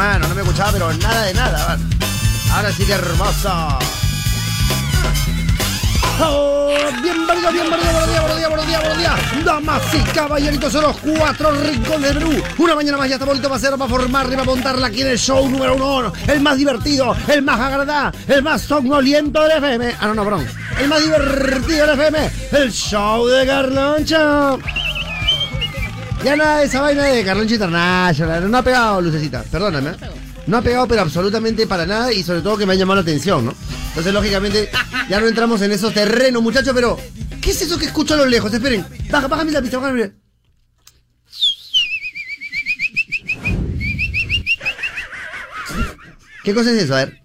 sí, mi mano, no me escuchaba, pero nada de nada. Ahora sí que hermoso. Oh, bienvenido, bienvenido, buenos días, buenos días, buenos días, buenos días. Damas y caballeritos son los cuatro rincones de Perú. Una mañana más ya está bonito para hacer, para formarla y para montarla aquí en el show número uno. El más divertido, el más agradable, el más somnoliento del FM. Ah, no, no, perdón. El más divertido del FM. El show de Carloncho. Ya nada esa vaina de Carloncho International. No ha pegado, Lucecita. Perdóname. No ha pegado, pero absolutamente para nada. Y sobre todo que me ha llamado la atención, ¿no? Entonces, lógicamente, ya no entramos en esos terrenos, muchachos. Pero, ¿qué es eso que escucho a lo lejos? Esperen. Baja, lápiz, baja mi lápiz. ¿Qué cosa es eso? A ver.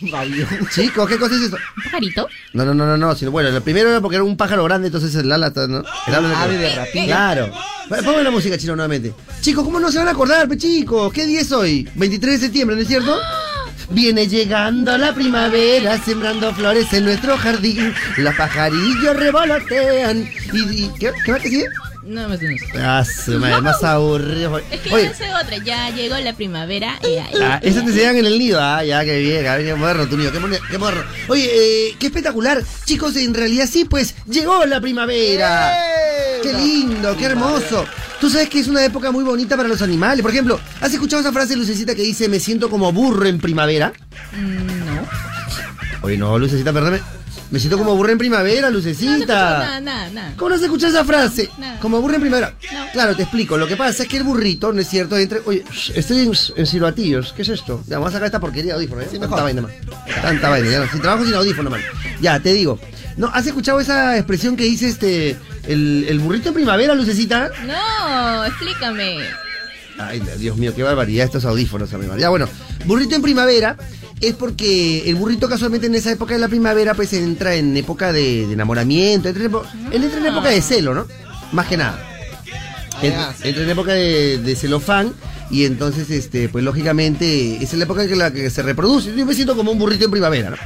Chicos, ¿qué cosa es eso? ¿Un pajarito? No, no, no, no, no. sino- bueno, lo primero era porque era un pájaro grande, entonces el ala, ¿no? El ala Ave de rapiña. Claro. Ponme la música chino nuevamente. Chicos, ¿cómo no se van a acordar, pe chicos? ¿Qué día es hoy? 23 de septiembre, ¿no es cierto? Viene llegando la primavera, sembrando flores en nuestro jardín. Los pajarillos revolotean. ¿Y, y qué, qué más que sigue? No, o menos. Ah, su madre, más aburrido. Es que Oye, yo sé otra. Ya llegó la primavera. y ahí- Ah, eso te enseñan en el nido. Ah, ya, qué bien, ah, qué moderno tu nido, qué, mone- qué moderno. Oye, eh, qué espectacular. Chicos, en realidad sí, pues llegó la primavera. Qué lindo, qué hermoso. Tú sabes que es una época muy bonita para los animales. Por ejemplo, ¿has escuchado esa frase, Lucecita, que dice, me siento como burro en primavera? Mm, no. Oye, no, Lucecita, perdóname. Me siento como burro en primavera, No, no Lucecita. escucho nada, nada, nada. ¿Cómo no has escuchado esa frase? Nada. Como burro en primavera. No. Claro, te explico. Lo que pasa es que el burrito, ¿no es cierto? Entre... Oye, estoy en, en silbatillos. ¿Qué es esto? Ya, vamos a sacar esta porquería de audífono, ¿eh? Tanta vaina, man. Tanta vaina. Ya, no. Sin trabajo, sin audífono, man. Ya, te digo. ¿No? ¿Has escuchado esa expresión que dice este... El, el burrito en primavera, Lucecita? No, explícame. Ay, Dios mío, qué barbaridad estos audífonos, amigo. Ya, bueno, burrito en primavera es porque el burrito casualmente en esa época de la primavera pues entra en época de, de enamoramiento, entra en, él entra en época de celo, ¿no? Más que nada. Entra, entra en época de, de celofán y entonces, este, pues lógicamente es la época en la que se reproduce. Yo me siento como un burrito en primavera, ¿no?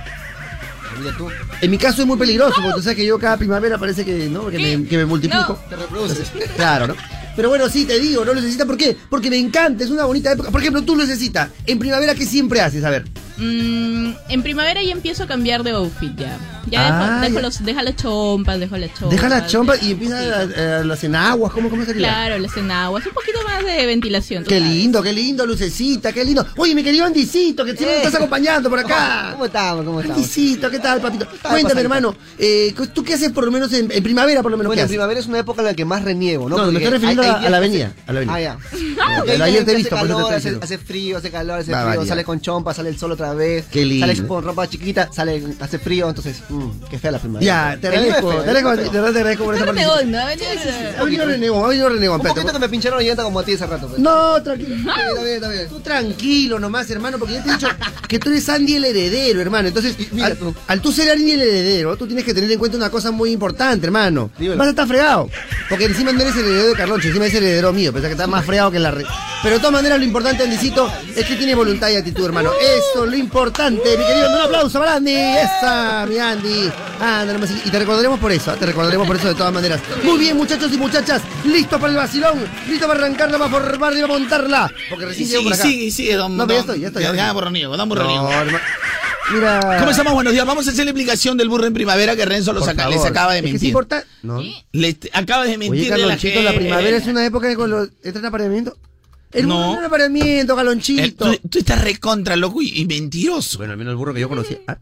Tú, En mi caso es muy peligroso, porque tú sabes que yo cada primavera parece que, ¿no? que, me, que me multiplico. te reproduces. Claro, ¿no? Pero bueno, sí, te digo, no lo necesita. ¿Por qué? Porque me encanta, es una bonita época. Por ejemplo, tú lo necesitas. En primavera, ¿qué siempre haces? A ver. Mm, en primavera ya empiezo a cambiar de outfit ya. Ya Ah, dejo, dejo ya. Los, deja las chompas, dejo las chompas. Deja la chompa y empieza sí. a, a- las enaguas. ¿Cómo, cómo sería? Claro, las enaguas. Un poquito más de ventilación. Qué sabes. lindo, qué lindo, lucecita, qué lindo. Oye, mi querido Andicito, que siempre me estás acompañando por acá. ¿Cómo estamos? ¿Cómo estamos? Andicito, ¿qué tal, papito? Cuéntame, pasando? hermano, eh, ¿tú qué haces por lo menos en, en primavera, por lo menos? Bueno, ¿qué en primavera es una época en la que más reniego, ¿no? No, me estoy refiriendo hay- a- hay días a la avenida, hace- a la avenida. Ah, ya. Ayer te he visto, por hace calor, hace, frío, hace calor, hace frío, sale con chompa, sale el sol otra vez. Qué lindo. Sale con ropa chiquita, sale, hace frío, entonces, mmm, qué fea la primavera. Ya, te es agradezco, te agradezco, es te agradezco por me participación. ¿ves? Ha venido renegón, ha venido renegón, Un poquito que me pincharon la llanta como a ti hace rato. pues. No, tranquilo. Está bien, está bien. Tú tranquilo nomás, hermano, porque ya te he dicho que tú eres Andy el heredero, hermano. Entonces, al, tú. al tú ser Andy el heredero, tú tienes que tener en cuenta una cosa muy importante, hermano. Vas a estar fregado. Porque encima no eres el heredero de Carloncho, encima eres el heredero mío. Pensá que estás más fregado que la red. Pero de todas maneras, lo importante, Andicito, es que tiene voluntad y actitud, hermano. Eso es lo importante, mi querido. Un aplauso para Andy. Esa, mi Andy. Anda, nomás. Y te recordaremos por eso, te recordaremos por eso de todas maneras. Muy bien, muchachos y muchachas. Listos para el vacilón. Listos para arrancarla, para formarla y para montarla. Porque Y recién llegó sigue, por acá. sigue, sigue, don. No, pero ya don- estoy, ya estoy. Ya, ya por Reniego, damos No, Reniego. herma- Mira. ¿Cómo estamos? Buenos días. Vamos a hacer la explicación del burro en primavera que Renzo lo saca- les acaba de Es que es mentir. importante. No. Le acaba de Oye, a la primavera es una época de con los... ¿Entra en apareamiento? El No. burro en apareamiento, Eh, Galonchito. tú, tú estás recontra loco y, y mentiroso. Bueno, al menos el burro que yo conocí. Ah,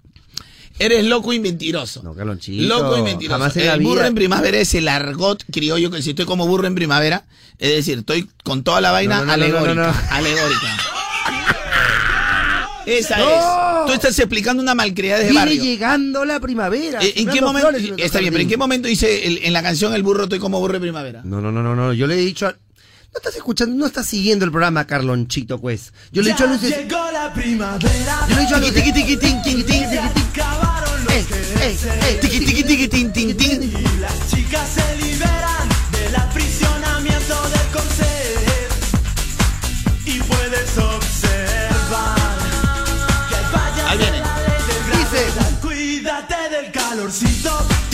Eres loco y mentiroso. No, Carlonchito. Loco y mentiroso. Jamás el burro vida. en primavera es el argot criollo que si estoy como burro en primavera, es decir, estoy con toda la vaina No, no, no, alegórica. no, no, no. Alegórica. Esa No. es. Tú estás explicando una malcriada de Viene barrio. llegando la primavera. Eh, ¿En qué momento? Está bien, pero ¿en qué momento dice el- en la canción El burro estoy como burro en primavera? No, no, no, no, no. Yo le he dicho a... No estás escuchando, no estás siguiendo el programa, Carlonchito, pues. Yo le he dicho a Luces... Llegó la primavera. Yo le he dicho a Luces... Tiqui, tiqui, Ey, ey, ey. Tiqui, tiqui, tiqui, tin, tin, tin. y las chicas se liberan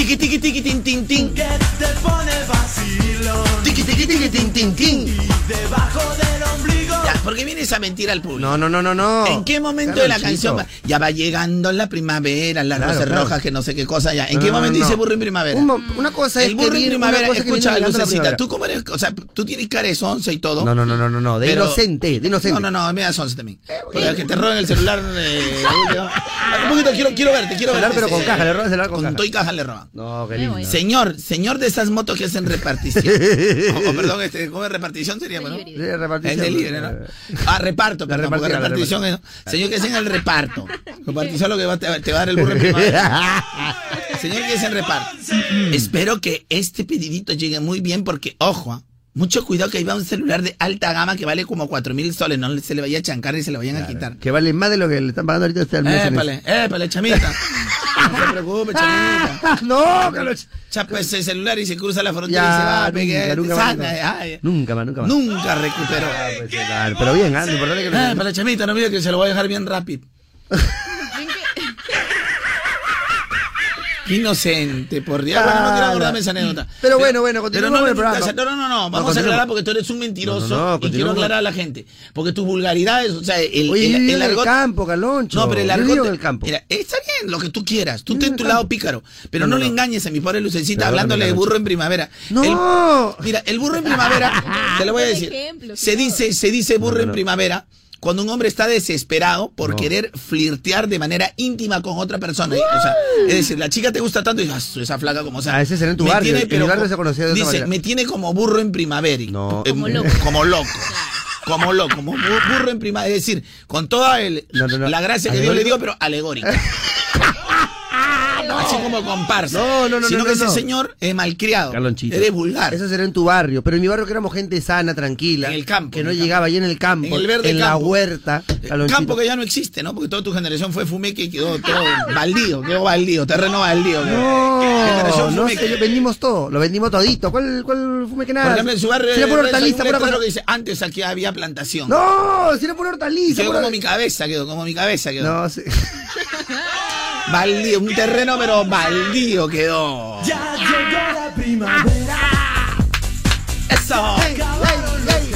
Tiqui, tiqui, tiqui, tin, tin, tin. que te pone vacilón. Tiqui, tiqui, tiqui, tin, tin, tin. Y debajo del ombligo ¿Por qué vienes a mentir al público? No, no, no, no, no. ¿En qué momento de la canción va- ya va llegando la primavera, las Claro, rosas claro. rojas, que no sé qué cosa ya? ¿En No, qué momento no. dice burro en primavera? Un una cosa es el burro que en primavera, cosa es que escucha, Lucecita, tú cómo eres, o sea, tú tienes cara de y todo. No, no, no, no, no, no, de Pero- inocente, de inocente. No, no, no, me da sonce también. Porque que te roben el celular. eh, un poquito, quiero, quiero verte, quiero Celular, verte. pero con eh, caja, le roban el celular con caja. todo y caja le roban. No, qué lindo. Señor, señor de esas motos que hacen repartición. o, perdón, este, ¿cómo es repartición sería, bueno? Sí, repartición. El delivery, ¿no? Ah, reparto, La perdón, porque la repartición es, Señor que es en el reparto. Repartición lo que va, te, te va a dar el burro. Señor que es en reparto. Espero que este pedidito llegue muy bien porque, ojo, ah, mucho cuidado que ahí va un celular de alta gama que vale como cuatro mil soles. No se le vaya a chancar y se le vayan a quitar. Que vale más de lo que le están pagando ahorita a usted al mes. Épale, épale, chamita. No se preocupe, chamita. no, Carlos. Chapa ese celular y se cruza la frontera y se va a nunca, pegar. nunca más. Nunca más, nunca más. Nunca recuperó. Pues, claro, Pero bien, ah, lo importante es que lo- Eh, para la chamita, no mire que se lo voy a dejar bien rápido. Qué inocente, por Dios. Bueno, no quiero acordarme esa anécdota. Pero bueno, bueno, continuemos pero no, el programa. no, no, no, no, vamos a aclarar porque tú eres un mentiroso y quiero aclarar a la gente. Porque tus vulgaridades, o sea, el, Oye, el, el el argot- campo, Caloncho. No, pero el argot. vivo en el campo. Mira, está bien lo que tú quieras. Tú ten en tu lado pícaro. Pero No, le engañes a mi pobre Lucecita hablándole de burro en primavera. No. El- mira, el burro en primavera, te lo voy a decir. se dice, se dice burro en primavera cuando un hombre está desesperado por No. querer flirtear de manera íntima con otra persona. O sea, es decir, la chica te gusta tanto y dices, "Ah, esa flaca como sea. Ah, ese será en tu barrio, en mi pero barrio se conocía de Dice, manera. me tiene como burro en primavera. No. Eh, Como loco. Como loco. Como loco, como bu- burro en primavera. Es decir, con toda el, No, no, no. la gracia que Dios le dio, pero alegórica. Así como comparsa. No, no, no, Sino no, que no, ese no. señor es malcriado. Carlonchito. Eres vulgar. Eso será en tu barrio. Pero en mi barrio que éramos gente sana, tranquila. En el campo, Que no llegaba allí en el campo. En el verde En la huerta. Eh. Campo que ya no existe, ¿no? Porque toda tu generación fue fumeque y quedó todo baldío, quedó baldío, terreno baldío. No, Generación no fumeque. sé, vendimos todo, lo vendimos todito. ¿Cuál, cuál fume que nada? Por ejemplo, en su barrio Si era por hortaliza, letrero cosa. que dice, antes aquí había plantación. No, si era por hortaliza. Quedó pura- como mi cabeza, quedó como mi cabeza quedó. No, sí. Baldío, un terreno pero baldío quedó. Ya llegó la primavera. Eso.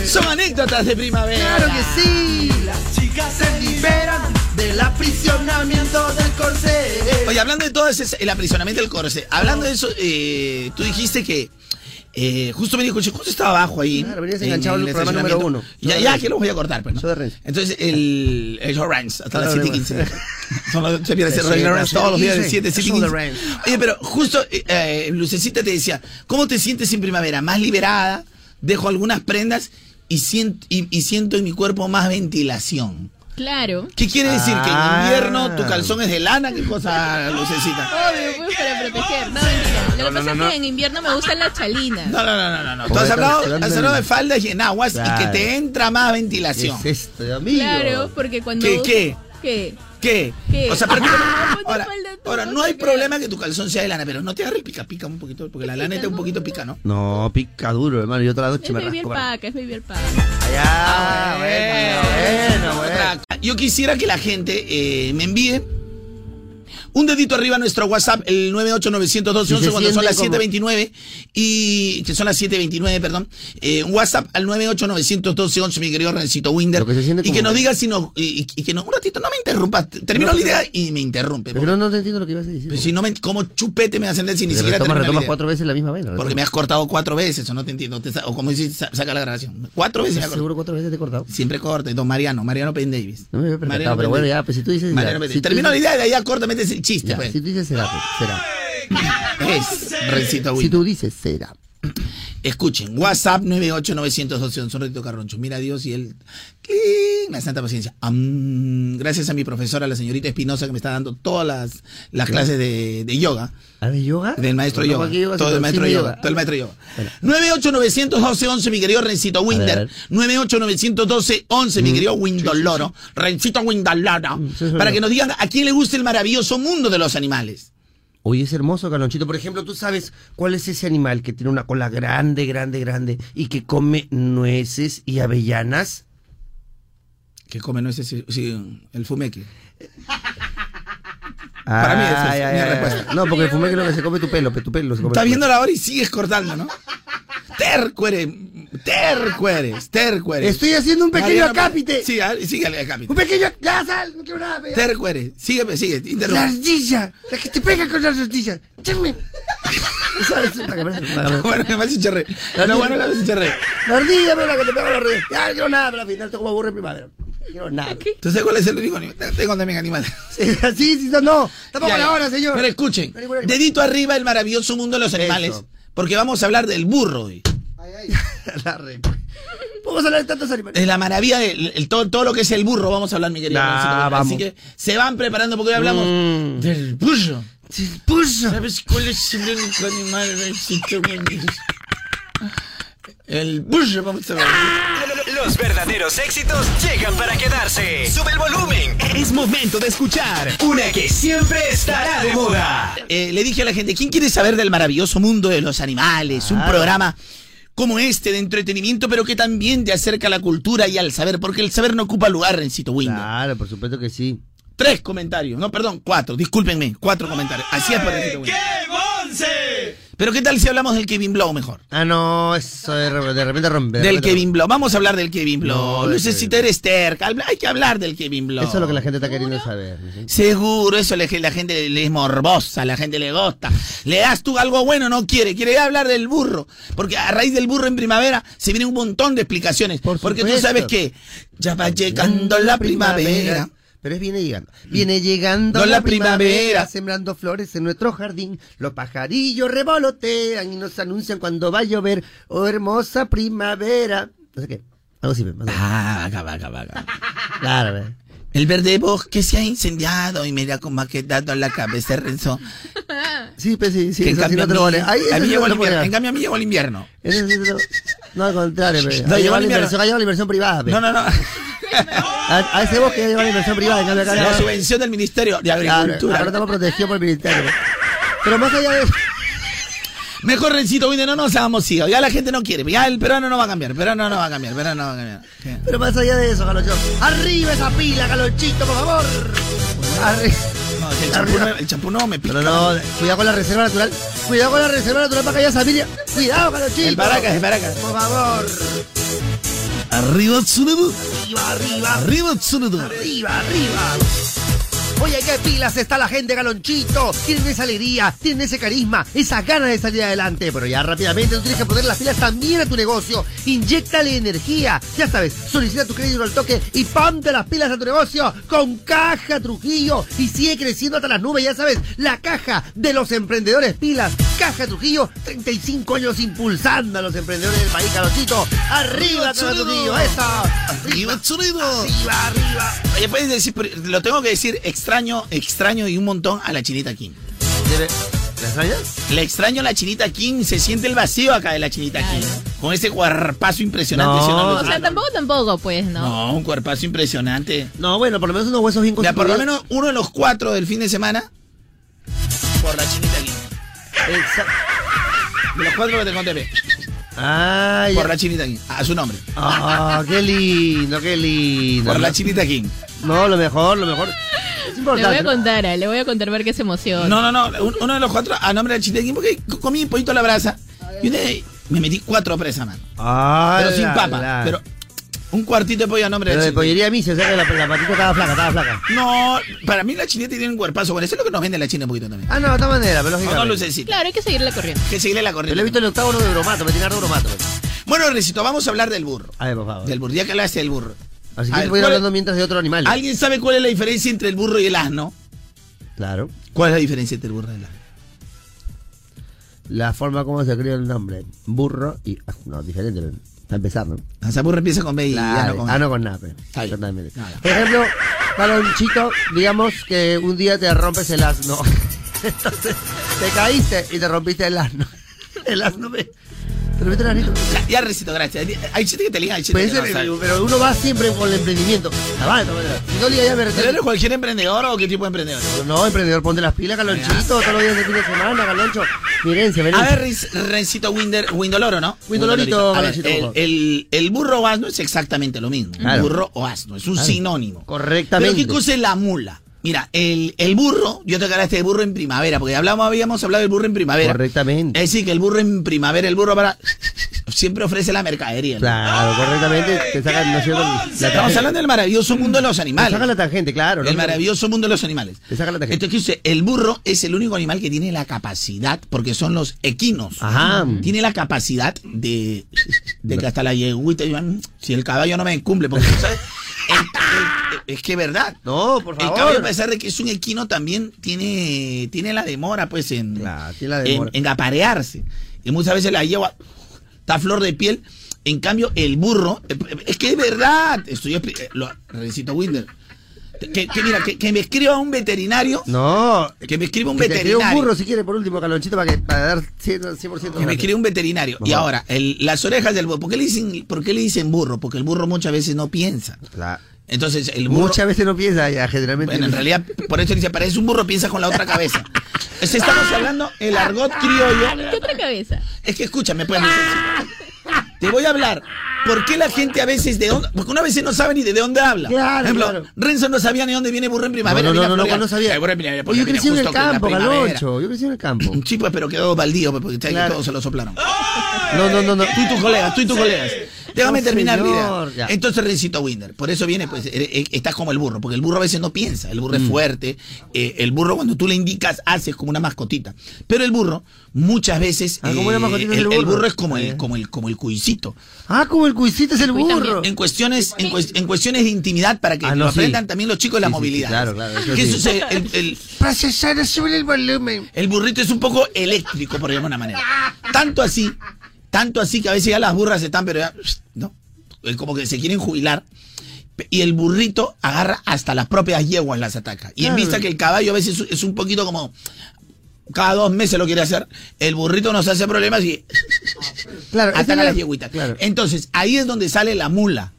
Son anécdotas de primavera. Claro que sí. Las chicas se liberan del aprisionamiento del corsé. Oye, hablando de todo ese, el aprisionamiento del corse, hablando de eso, eh, tú dijiste que eh, justo me dijo, justo estaba abajo ahí. Claro, venías en enganchado el al programa número uno. Ya, ya, que lo voy a cortar, pues, ¿no? Entonces, el, el Show hasta las Claro, 7 y 15. Son los, se pierde todos los días de 7, el 7 y Show de 15. Renz. Oye, pero justo, eh, Lucecita te decía, ¿cómo te sientes en primavera? ¿Más liberada? Dejo algunas prendas y siento, y, y siento en mi cuerpo más ventilación. Claro. ¿Qué quiere decir? ¿Que en Ah. invierno tu calzón es de lana? ¿Qué cosa, Lucecita? Obvio, pues para proteger. No, mentira. Lo que No, no, pasa no, es no. que en invierno me gustan las chalinas. No, no, no, no, no, no. Tú has hablado, has de- hablado de faldas y enaguas y Claro. que te entra más ¿Qué ventilación. es esto, amigo? Claro, porque cuando. ¿Qué, qué? ¿Qué? ¿Qué? ¿Qué? O sea, Ah, ponte ahora, ahora, no hay problema que tu calzón sea de lana, pero no te agarre el pica pica un poquito, porque la lana está un poquito pica, ¿no? No, pica duro, hermano. Yo toda la noche Es me baby rasco. alpaca, es baby alpaca. Allá, bueno, bueno, bueno. Otra- Yo quisiera que la gente eh, me envíe un dedito arriba a nuestro WhatsApp, el 98912 Si se cuando son las sienten como- 7.29 y que son las 7.29, perdón. Eh, un WhatsApp al 98912 mi querido Rencito Winder. Que y que como- nos diga si nos. Y, y que nos. Un ratito, no me interrumpas. Termino No, la idea y me interrumpe. Pero no, no te entiendo lo que ibas a decir. Pues si no me. ¿Cómo chupete me vas a entender si ni Porque siquiera la retomas idea? cuatro veces la misma vez. Porque me has cortado cuatro veces, o no te entiendo. Te o como dices, sa- saca la grabación. Cuatro veces. Seguro cuatro veces te he cortado. Siempre corta. Don Mariano, Mariano Penn Davis. No me había pero bueno, ya, pues si tú dices. ya, Mariano Penn si Termino la dices- idea y de ahí ya Ya, pues. si tú dices será, será. Es Rencito Si tú dices será. Escuchen, WhatsApp 98912 un ratito carroncho. Mira a Dios y él. La santa paciencia. Gracias a mi profesora, la señorita Espinosa, que me está dando todas las, las clases de, de yoga. ¿Ah, de yoga? Del maestro No, yoga. Todo el maestro yoga. Todo el maestro yoga. 98912 mi querido Rencito Winder. ver. 98912 mi querido Windoloro. Rencito Windoloro. Mm, Para que nos digan a quién le gusta el maravilloso mundo de los animales. Oye, es hermoso, Calonchito. Por ejemplo, ¿tú sabes cuál es ese animal que tiene una cola grande, grande, grande y que come nueces y avellanas? Que come no es ese, sí, el fumeque. Para mí esa es mi respuesta. No, porque el fume que lo que se come tu pelo, pe- tu pelo se come Está tu viendo la hora y sigues cortando, ¿no? Terco eres. Terco eres, terco eres. Estoy haciendo un pequeño Mariano, acápite. Sí, sígale acápite. Un pequeño. Ya sal, no quiero nada. ya. Terco eres. Sígueme, sigue, La interrumpe. ardilla. La que te pega con las ardillas. Échame. ¿Sabes? La parece- la que- Bueno, me hace charre. No, bueno, me hace charre. La ardilla, pero la que te pega con las ardillas. Ya, no quiero nada, pero al final estoy como aburre en primavera. Quiero nada. Entonces, ¿cuál es el único animal? Tengo también animales. Sí, sí, sí, no, no. Tampoco la hora, señor. Pero escuchen, dedito arriba el maravilloso mundo de los animales, Eso. porque vamos a hablar del burro hoy. Ay, ay. La re- Vamos a hablar de tantos animales. Es la maravilla de el- el- todo, todo lo que es el burro, vamos a hablar, mi querido. Nah, Juancito. Así vamos. que se van preparando porque hoy hablamos Mm. del burro. Sí, puso. ¿Sabes cuál es el único animal? El burro, vamos a ver. Los verdaderos éxitos llegan para quedarse. Sube el volumen. Es momento de escuchar una que siempre estará de moda. Eh, le dije a la gente, ¿quién quiere saber del maravilloso mundo de los animales? Un programa como este de entretenimiento, pero que también te acerca a la cultura y al saber, porque el saber no ocupa lugar, Rencito Winder. Claro, por supuesto que sí. Tres comentarios, no, perdón, cuatro, discúlpenme, cuatro comentarios. Así es por Rencito Winder. Pero ¿qué tal si hablamos del Kevin Blow mejor? Ah, no, eso de, de repente rompe. de Del repente Kevin Blow. Vamos a hablar del Kevin Blow. No, si Kevin te eres terca. Hay que hablar del Kevin Blow. Eso es lo que la gente está queriendo saber. ¿sí? Seguro, eso le- la gente le es morbosa, la gente le gusta. Le das tú algo bueno, no quiere. Quiere hablar del burro. Porque a raíz del burro en primavera se viene un montón de explicaciones. Por porque tú sabes que ya va llegando la primavera. Pero es viene llegando. Viene llegando No la la primavera. primavera, sembrando flores en nuestro jardín. Los pajarillos revolotean y nos anuncian cuando va a llover. Oh, hermosa primavera. No sé qué. Algo menos. Ah, acá va, acá va, acá va. Claro, ¿verdad? El verde bosque se ha incendiado y mira cómo ha quedado la cabeza Renzo. Sí, pues sí, sí. que en eso sí cambio, no te lo a, pones. mí, Ahí, a eso mí sí llegó no el te lo invierno. pones. En cambio a mí llegó el invierno. Eso sí te lo- No, al contrario, pero. No, ha llegó llegado el la inversión, ha la inversión privada. pe. No, no, no. A, a ese bosque ha llegado la inversión privada. En cambio, acá La subvención del Ministerio de Agricultura. ahora estamos protegidos por el ministerio. pe. Pero más allá de eso. Mejor Rencito Winder, no nos hagamos ciegos. Ya la gente no quiere. Ya el peruano no va a cambiar. El peruano no va a cambiar. El peruano no va a cambiar. Pero más allá de eso, Galocho. ¡Arriba esa pila, Galochito, por favor! Arri- No, es que el champú, no, el champú no me pica. Pero no, cuidado con la reserva natural. Cuidado con la reserva natural para que haya familia. Cuidado, Galochito. El Paracas, el Paracas. Por favor. Arriba Tsurudu. Arriba, arriba, Arriba Tsurudu. arriba, arriba. Oye, qué pilas está la gente, Galonchito. Tienen esa alegría, tienen ese carisma, esas ganas de salir adelante. Pero ya rápidamente tú tienes que poner las pilas también a tu negocio. Inyéctale energía. Ya sabes, solicita tu crédito al toque y ponte las pilas a tu negocio con Caja Trujillo. Y sigue creciendo hasta las nubes, ya sabes, la caja de los emprendedores pilas. Caja Trujillo, 35 años impulsando a los emprendedores del país, Galonchito. Arriba, Caja Trujillo, esa. Arriba. Arriba, arriba. Oye, puedes decir, lo tengo que decir extraño, extraño y un montón a la chinita Kim. Debe- ¿La extrañas? Le extraño a la chinita Kim, se siente el vacío acá de la chinita Kim. Con ese cuerpazo impresionante. No, ¿sí o no, O Luis? sea, tampoco, tampoco, pues, ¿no? No, un cuerpazo impresionante. No, bueno, por lo menos unos huesos bien Ya, por lo menos uno de los cuatro del fin de semana. Por la chinita Kim. Exa- De los cuatro que te conté, Ah, ya. por la chinita Kim. A su nombre. Ah, qué lindo, qué lindo. Por la chinita Kim. No, lo mejor, lo mejor. Es Le voy a contar, eh, le voy a contar ver qué se emociona. No, no, no. un- Uno de los cuatro a nombre de la chinita Kim porque co- comí pollito a la brasa. Y una vez me metí cuatro presas, mano. Ah, Pero sin papa. la. Pero un cuartito de pollo a nombre Pero de de pollería misa, o sea que la, la patita estaba flaca, estaba flaca. No, para mí la chinita tiene un cuerpazo. Bueno, eso es lo que nos vende la china un poquito también. Ah, no, de todas maneras, pero No, no lucecita. Claro, hay que seguir la corriente. Que seguirle la Yo corriente. le he visto el octágono de bromato, me tiene harto bromato. Bueno, Recito, vamos a hablar del burro. A ver, por favor. Del burro, ya que hablaste del burro. Así que voy a ir ¿cuál- hablando mientras de otro animal. ¿Alguien sabe cuál es la diferencia entre el burro y el asno? Claro. ¿Cuál es la diferencia entre el burro y el asno? La forma como se creó el nombre. Burro y. ah, No, diferente, pero para empezar, ¿no? O sea, burro empieza con B y Claro, asno con ah, no con nape. Está bien. Exactamente. Por ejemplo, Calonchito, digamos que un día te rompes el asno. Entonces, te caíste y te rompiste el asno. El asno me. Te rompiste el asnito. Ya, ya, Recito, gracias. Hay chiste que te liga, hay chiste Pues que no sabe. pero uno va siempre con el emprendimiento. Maneras. Si no liga ya me ¿Pero eres cualquier emprendedor o qué tipo de emprendedor? No, emprendedor, ponte las pilas, Calonchito, todos los días de fin de semana, Caloncho. Mi herencia, vení. A ver, Rencito Winder, Windoloro, ¿no? Windolorito, ver, el, el, el burro o asno es exactamente lo mismo. Claro. Burro o asno, es un Claro. sinónimo. Correctamente. Pero ¿qué cosa es la mula? Mira, el, el burro, yo te hablaste de burro en primavera, porque hablamos, habíamos hablado del burro en primavera. Correctamente. Es decir, que el burro en primavera, el burro para siempre ofrece la mercadería. ¿no? Claro, correctamente. Te sacan, ¿no? La Estamos hablando del maravilloso mundo de los Te animales. sacan la tangente, claro. ¿no? El maravilloso mundo de los animales. Te saca la tarjeta. Entonces, el burro es el único animal que tiene la capacidad, porque son los equinos. Ajá. Tiene la capacidad de, de que hasta la yegüita digan, si el caballo no me cumple, porque ¿sabes? El- el- es que es verdad. No, por El favor. caballo, a pesar de que es un equino, también tiene, tiene la demora, pues, en, Claro, tiene la demora. en aparearse. Y muchas veces la yegua está flor de piel. En cambio, el burro, eh, es que es verdad. Estoy expli- eh, lo recito Winder. Que, que mira, que, que me escriba un veterinario. No. Que me escriba un Que te escriba un veterinario. burro si quiere, por último, Calonchito, para, que, para dar 100%, 100% Que me escribe un veterinario. Y ahora, el- las orejas del burro. ¿Por qué, le dicen, ¿Por qué le dicen burro? Porque el burro muchas veces no piensa. La- Entonces, el burro. Muchas veces no piensa, ya, generalmente. Bueno, en realidad, por eso dice, parece un burro, piensa con la otra cabeza. Es- Estamos hablando el argot criollo. ¿Qué otra cabeza? Es que escúchame, pues. Te voy a hablar. ¿Por qué la gente a veces de dónde.? Porque una vez no sabe ni de dónde habla. Claro, Por ejemplo, claro. Renzo no sabía ni dónde viene burro en primavera. No, no, no, no, Florida. no sabía. Primavera, yo crecí en el campo. Galoncho. Yo crecí en el campo. Sí, pues, pero quedó baldío, pues, porque Claro. todos se lo soplaron. No, no, no, no. Tú y tus colegas, tú y tus colegas. Déjame No, terminar, señor, vida. ya. Entonces, Rencito Winder. Por eso viene, pues, eh, eh, estás como el burro, porque el burro a veces no piensa. El burro Mm. es fuerte. eh, el burro, cuando tú le indicas, hace como una mascotita. Pero el burro, muchas veces. Ah, como una mascotita es el, el el burro. burro es como el, como el, como el cuisito. Ah, como el cuisito es el burro. En cuestiones, en, cues- en cuestiones de intimidad para que Ah, lo no, sí. aprendan también los chicos de la Sí, sí, sí, movilidad. claro, claro, ¿Qué sí. sucede? El, el- Procesar, sube el volumen. el burrito es un poco eléctrico, por llamar de una manera. Tanto así, tanto así que a veces ya las burras están, pero ya, ¿no? Como que se quieren jubilar. Y el burrito agarra hasta las propias yeguas las ataca. Y en Claro. vista que el caballo a veces es un poquito como cada dos meses lo quiere hacer, el burrito nos hace problemas y Claro, ataca las yeguitas. Claro. Entonces, ahí es donde sale la mula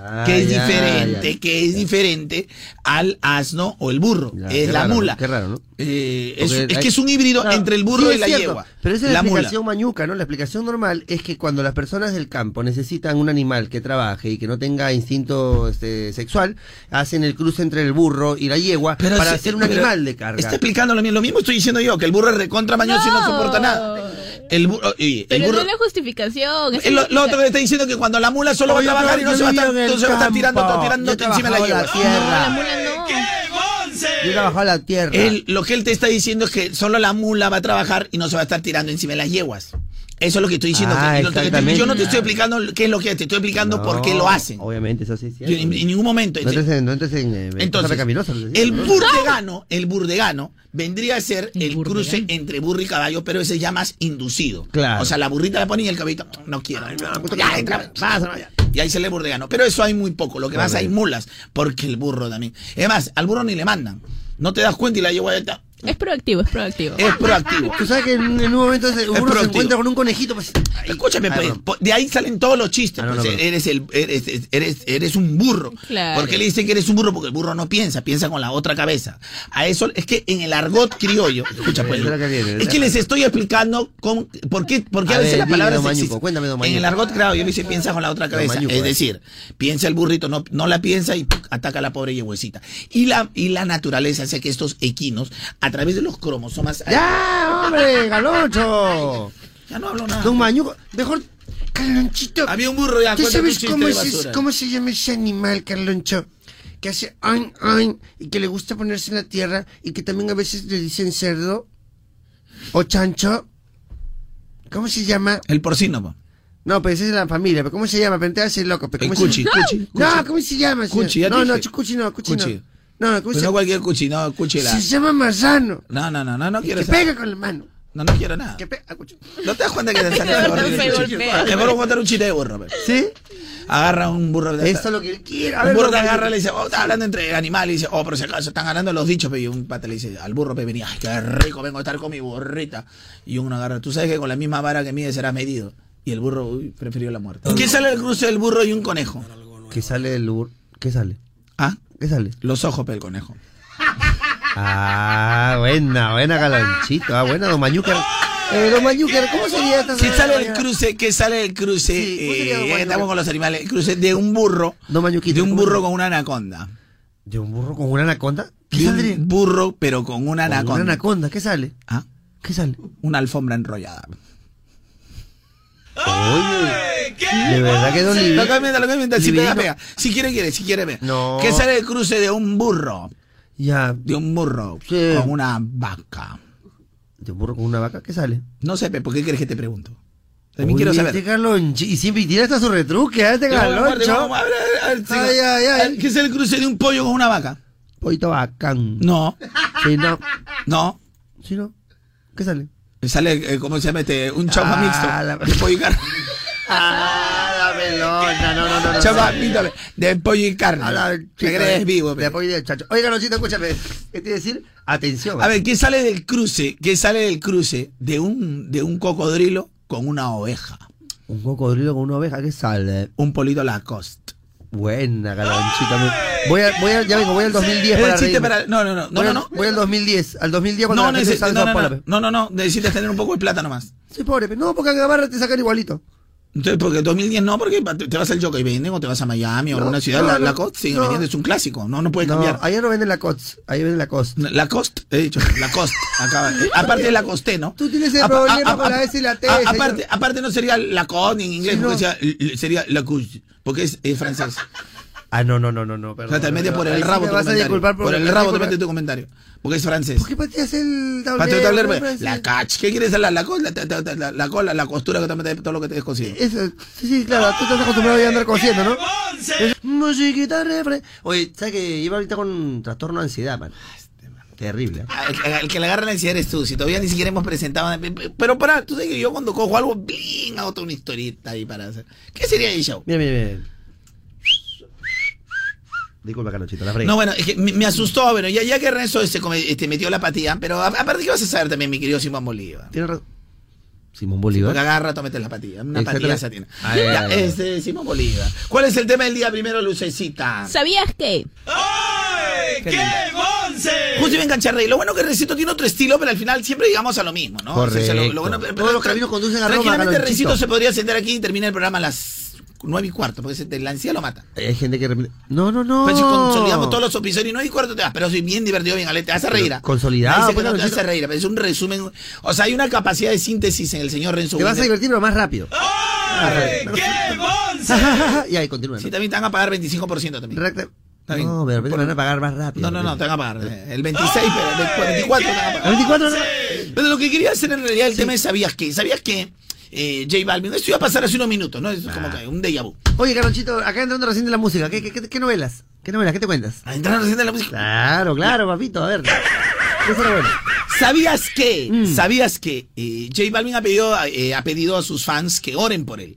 Ah, que es ya, diferente, ya. que es diferente al asno o el burro. Ya, es la raro, mula. qué raro, ¿no? Eh, es, Porque es hay- que es un híbrido entre el burro sí, y la cierto, yegua. Pero esa es la la mula. explicación mañuca, ¿no? La explicación normal es que cuando las personas del campo necesitan un animal que trabaje y que no tenga instinto este, sexual, hacen el cruce entre el burro y la yegua para si- hacer un animal de carga. Está explicando lo mismo. Lo mismo estoy diciendo yo, que el burro es recontra mañoso y no No. soporta nada. El burro. oye, el Pero burro no es la justificación. es Eh, lo, lo otro que está diciendo que cuando la mula solo Oye, va a trabajar y no se va a estar, el no se va a estar tirando, tirando encima de la trabajaba yegua. la tierra. No, la mula no. Yo he trabajado la tierra. Él- lo que él te está diciendo es que solo la mula va a trabajar y no se va a estar tirando encima de las yeguas. Eso es lo que estoy diciendo. Ah, que- lo que- exactamente. yo no te estoy explicando qué es lo que es, te estoy explicando por qué lo hacen. Obviamente, eso sí. es Yo cierto. en, en ningún momento. No entres en, no entres en, eh, Entonces, el ¿no? burdegano, el burdegano vendría a ser El cruce entre burro y caballo, pero ese ya más inducido. Claro. O sea, la burrita la pone y el caballito no quiero. puta ya, entra, ya. Y ahí se le burdegano. Pero eso hay muy poco. Lo que más hay mulas, porque el burro también. Es más, al burro ni le mandan. No te das cuenta y la ya está. Es proactivo, es proactivo. Es proactivo. Tú sabes que en, en un momento se, uno se encuentra con un conejito, pues. Escúchame, ay, pues, de ahí salen todos los chistes. Ah, no, pues, no, eres, el, eres, eres, eres un burro. Claro. ¿Por qué le dicen que eres un burro? Porque el burro no piensa, piensa con la otra cabeza. A eso es que en el argot criollo, escucha pues, es que les estoy explicando cómo, por qué, por qué a, A veces ver, la dime, palabra don se cuéntame, don En el argot criollo dice piensa con la otra cabeza. Mañuco, es eh. decir, piensa el burrito, no, no la piensa y ¡puc! ataca a la pobre yeguecita. Y la, y la naturaleza hace que estos equinos, a través de los cromosomas. ¡Ya, hombre, galocho! Ya no hablo nada. Don Mañuco, mejor. Carlonchito, Había un burro ya. ¿tú sabes cómo, es, cómo se llama ese animal, Carloncho? Que hace ay, ay, y que le gusta ponerse en la tierra y que también a veces le dicen cerdo o chancho. ¿Cómo se llama? El porcino, po. No, pues esa es la familia, pero ¿cómo se llama? Pero te hace loco. pero ¿cómo se cuchi, llama? cuchi, No, cuchi. ¿cómo se llama? Cuchi, ya no, no, cuchi no, cuchi, Cuchi. no. No, ¿cómo Pero se no cualquier cuchi, no, cuchi la. Se llama marrano. No, no, no, no, no quiero Que saber. pega con la mano. No, no quiero nada. Que pega. ah. ¿No te das cuenta que te cuchi? golpea. Te vuelvo a contar un chiste de burro. pe. ¿Sí? Agarra un burro. de- Eso es lo que él quiere. A Un ver, burro te agarra y le dice, oh, está hablando entre animales. Y dice, oh, pero si acaso están ganando los dichos. pe. Y un pata le dice al burro, pe, venía, ay, qué rico, vengo a estar con mi burrita. Y uno agarra, tú sabes que con la misma vara que mide será medido. Y el burro, uy, prefirió la muerte. ¿Qué sale del cruce del burro y un conejo? ¿Qué sale del burro? ¿Qué sale? ¿Ah? ¿Qué sale? Los ojos, pe, el conejo. Ah, buena, buena Galonchito. Ah, buena, don Mañúcar. Eh, don Mañúcar, ¿cómo sería esta ¿Qué sale del cruce? ¿Qué sale del cruce? Sí, ¿cómo sería, eh, ya que estamos con los animales. El cruce de un burro. Don Mañuquito, De un ¿cómo burro con una anaconda. ¿De un burro con una anaconda? ¿Qué De saldría? un burro, pero con una Con anaconda. Una anaconda, ¿qué sale? ¿Ah? ¿Qué sale? Una alfombra enrollada. Oye, de verdad que Don Lo lo. Si pega, pega. Si quiere, quiere. Si quiere, ve. No. ¿Qué sale del cruce de un burro? Ya, De un burro Sí. con una vaca. te burro con una vaca, ¿qué sale? No sé, ¿por qué quieres que te pregunto? También Oye, quiero saber. Este Galonchi, y siempre tiene hasta su retruque, ¿eh? este. Ay, ay, ay. ¿Qué es el cruce de un pollo con una vaca? Pollito bacán. No, Sí, no. no. Sí, no. ¿Qué sale? Sale, eh, ¿cómo se llama este? Un chaufa Ah, mixto. De pollo y carne. Ah, la pelota, no, no, no. Chaufa mixto de pollo y carne. A la crees vivo. De apoyo del chacho. Oiga, escúchame. ¿Qué te iba a decir? Atención. A ver, ¿qué sale del cruce? ¿Qué sale del cruce de un, de un cocodrilo con una oveja? Un cocodrilo con una oveja, ¿qué sale? Un polito Lacoste. Buena, Galonchito. Voy a, voy a, ya vengo, voy al 2010 Es para el chiste reírme. para. No, no, no. No, voy, no, voy al 2010. Al 2010 cuando No, la gente no, no, no, no, no, necesitas tener un poco de plata nomás. Soy pobre, no, porque a Gamarra te sacan igualito. Entonces, porque 2010 no, porque te vas al Jockey Venden o te vas a Miami o No, alguna ciudad, no, la, no, Lacoste sigue no. es un clásico, no, no puede cambiar. allá no venden la COTS, ahí venden la COS. Lacoste, he dicho, Lacoste, acaba. eh, aparte de Lacoste, ¿no? Tú tienes el problema a- con la S y la T, aparte, aparte no sería Lacoste ni en inglés, Sí, porque sería, sería Lacoste, porque es, es francés. Ah, no, no, no, no, no, O perdón. sea, te metes por el rabo me tu vas a disculpar Por el vas a rabo te metes tu comentario, porque es francés. ¿Por qué pateas el tablero? Patio tablero, pe? pues, la cach, ¿qué quieres la la la, la, la, la, la cola, la costura que te metes todo lo que te descosido? Eso, sí, sí, claro, tú estás acostumbrado a andar cosiendo, ¿no? Es musiquita refre. Oye, ¿sabes que iba ahorita con trastorno de ansiedad, man? Terrible. ¿eh? El, el que le agarra la ansiedad eres tú, si todavía ni siquiera hemos presentado. Pero para, tú sabes que yo cuando cojo algo, bling, hago toda una historieta ahí para hacer. ¿Qué sería el show? Mira, mira, mira. Disculpa, Canochito, la fregué. No, bueno, es que me, me asustó, bueno, ya, ya que Renzo se este, metió la patilla, pero aparte que vas a saber también, mi querido Simón Bolívar. Tiene razón. Simón Porque Bolívar. agarra rato metes la patilla, una patilla esa tiene. Ah, ya, este, Simón Bolívar. ¿Cuál es el tema del día primero, Lucecita? ¿Sabías que? Justo iba a enganchar. Lo bueno que Recito tiene otro estilo, pero al final siempre llegamos a lo mismo, ¿no? Correcto. lo- lo bueno- Todos los caminos conducen a Roma, Tranquilamente. Recito se podría sentar aquí y termina el programa a las nueve y cuarto, porque se- la ansiedad lo mata. Hay gente que... repite- No, no, no. Pues si consolidamos todos los episodios y nueve y cuarto te vas, pero soy bien divertido, bien alegre, te vas a reír. ¿ah? consolidado, Me dice que pues, no te hace reír, pero es un resumen. O sea, hay una capacidad de síntesis en el señor Renzo. Te vas a divertir, pero más rápido. y ahí, continúa. Sí, también te van a pagar 25% también. Recta-. No, pero me van a pagar más rápido. No, no, no, te van a pagar. eh, El 26, pero el 24 te van a pagar. ¿El 24 no? Pero lo que quería hacer en realidad el tema es, ¿sabías qué? ¿Sabías qué? Eh, J Balvin, esto iba a pasar hace unos minutos, ¿no? Es como que un déjà vu. Oye, Carlonchito, acá entrando recién de la música. ¿Qué, qué, qué, qué novelas? ¿Qué novelas? ¿Qué te cuentas? A entrar recién de la música. Claro, claro, papito, a ver. ¿Sabías que? Mm. ¿Sabías que eh, J Balvin ha pedido, eh, ha pedido a sus fans que oren por él?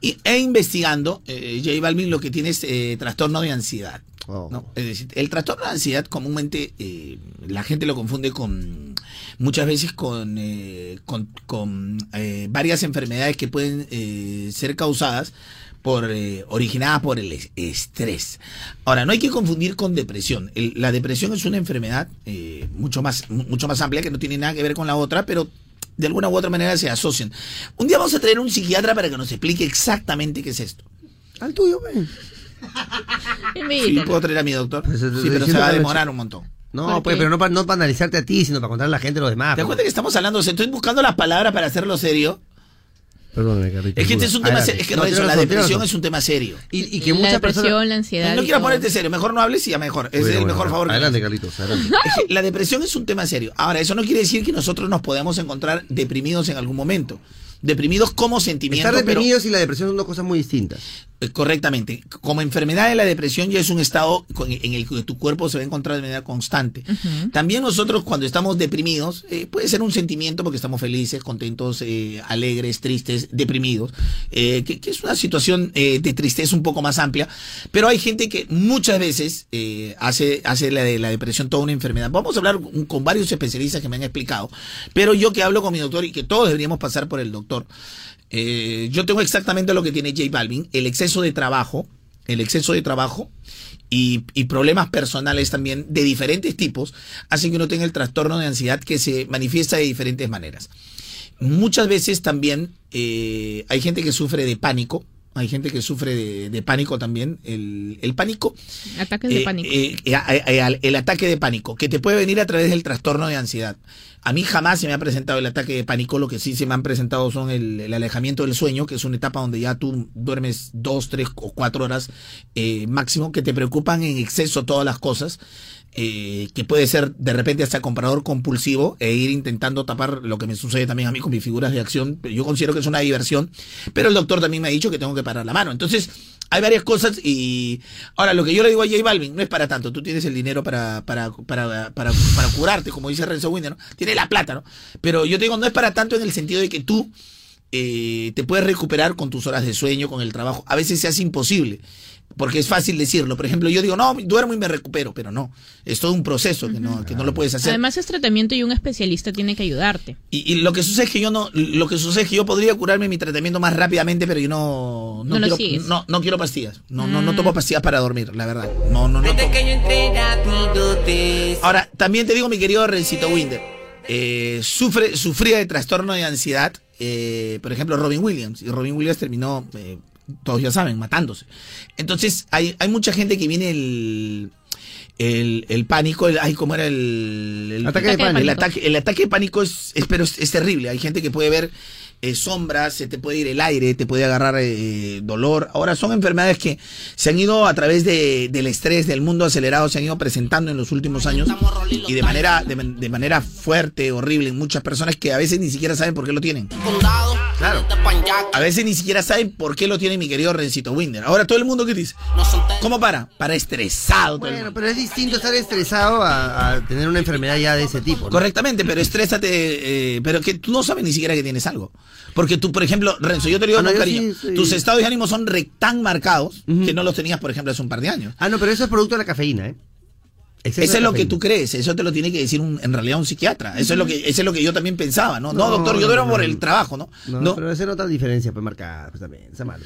Y, e investigando, eh, J Balvin lo que tiene es eh, trastorno de ansiedad. Oh. ¿no? Es decir, el trastorno de ansiedad comúnmente eh, la gente lo confunde con muchas veces con, eh, con, con, eh, varias enfermedades que pueden eh, ser causadas por originadas por el es- estrés. Ahora, no hay que confundir con depresión. El- la depresión es una enfermedad mucho más mu- mucho más amplia que no tiene nada que ver con la otra, pero de alguna u otra manera se asocian. Un día vamos a traer un psiquiatra para que nos explique exactamente qué es esto. Al tuyo. Sí, puedo traer a mi doctor. Pues, Sí, eh, pero se va a demorar un montón. No, ¿Por pues, pero no para no pa analizarte a ti, sino para contar a la gente a los demás. ¿Te das pues. cuenta que estamos hablando? O sea, estoy buscando las palabras para hacerlo serio. Perdóname, Carlito. Es que este es un tema serio. Es que No, tienes la depresión es un tema serio. Y, y que la muchas depresión, personas... la ansiedad. No todo. ponerte serio, mejor no hables y ya mejor. Ese es Bueno, el bueno, mejor favor Adelante, Carlitos, adelante. Es que la depresión es un tema serio. Ahora, eso no quiere decir que nosotros nos podamos encontrar deprimidos en algún momento. Deprimidos como sentimiento. Estar pero- deprimidos y la depresión son dos cosas muy distintas. Eh, Correctamente. Como enfermedad de la depresión ya es un estado en el que tu cuerpo se va a encontrar de manera constante. También nosotros cuando estamos deprimidos, eh, puede ser un sentimiento porque estamos felices, contentos, eh, alegres, tristes, deprimidos, eh, que, que es una situación eh, de tristeza un poco más amplia, pero hay gente que muchas veces eh, hace, hace la, de la depresión toda una enfermedad. Vamos a hablar con, con varios especialistas que me han explicado, pero yo que hablo con mi doctor y que todos deberíamos pasar por el doctor, eh, yo tengo exactamente lo que tiene J Balvin, el exceso de trabajo, el exceso de trabajo y, problemas personales también de diferentes tipos hacen que uno tenga el trastorno de ansiedad que se manifiesta de diferentes maneras. Muchas veces también eh, hay gente que sufre de pánico, hay gente que sufre de, pánico también. El, el pánico. Ataques de eh, pánico. eh, eh, el ataque de pánico, que te puede venir a través del trastorno de ansiedad. A mí jamás se me ha presentado el ataque de pánico, lo que sí se me han presentado son el, el alejamiento del sueño, que es una etapa donde ya tú duermes dos, tres o cuatro horas máximo, que te preocupan en exceso todas las cosas. Eh, que puede ser de repente hasta comprador compulsivo e ir intentando tapar lo que me sucede también a mí con mis figuras de acción. Yo considero que es una diversión, pero el doctor también me ha dicho que tengo que parar la mano. Entonces, hay varias cosas y ahora lo que yo le digo a J Balvin no es para tanto. Tú tienes el dinero para, para, para, para, para curarte, como dice Renzo Winder, ¿no? Tienes la plata, ¿no? Pero yo te digo, no es para tanto en el sentido de que tú eh, te puedes recuperar con tus horas de sueño, con el trabajo. A veces se hace imposible porque es fácil decirlo. Por ejemplo, yo digo, no, duermo y me recupero, pero no, es todo un proceso que no, que no lo puedes hacer. Además es tratamiento y un especialista tiene que ayudarte. Y, lo que sucede es que yo no, lo que sucede es que yo podría curarme mi tratamiento más rápidamente, pero yo no, no, quiero, no, no, quiero pastillas, no, no, no tomo mm. pastillas para dormir, la verdad. No, no, no. Ahora, también te digo, mi querido Rencito Winder, eh, sufre, sufría de trastorno de ansiedad, eh, por ejemplo, Robin Williams, y Robin Williams terminó eh, todos ya saben, matándose. Entonces, hay, hay mucha gente que viene el, el, el pánico, el, ay, ¿cómo era el, el ataque de pánico? El ataque, el ataque de pánico es, es pero es, terrible. Hay gente que puede ver eh, sombras, se te puede ir el aire, te puede agarrar eh, dolor. Ahora son enfermedades que se han ido a través de, del estrés, del mundo acelerado, se han ido presentando en los últimos años y de manera, de, de manera fuerte, horrible en muchas personas que a veces ni siquiera saben por qué lo tienen. Claro. A veces ni siquiera saben por qué lo tiene mi querido Rencito Winder. Ahora todo el mundo que dice, ¿cómo para? Para estresado. Bueno, pero es distinto estar estresado a, tener una enfermedad ya de ese tipo. Correctamente, pero estrésate, eh, pero que tú no sabes ni siquiera que tienes algo. Porque tú, por ejemplo, Renzo, yo te digo ah, cariño, tus estados de ánimo son tan marcados que no los tenías, por ejemplo, hace un par de años. Ah, no, pero eso es producto de la cafeína, ¿eh? Eso es lo que tú crees, eso te lo tiene que decir en realidad un psiquiatra. Eso es lo que eso es lo que yo también pensaba, ¿no? No, doctor, yo duermo por el trabajo, ¿no? No, pero esa es otra diferencia, pues marcar, pues también, está malo.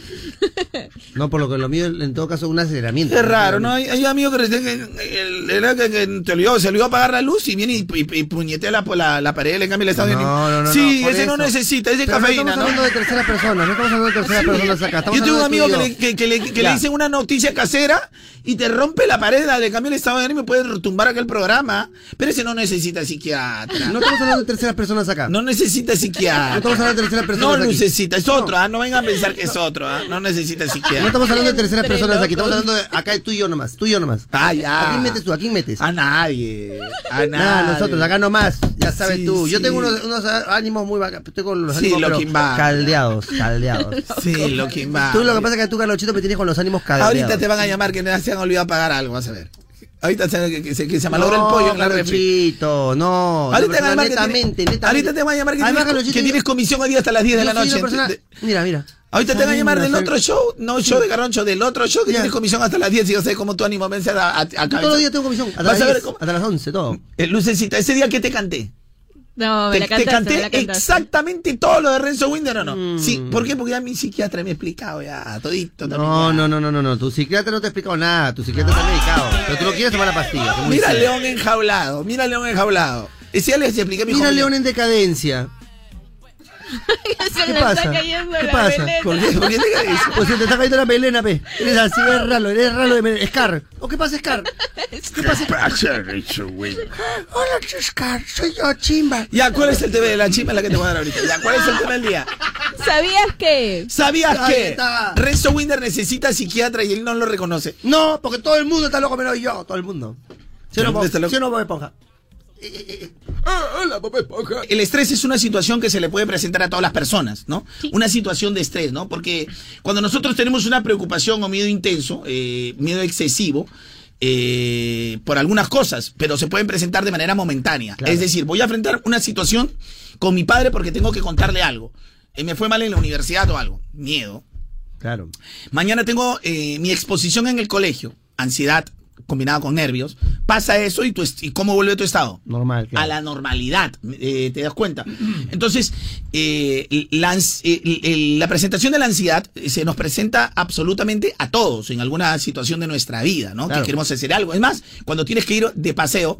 no, por lo que lo mío en todo caso un aceleramiento. Es raro, ¿no? Hay, amigos que, que, que, te olvidó, se olvidó apagar la luz y viene y, y, puñetea la, la, la, pared, le cambia el estado no, no, no, Sí, ese no necesita, ese cafeína, no estamos hablando de tercera persona, no estamos hablando de tercera persona acá. Yo tengo un amigo que le, que, le, que le dicen una noticia casera y te rompe la pared, le cambia el estado de ánimo y puede retumbar aquel programa pero ese no necesita psiquiatra. No estamos hablando de terceras personas acá. No necesita psiquiatra. No estamos hablando de terceras personas. No necesita, es otro, ¿ah? no vengan a pensar que es otro, ¿ah? no necesita psiquiatra. No estamos hablando de terceras personas aquí, estamos hablando de acá tú y yo nomás, tú y yo nomás. Ah, ya. ¿A quién metes tú? ¿A quién metes? A nadie. A nadie. nosotros, acá nomás, ya sabes tú. Yo tengo unos, unos, ánimos muy bacanos, tengo los ánimos sí, caldeados, caldeados. Sí, lo que va. Tú lo que pasa es que tú, Carlochito, me tienes con los ánimos caldeados. Ahorita te van a llamar que se han olvidado pagar algo, vas a ver. Ahorita se, que, se, que se malogra el pollo en la refri. no. Ahorita, no, netamente, netamente. Ahorita te van a llamar que, tienes, que tienes comisión hoy día hasta las 10 de la noche. mira, mira. Ahorita te van a llamar del otro show, no show de Garroncho, del otro show que tienes comisión hasta las 10 y yo sé cómo tu ánimo vence a, a, a Todos los días tengo comisión. Hasta, las, 10, hasta las 11, todo. Eh, Lucecita, ese día que te canté. No, me te, la canté exactamente todo lo de Renzo Winder o no. Mm. Sí, ¿por qué? Porque ya mi psiquiatra me ha explicado ya todito también. No, no, no, no, no, no, tu psiquiatra no te ha explicado nada, tu psiquiatra te ha medicado, pero tú no quieres tomar la pastilla. Mira León enjaulado, mira León enjaulado. Ese ya les expliqué mi Mira León en decadencia. Se ¿Qué le pasa? está cayendo ¿Qué la pasa? ¿Por qué, ¿Por qué te caes? Pues se te está cayendo la melena, pe. Eres así, eres ralo, eres ralo de melena. Scar. ¿O qué pasa, Scar? ¿Qué pasa? Hola, Scar. Soy yo, Chimba. Ya, ¿cuál es el tema de la chimba la que te voy a dar ahorita? Ya, ¿cuál es el tema del día? ¿Sabías que? ¿Sabías que Renzo Winder necesita psiquiatra y él no lo reconoce? No, porque todo el mundo está loco menos yo, todo el mundo. ¿Sí o no, Bob? ¿Sí o no, Bob Esponja? Ah, el estrés es una situación que se le puede presentar a todas las personas, ¿no? Una situación de estrés, ¿no? Porque cuando nosotros tenemos una preocupación o miedo intenso, eh, miedo excesivo, eh, por algunas cosas, pero se pueden presentar de manera momentánea. Es decir, voy a enfrentar una situación con mi padre porque tengo que contarle algo. Eh, me fue mal en la universidad o algo. Miedo. Claro. Mañana tengo mi exposición en el colegio. Ansiedad, combinado con nervios, pasa eso y, tu y cómo vuelve tu estado. Normal. A la normalidad, eh, ¿te das cuenta? Entonces, eh, la, la, presentación de la ansiedad se nos presenta absolutamente a todos en alguna situación de nuestra vida, ¿no? Que queremos hacer algo. Es más, cuando tienes que ir de paseo,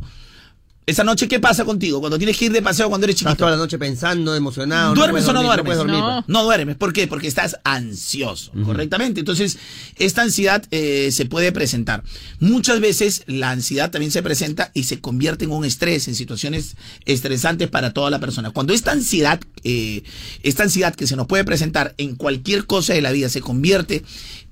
Esa noche, ¿qué pasa contigo? Cuando tienes que ir de paseo cuando eres chiquito. Estás toda la noche pensando, emocionado. ¿Duermes o no dormir, duermes? puedes dormir, No. pues. No duermes. ¿Por qué? Porque estás ansioso, correctamente. Entonces, esta ansiedad eh, se puede presentar. Muchas veces la ansiedad también se presenta y se convierte en un estrés, en situaciones estresantes para toda la persona. Cuando esta ansiedad, eh, esta ansiedad que se nos puede presentar en cualquier cosa de la vida se convierte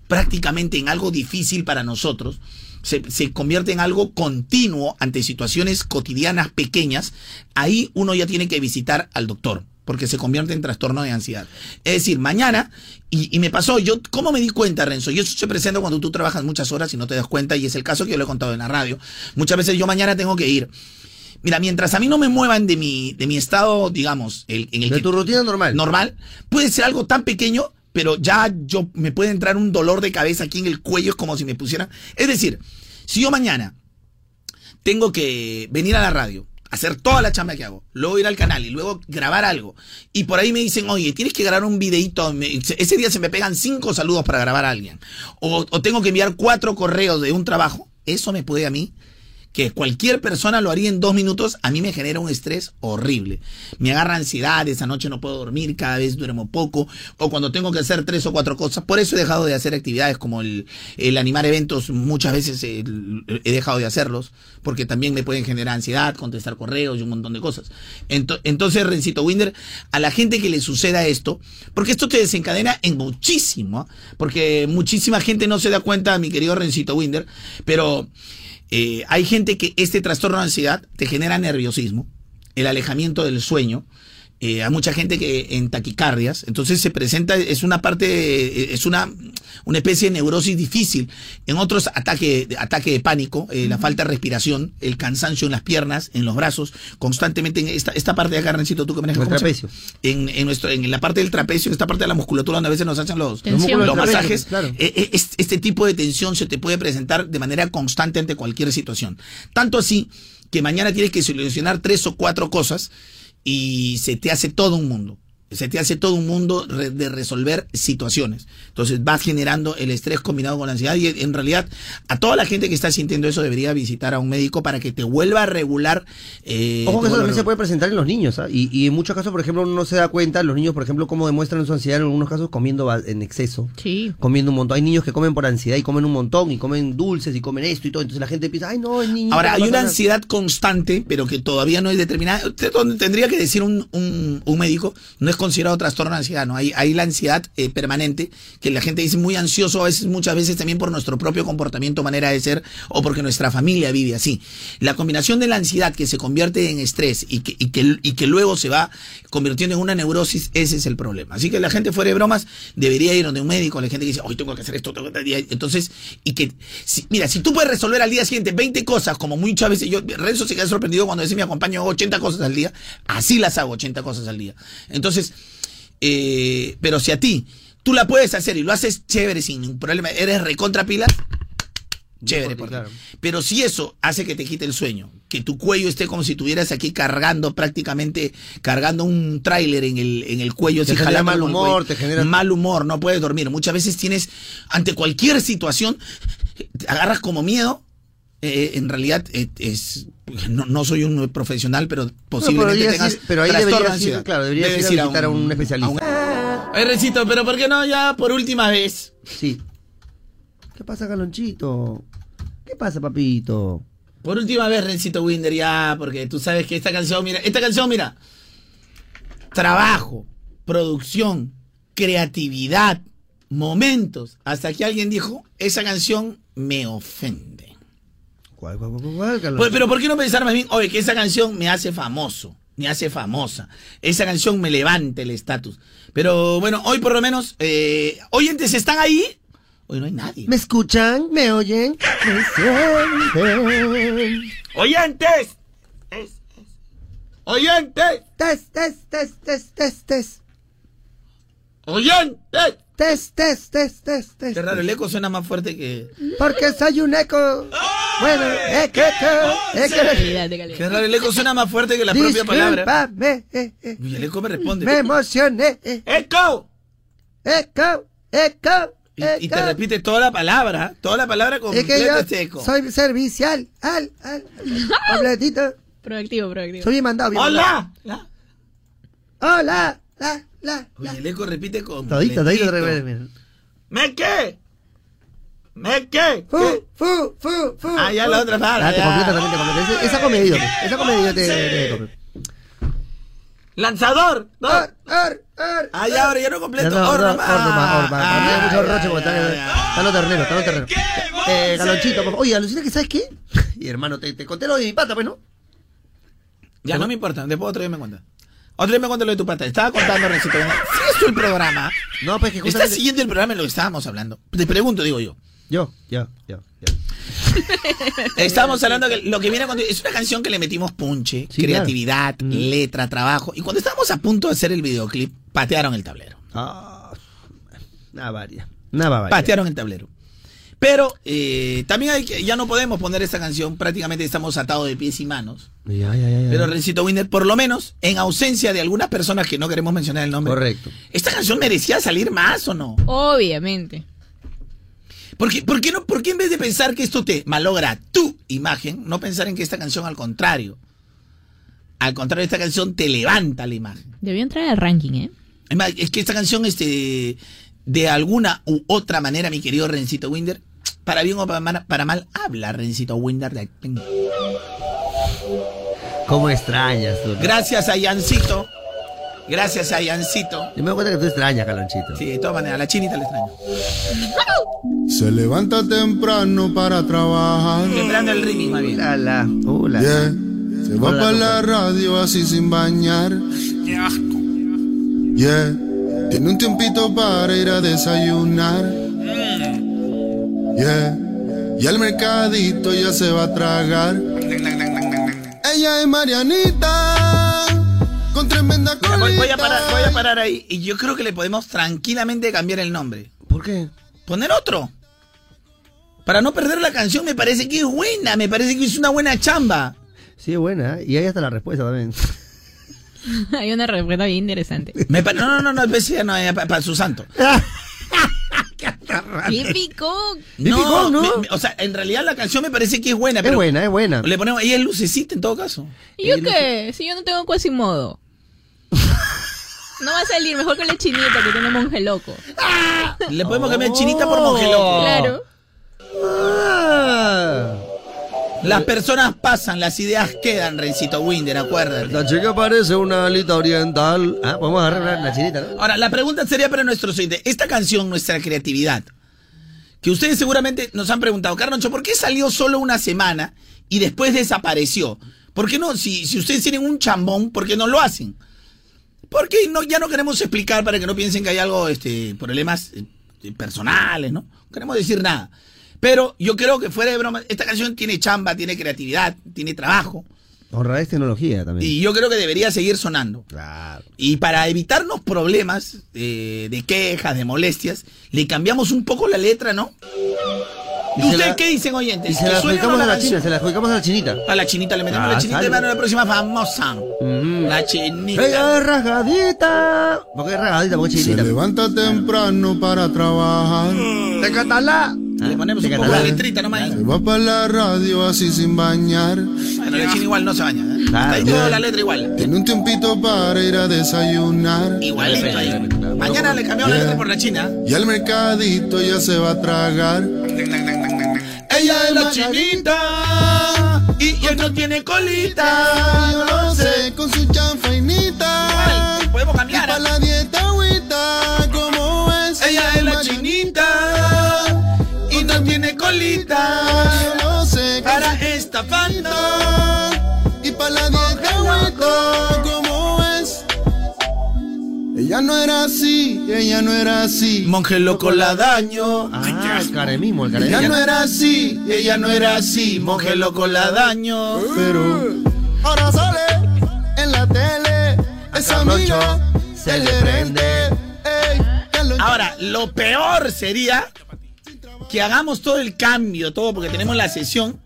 prácticamente en algo difícil para nosotros, se, se convierte en algo continuo ante situaciones cotidianas pequeñas, ahí uno ya tiene que visitar al doctor, porque se convierte en trastorno de ansiedad. Es decir, mañana, y, y me pasó, yo, ¿cómo me di cuenta, Renzo? Y eso se presenta cuando tú trabajas muchas horas y no te das cuenta, y es el caso que yo lo he contado en la radio. Muchas veces yo mañana tengo que ir. Mira, mientras a mí no me muevan de mi, de mi estado, digamos, el, en el De que tu rutina normal. normal, puede ser algo tan pequeño, pero ya yo me puede entrar un dolor de cabeza aquí en el cuello, como si me pusieran. Es decir, si yo mañana tengo que venir a la radio, hacer toda la chamba que hago, luego ir al canal y luego grabar algo, y por ahí me dicen, oye, tienes que grabar un videito, ese día se me pegan cinco saludos para grabar a alguien, o tengo que enviar cuatro correos de un trabajo, eso me puede a mí que cualquier persona lo haría en dos minutos, a mí me genera un estrés horrible. Me agarra ansiedad, esa noche no puedo dormir, cada vez duermo poco, o cuando tengo que hacer tres o cuatro cosas. Por eso he dejado de hacer actividades como el, el animar eventos, muchas veces he dejado de hacerlos, porque también me pueden generar ansiedad, contestar correos y un montón de cosas. Ento- entonces, Rencito Winder, a la gente que le suceda esto, porque esto te desencadena en muchísimo, ¿ah? porque muchísima gente no se da cuenta, mi querido Rencito Winder, pero... Eh, hay gente que este trastorno de ansiedad te genera nerviosismo, el alejamiento del sueño. Eh, hay mucha gente que en taquicardias, entonces se presenta, es una parte, eh, es una, una especie de neurosis difícil. En otros, ataque, ataque de pánico, eh, la falta de respiración, el cansancio en las piernas, en los brazos, constantemente en esta, esta parte de acá, Rencito, tú que manejas El. En, en, nuestro, en la parte del trapecio, en esta parte de la musculatura donde a veces nos hacen los, Tensión. los masajes, claro. eh, es- este tipo de tensión se te puede presentar de manera constante ante cualquier situación. Tanto así que mañana tienes que solucionar tres o cuatro cosas y se te hace todo un mundo. Se te hace todo un mundo re- de resolver situaciones. Entonces vas generando el estrés combinado con la ansiedad y en realidad a toda la gente que está sintiendo eso debería visitar a un médico para que te vuelva a regular. eh, Ojo que eso también se puede presentar en los niños, ¿ah? y, y en muchos casos, por ejemplo, uno no se da cuenta, los niños, por ejemplo, cómo demuestran su ansiedad en algunos casos comiendo en exceso, Sí. comiendo un montón. Hay niños que comen por ansiedad y comen un montón, y comen dulces y comen esto y todo, entonces la gente piensa, ay no, el niño. Ahora, hay una nada". ansiedad constante, pero que todavía no es determinada. Usted Tendría que decir un, un- un médico, no es considerado trastorno de ansiedad, ¿no? Hay, hay la ansiedad eh, permanente, que la gente dice muy ansioso, a veces, muchas veces también por nuestro propio comportamiento, manera de ser, o porque nuestra familia vive así. La combinación de la ansiedad que se convierte en estrés y que, y que, y que luego se va convirtiendo en una neurosis, ese es el problema. Así que la gente fuera de bromas debería ir donde un médico, la gente que dice, hoy tengo que hacer esto, tengo que hacer esto". entonces, y que, si- mira, si tú puedes resolver al día siguiente 20 cosas, como muchas veces, yo, Renzo se queda sorprendido cuando dice mi acompaño hago 80 cosas al día, así las hago 80 cosas al día. Entonces, eh, pero si a ti, tú la puedes hacer y lo haces chévere sin ningún problema, eres recontra pila, chévere. por claro. Pero si eso hace que te quite el sueño, que tu cuello esté como si estuvieras aquí cargando prácticamente, cargando un tráiler en el, en el cuello, Te así genera mal humor, te genera- mal humor, no puedes dormir. Muchas veces tienes, ante cualquier situación, te agarras como miedo. Eh, en realidad eh, es no, no soy un profesional, pero posiblemente deberías tengas ir- pero ahí deberías ir, claro, deberías Debes ir a visitar a un especialista. Oye, Rencito, pero ¿por qué no ya por última vez? Sí. ¿Qué pasa, Galonchito? ¿Qué pasa, papito? Por última vez, Rencito Winder, ya, porque tú sabes que esta canción, mira, esta canción, mira, trabajo, producción, creatividad, momentos, hasta que alguien dijo, esa canción me ofende. ¿Cuál, cuál, cuál, cuál, Galonchito? Pues, pero ¿por qué no pensar más bien, oye, que esa canción me hace famoso, me hace famosa, esa canción me levanta el estatus? Pero bueno, hoy por lo menos, eh, oyentes están ahí, hoy no hay nadie. ¿Me escuchan? ¿Me oyen? ¿Me sienten? ¡Oyentes! Es- es- ¡Oyentes! Test, test, test, test, test, test. ¡Oyentes! Test, test, test, test, test. Qué raro, el eco suena más fuerte que... Porque soy un eco. Bueno, eco, eco, de calidad. Qué raro, el eco suena más fuerte que la propia palabra. Discúlpame, eh, eh. Y el eco me responde. Me emocioné. eh. ¡Eco! Eco, eco, Y, y te repite toda la palabra, toda la palabra Es que completa yo este eco. soy servicial. Al, al. Completito. Proactivo, proactivo. Soy bien mandado, bien ¡Hola! mandado. Hola. La, la, la. Oye, el eco repite con. Todito, todito. todito. ¿Me qué? ¿Me qué? Fu, ¿Qué? fu, fu, fu. Ah, ya la otra palabra. Ah, te ya. completa también, te completa. Esa- te- esa comedida te, te, te- ¡Lanzador! or, or, Ah, ya, ahora ya no Ya completo. no, no, más. Mucho ya, roche porque ya, están ya. están los terneros, están los terneros. Eh, Galonchito, por. Oye, alucina que sabes qué? Y hermano, te, te conté lo de mi pata, pues, ¿no? Ya no me importa, después otro día me cuenta. Otro día me cuenta lo de tu pata. Estaba contando, Rencito. ¿Sigues el programa? No, pues que ¿Estás justamente... siguiendo el programa en lo que estábamos hablando? Te pregunto, digo yo. Yo, yo, yo, yo. Estábamos hablando que lo que viene cuando es una canción que le metimos punche, Sí, creatividad, claro. Mm. letra, trabajo. Y cuando estábamos a punto de hacer el videoclip, patearon el tablero. Ah, una varia. Una bavaria. Patearon el tablero. Pero eh, también hay que, ya no podemos poner esta canción, prácticamente estamos atados de pies y manos. Ya, ya, ya, ya. Pero Rencito Winder, por lo menos, en ausencia de algunas personas que no queremos mencionar el nombre. Correcto. ¿Esta canción merecía salir más o no? Obviamente. ¿Por qué, por, qué no, ¿Por qué en vez de pensar que esto te malogra tu imagen, no pensar en que esta canción al contrario? Al contrario, esta canción te levanta la imagen. Debió entrar al ranking, ¿eh? Es más, es que esta canción, este, de alguna u otra manera, mi querido Rencito Winder, para bien o para mal, para mal habla Rencito Winder de. ¿Cómo extrañas tú? Gracias a Yancito. Gracias a Yancito. Yo me doy cuenta que tú extrañas, Calonchito. Sí, de todas maneras, la chinita le extraño. Se levanta temprano para trabajar. Esperando el ritmo, más bien. La, la. Uh, la, Yeah. la. Se va Hola, para la radio así sin bañar. Yeah. Tiene un tiempito para ir a desayunar. Yeah. Y al mercadito ya se va a tragar. Ella es Marianita. Con tremenda Mira, voy, voy a parar, voy a parar ahí. Y yo creo que le podemos tranquilamente cambiar el nombre. ¿Por qué? Poner otro. Para no perder la canción, me parece que es buena. Me parece que es una buena chamba. Sí, es buena. ¿eh? Y ahí está la respuesta también. Hay una respuesta bien interesante. Me pa- no, no, no, no, especie, no, para su santo. Típico. ¿no? me- me- o sea, en realidad la canción me parece que es buena, Es buena, es buena. le ponemos ahí el lucecita en todo caso. ¿Y yo qué? Si yo no tengo Quasimodo. No va a salir mejor que la chinita que tiene monje loco. Le podemos cambiar chinita por monje loco. Claro. Ah. Las personas pasan, las ideas quedan, Rencito Winder, acuérdate. La chica parece una alita oriental. Ah, podemos agarrar una- la chinita, ¿no? Ahora, la pregunta sería para nuestros oyentes. Esta canción, nuestra creatividad, que ustedes seguramente nos han preguntado, Carnoncho, ¿por qué salió solo una semana y después desapareció? ¿Por qué no? Si, si ustedes tienen un chambón, ¿por qué no lo hacen? Porque no, ya no queremos explicar para que no piensen que hay algo, este, problemas eh, personales, ¿no? No queremos decir nada. Pero yo creo que fuera de broma, esta canción tiene chamba, tiene creatividad, tiene trabajo. Honradez tecnología también. Y yo creo que debería seguir sonando. Claro. Y para evitarnos problemas eh, de quejas, de molestias, le cambiamos un poco la letra, ¿no? Y ¿Y se ustedes la- qué dicen, oyentes? Y se ¿Que la adjudicamos a la china, se la adjudicamos a la chinita. A la chinita le metemos Ah, la chinita sale. hermano, la próxima famosa. Mm. La chinita. Ella es rasgadita. ¿Por qué es rasgadita? Porque es Se chinita. levanta temprano para trabajar. ¡Te catalá! Le ponemos un poco catalá. de letrita nomás. Se va para la radio así sin bañar. Bueno, la china igual no se baña. ¿eh? Claro. Está ahí toda la letra igual. Tiene un tiempito para ir a desayunar. Igualito ahí. Mañana le cambiamos la letra por la china. Y al mercadito ya se va a tragar. Ella es la chinita. Y, y no tiene colita. Ella no era así, ella no era así. Monje loco la daño. Ah, el caremismo, el Ella no era así, Ella no era así, monje loco la daño. pero ahora sale en la tele. Esa amiga se le prende. Ey. Ahora, lo peor sería que hagamos todo el cambio, todo porque tenemos la sesión.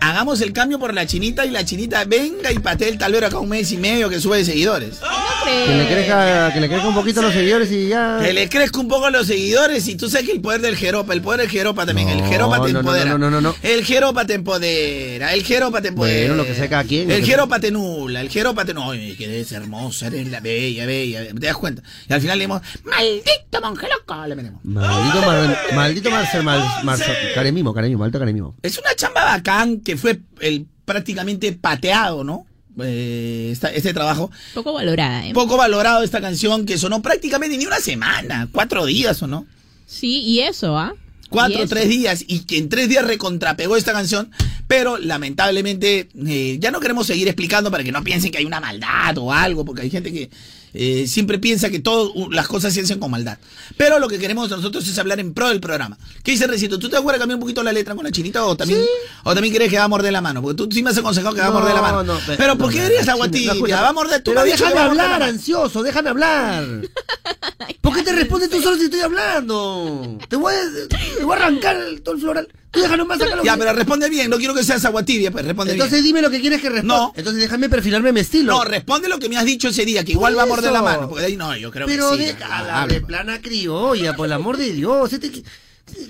Hagamos el cambio por la chinita y la chinita venga y patee el tablero acá un mes y medio que sube de seguidores. Que le crezca, que le crezca un poquito los seguidores y ya. Que le crezca un poco a los seguidores y tú sabes que el poder del jeropa, el poder del jeropa también, el jeropa te no, empodera. no, no, no, no. El jeropa te empodera, el jeropa te empodera. Bueno, lo que sea cada quien, El que jeropa te nula, el jeropa te no, que eres hermosa, eres la bella, bella, ¿te das cuenta? Y al final le dimos, maldito monje loco, le metemos. Maldito, mar, maldito Marcel, Mar, Marcel, Caremimo, Caremimo, alto Caremimo. Es una chamba bacán que fue el prácticamente pateado, ¿no? Eh, esta- este trabajo. Poco valorada, ¿eh? Poco valorado esta canción que sonó prácticamente ni una semana, cuatro días o no. Sí, y eso, ¿ah? Cuatro eso. tres días y que en tres días recontrapegó esta canción, pero lamentablemente eh, ya no queremos seguir explicando para que no piensen que hay una maldad o algo, porque hay gente que eh, siempre piensa que todas las cosas se hacen con maldad. Pero lo que queremos nosotros es hablar en pro del programa. ¿Qué dice Recito? ¿Tú te acuerdas cambiar un poquito la letra con la chinita o también, o también crees que va a morder la mano? Porque tú sí me has aconsejado que va a morder la mano. No, no, pero ¿por qué dirías no, Va a morder tú Pero déjame hablar, ansioso, déjame hablar. ¿Por qué te respondes tú solo si estoy hablando? Te voy a, te voy a arrancar todo el floral. Tú déjame más sacarlo. Ya, pero responde bien, no quiero que seas agua tibia, pues responde bien. Entonces dime lo que quieres que responda. No. Entonces déjame perfilarme mi estilo. No, responde lo que me has dicho ese día, que igual va a morder la mano. Porque de ahí no, yo creo Pero que sí. déjala, Habla, de plana criolla, por el amor de Dios. Este-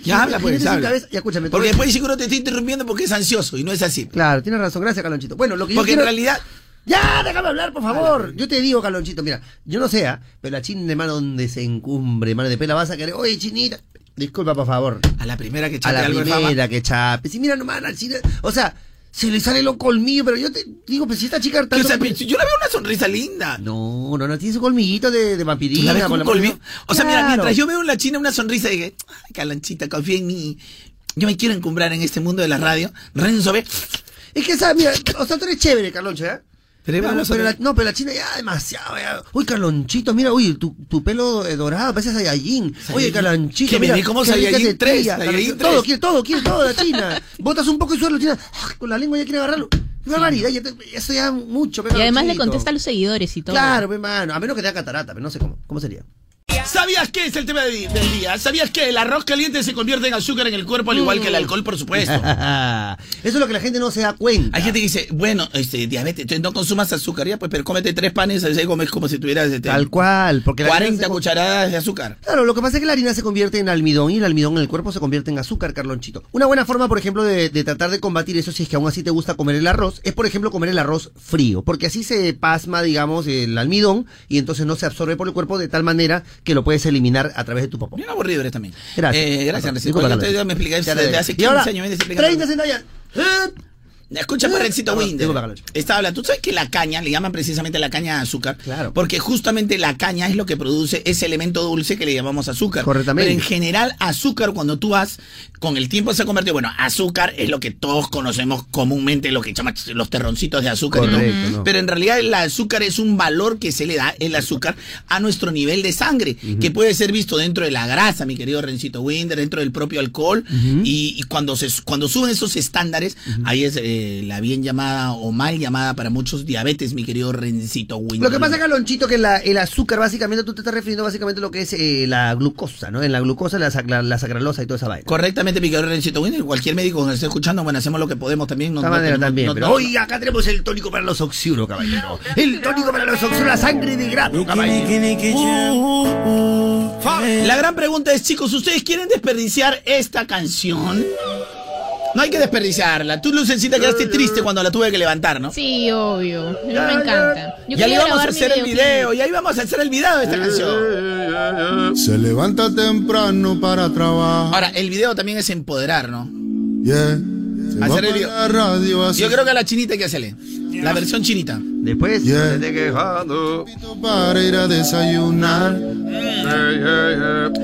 Ya habla, pues, habla. Ya escúchame. Porque después seguro te estoy interrumpiendo porque es ansioso y no es así. Claro, tienes razón. Gracias, Calonchito. Bueno, lo que yo Porque en quiero... realidad, Ya, déjame hablar, por favor. Yo te digo, Calonchito, mira, yo no sé, ¿ah? pero la china de mano donde se encumbre, mano de pela, vas a querer, oye, chinita, disculpa, por favor. a la primera que A chape la algo de fama. primera que chape. Si mira nomás, la china, o sea, se le sale lo colmillo, pero yo te digo, pues si esta chica tanto- o sea, yo le veo una sonrisa linda. No, no, no, tiene su colmillito de, de ¿Tú vampirina. la con la colmillo? O sea, mira, mientras yo veo en la china una sonrisa, dije, ay, Calanchita, confía en mí. Yo me quiero encumbrar en este mundo de la radio. Renzo ve. Es que, ¿sabes? Mira, o sea, tú eres chévere, Carloncho, ¿ya? Pero Pero, vamos a pero ver. la- no, pero la china ya demasiado. Ya. Uy, Carlonchito, mira, uy, tu, tu pelo eh, dorado, parece Saiyajin. Oye, Carlonchito, Que me mira. rica Saiyajin tetilla, 3, Carlonchito. Saiyajin Todo, 3. quiere todo, quiere todo la china. Botas un poco y suelo, la china. ah, Con la lengua ya quiere agarrarlo. Qué barbaridad, ya te- eso ya mucho. Y además le contesta a los seguidores y todo. Claro, mi hermano, a menos que te haga catarata, pero no sé cómo. ¿Cómo sería? ¿Sabías qué es el tema de- del día? ¿Sabías que el arroz caliente se convierte en azúcar en el cuerpo al igual que el alcohol, por supuesto? Eso es lo que la gente no se da cuenta. Hay gente que dice, bueno, este, diabetes, entonces no consumas azúcar, ya, pues, pero cómete tres panes, así comes como si tuvieras este, Tal cual, porque la 40 harina se- cucharadas de azúcar. Claro, lo que pasa es que la harina se convierte en almidón y el almidón en el cuerpo se convierte en azúcar, Carlonchito. Una buena forma, por ejemplo, de, de tratar de combatir eso, si es que aún así te gusta comer el arroz, es, por ejemplo, comer el arroz frío, porque así se pasma, digamos, el almidón y entonces no se absorbe por el cuerpo de tal manera que lo puedes eliminar a través de tu popó. Bien aburrido eres también. Gracias. Eh, gracias, Rencito. disculpa, Yo te- me expliqué Ya desde hace y 15 ahora, años. me vienes explicando. 30 centavos. Eh, Escúchame, ¿Eh? Winder. Está hablando. Tú sabes que la caña, le llaman precisamente la caña de azúcar. Claro. Porque justamente la caña es lo que produce ese elemento dulce que le llamamos azúcar. Correctamente. Pero en general, azúcar, cuando tú vas, con el tiempo se ha convertido. Bueno, azúcar es lo que todos conocemos comúnmente, lo que llaman los terroncitos de azúcar. y todo. Correcto, ¿no? Pero en realidad, el azúcar es un valor que se le da, el azúcar, a nuestro nivel de sangre, que puede ser visto dentro de la grasa, mi querido Rencito Winder, dentro del propio alcohol. y, y cuando, se, cuando suben esos estándares, ahí es eh, la bien llamada o mal llamada para muchos diabetes, mi querido Rencito Winder. Lo que pasa, Carlonchito, que la- el azúcar, básicamente, tú te estás refiriendo básicamente a lo que es eh, la glucosa, ¿no? En la glucosa, la, la, la sacaralosa y toda esa vaina. Correctamente, mi querido Rencito Winder. Cualquier médico que nos esté escuchando, bueno, hacemos lo que podemos también. De no- manera tenemos- también. no- pero hoy acá tenemos el tónico para los oxiuros, caballero. El tónico para los oxiuros, la sangre de grado, caballero. La gran pregunta es, chicos, ¿ustedes quieren desperdiciar esta canción? No hay que desperdiciarla. Tú, Lucencita, quedaste triste cuando la tuve que levantar, ¿no? Sí, obvio. A mí me encanta. Yo ya le íbamos a hacer el video, ya íbamos a hacer el video de esta canción. Se levanta temprano para trabajar. Ahora, el video también es empoderar, ¿no? Yeah. Hacer el video. radio. Yo creo que a la chinita hay que hacerle. La versión chinita. Después, Yeah. se te quejando. Para ir a desayunar.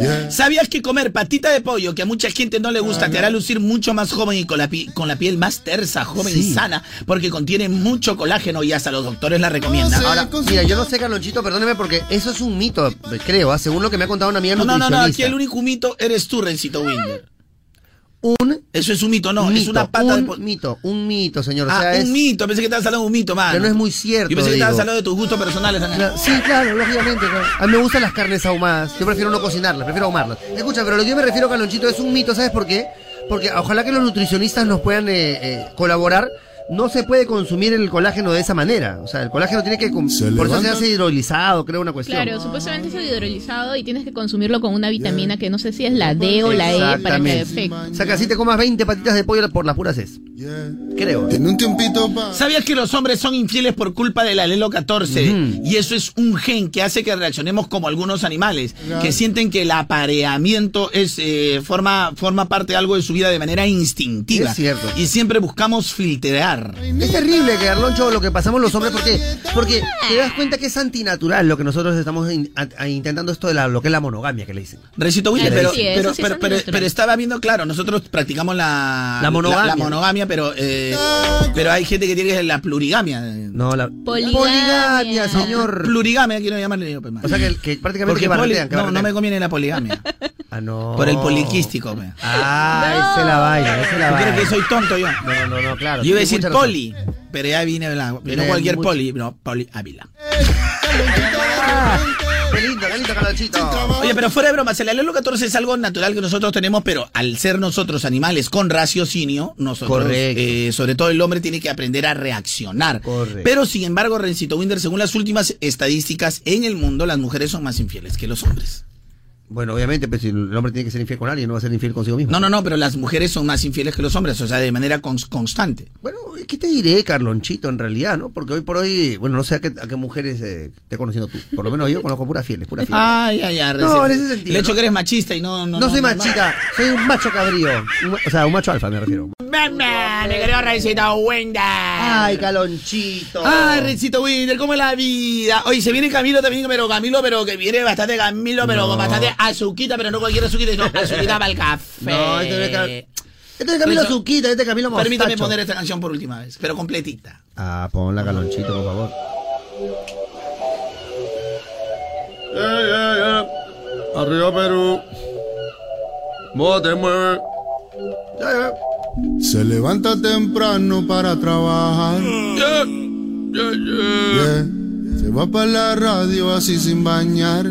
Yeah. ¿Sabías que comer patita de pollo, que a mucha gente no le gusta, te hará lucir mucho más joven y con la, pi- con la piel más tersa, joven y sana? Porque contiene mucho colágeno y hasta los doctores la recomiendan. Ahora, mira, yo no sé, Carlonchito, perdóneme, porque eso es un mito, creo, ¿ah? según lo que me ha contado una amiga No, no, no, no, aquí el único mito eres tú, Rencito Winder. Un Eso es un mito, no, es una pata de un pollo. mito, un mito, señor. o Ah, es, un mito, pensé que estabas hablando de un mito, man. Pero no es muy cierto, Yo pensé que digo. estabas hablando de tus gustos personales también. Claro, Sí, claro, lógicamente. claro. A mí me gustan las carnes ahumadas. Yo prefiero no cocinarlas, prefiero ahumarlas. Escucha, pero lo que yo me refiero, Carlonchito, es un mito, ¿sabes por qué? Porque ojalá que los nutricionistas nos puedan eh, eh, colaborar no se puede consumir el colágeno de esa manera. O sea, el colágeno tiene que... Se por eso se hace hidrolizado, creo, una cuestión. Claro, supuestamente es hidrolizado y tienes que consumirlo con una vitamina que no sé si es la D o la E para que efecto. O sea, que así te comas 20 patitas de pollo por las puras es. Creo. Un tiempito pa. ¿Sabías que los hombres son infieles por culpa del alelo 14? Ujú. Y eso es un gen que hace que reaccionemos como algunos animales, que sienten que el apareamiento es eh, forma, forma parte de algo de su vida de manera instintiva. Es cierto. Y siempre buscamos filtrar. Es terrible que Arloncho lo que pasamos los hombres porque porque te das cuenta que es antinatural lo que nosotros estamos in- a- a- intentando esto de la, lo que es la monogamia que le dicen. Recito Willy, pero, sí es, pero, eso sí pero, es pero- antinatural. pero estaba viendo, claro, nosotros practicamos la, La monogamia. la, monogamia, pero, eh, pero hay gente que tiene la plurigamia. No, la Poligamia. poligamia, señor. Plurigamia, quiero llamarle yo. pues. O sea que, que prácticamente Porque que poli- barretean, que no, no me conviene la poligamia. Ah, no. Por el poliquístico. pues. Ah, esa es la vaina, esa es la ¿Tú crees vaina. que soy tonto yo? No, no, no, claro. Yo iba a decir razón. poli, pero ya vine la, Viene no cualquier mucho. poli, no, poli Ávila. Qué lindo, qué lindo, Carlonchito. Oye, pero fuera de bromas, el alelo 14 es algo natural que nosotros tenemos, pero al ser nosotros animales con raciocinio, nosotros, Correcto. eh, sobre todo el hombre, tiene que aprender a reaccionar. Correcto. Pero sin embargo, Rencito Winder, según las últimas estadísticas en el mundo, las mujeres son más infieles que los hombres. Bueno, obviamente, pues si el hombre tiene que ser infiel con alguien, no va a ser infiel consigo mismo. No, no, no, pero las mujeres son más infieles que los hombres, o sea, de manera cons- constante. Bueno, ¿qué te diré, Carlonchito, en realidad, no? Porque hoy por hoy, bueno, no sé a qué, a qué mujeres eh, te conociendo tú. Por lo menos yo conozco puras fieles, puras fieles. Ay, ay, ay. No, en ese sentido, El hecho ¿no? que eres machista y no... no, No, soy machita, soy un macho cabrío. Un- o sea, un macho alfa me refiero. Me creo Rencito Winder. Ay, Calonchito. Ay, Rencito Winder, ¿cómo es la vida? Oye, se viene Camilo también, pero Camilo, pero que viene bastante Camilo, pero No. con bastante azuquita, pero no cualquier azuquita, sino azuquita para el café. No, este es Este es Camilo Eso- Zuquita, este es Camilo Mostacho. Permítame poner esta canción por última vez, pero completita. Ah, ponla, Calonchito, por favor. Yeah, yeah, yeah. Arriba Perú. Mote mueve. Se levanta temprano para trabajar. Yeah, yeah, yeah. Yeah. Se va para la radio así sin bañar.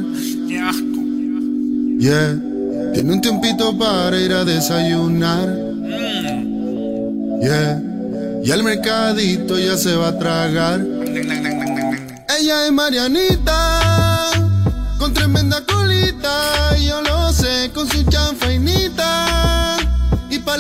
Yeah. Tiene un tiempito para ir a desayunar. Yeah. Y al mercadito ya se va a tragar. Ella es Marianita, con tremenda colita. Yo lo sé, con su chanfainita. Y para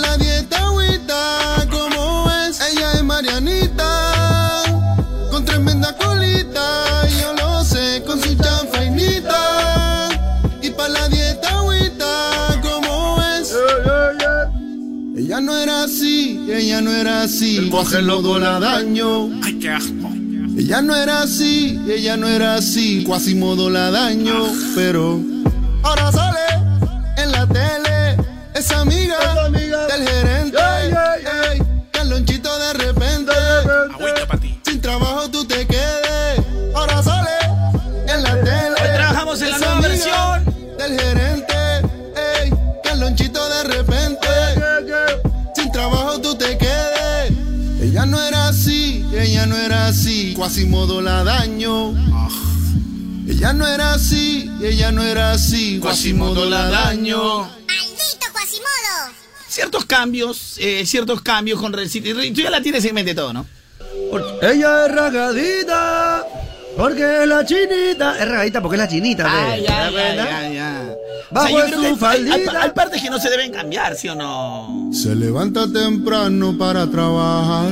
ella no era así. El coge loco la daño. Ay, qué asco. Ella no era así, ella no era así, Quasimodo la daño, pero ahora sale en la tele, es amiga, del gerente, ey, Carlonchito así, Quasimodo la daño. Ella no era así, ella no era así, Quasimodo la daño. ¡Maldito Quasimodo! Ciertos cambios, eh, ciertos cambios con tú ya la tienes en mente todo, ¿no? Ella es ragadita, porque es la chinita. Es ragadita porque es la chinita. Ay, ¿te ya, ya, ya, ya. Bajo yo creo su que hay- hay, faldita. hay partes que no se deben cambiar, ¿sí o no? Se levanta temprano para trabajar.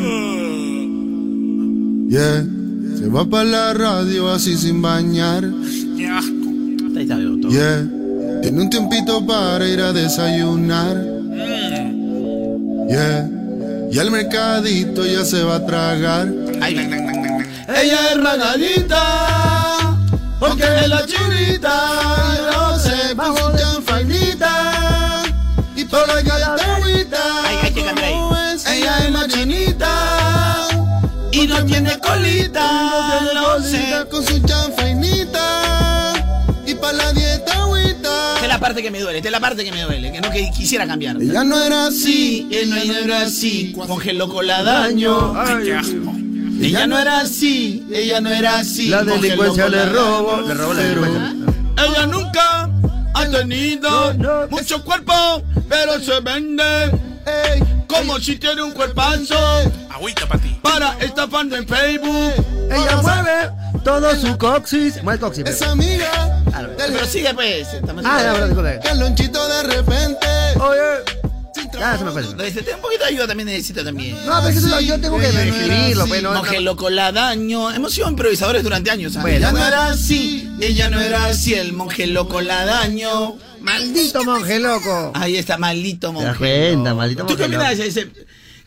Yeah, se va para la radio así sin bañar. Qué asco. Ahí está, veo todo. Yeah, tiene un tiempito para ir a desayunar. Yeah, y al mercadito ya se va a tragar. Ay. Ella es ragadita, porque es la chinita, yo no sé, bajo su chanfainita, y por la tiene colita, lo sé. con su chanfainita, y para la dieta agüita. Esta es la parte que me duele, esta es la parte que me duele, que no que quisiera cambiar. Ella no era así, Sí, él no era así, congeló con la daño. Ay, qué asco. Ella no era así, ella no era así. La delincuencia le daño. Le robó la delincuencia. Ella nunca ha tenido No, no. mucho cuerpo, pero se vende. Como si tiene un cuerpazo. Agüita para ti. Para estafando en Facebook. Ella mueve todo su coxis. Mueve el coxis. Es amiga. Pero sigue pues. Ah, ya, perdón, disculpe. Calonchito de repente. Oye. Ya se me fue. Necesito un poquito de ayuda también necesito también. No, pero es que eso yo tengo que escribirlo, pues, no. Monje loco la daño. Hemos sido improvisadores durante años. ella no era así. Ella no era así. El monje loco la daño. Maldito monje loco. Ahí está, maldito monje. das cuenta, maldito ¿Tú qué opinas? Ese-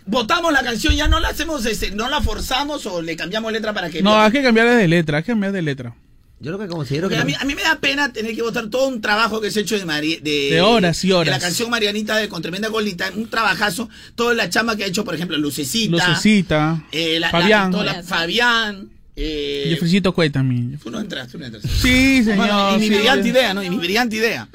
Votamos la canción, ya no la hacemos, ese, no la forzamos o le cambiamos letra para que. No, hay que cambiar de letra, hay que cambiar de letra. Yo lo que considero Porque que. a mí, a mí me da pena tener que votar todo un trabajo que se ha hecho de, Mari- de, De horas y horas. De la canción Marianita de Con Tremenda Golita, un trabajazo. Toda la chamba que ha hecho, por ejemplo, Lucecita. Lucecita, eh, la- la- Fabián, toda la- Fabián. Eh, Jeffreycito Cuey también. tú no entras, tú no entras. Sí, señor. Bueno, y mi sí. brillante idea, ¿no? Y mi brillante idea.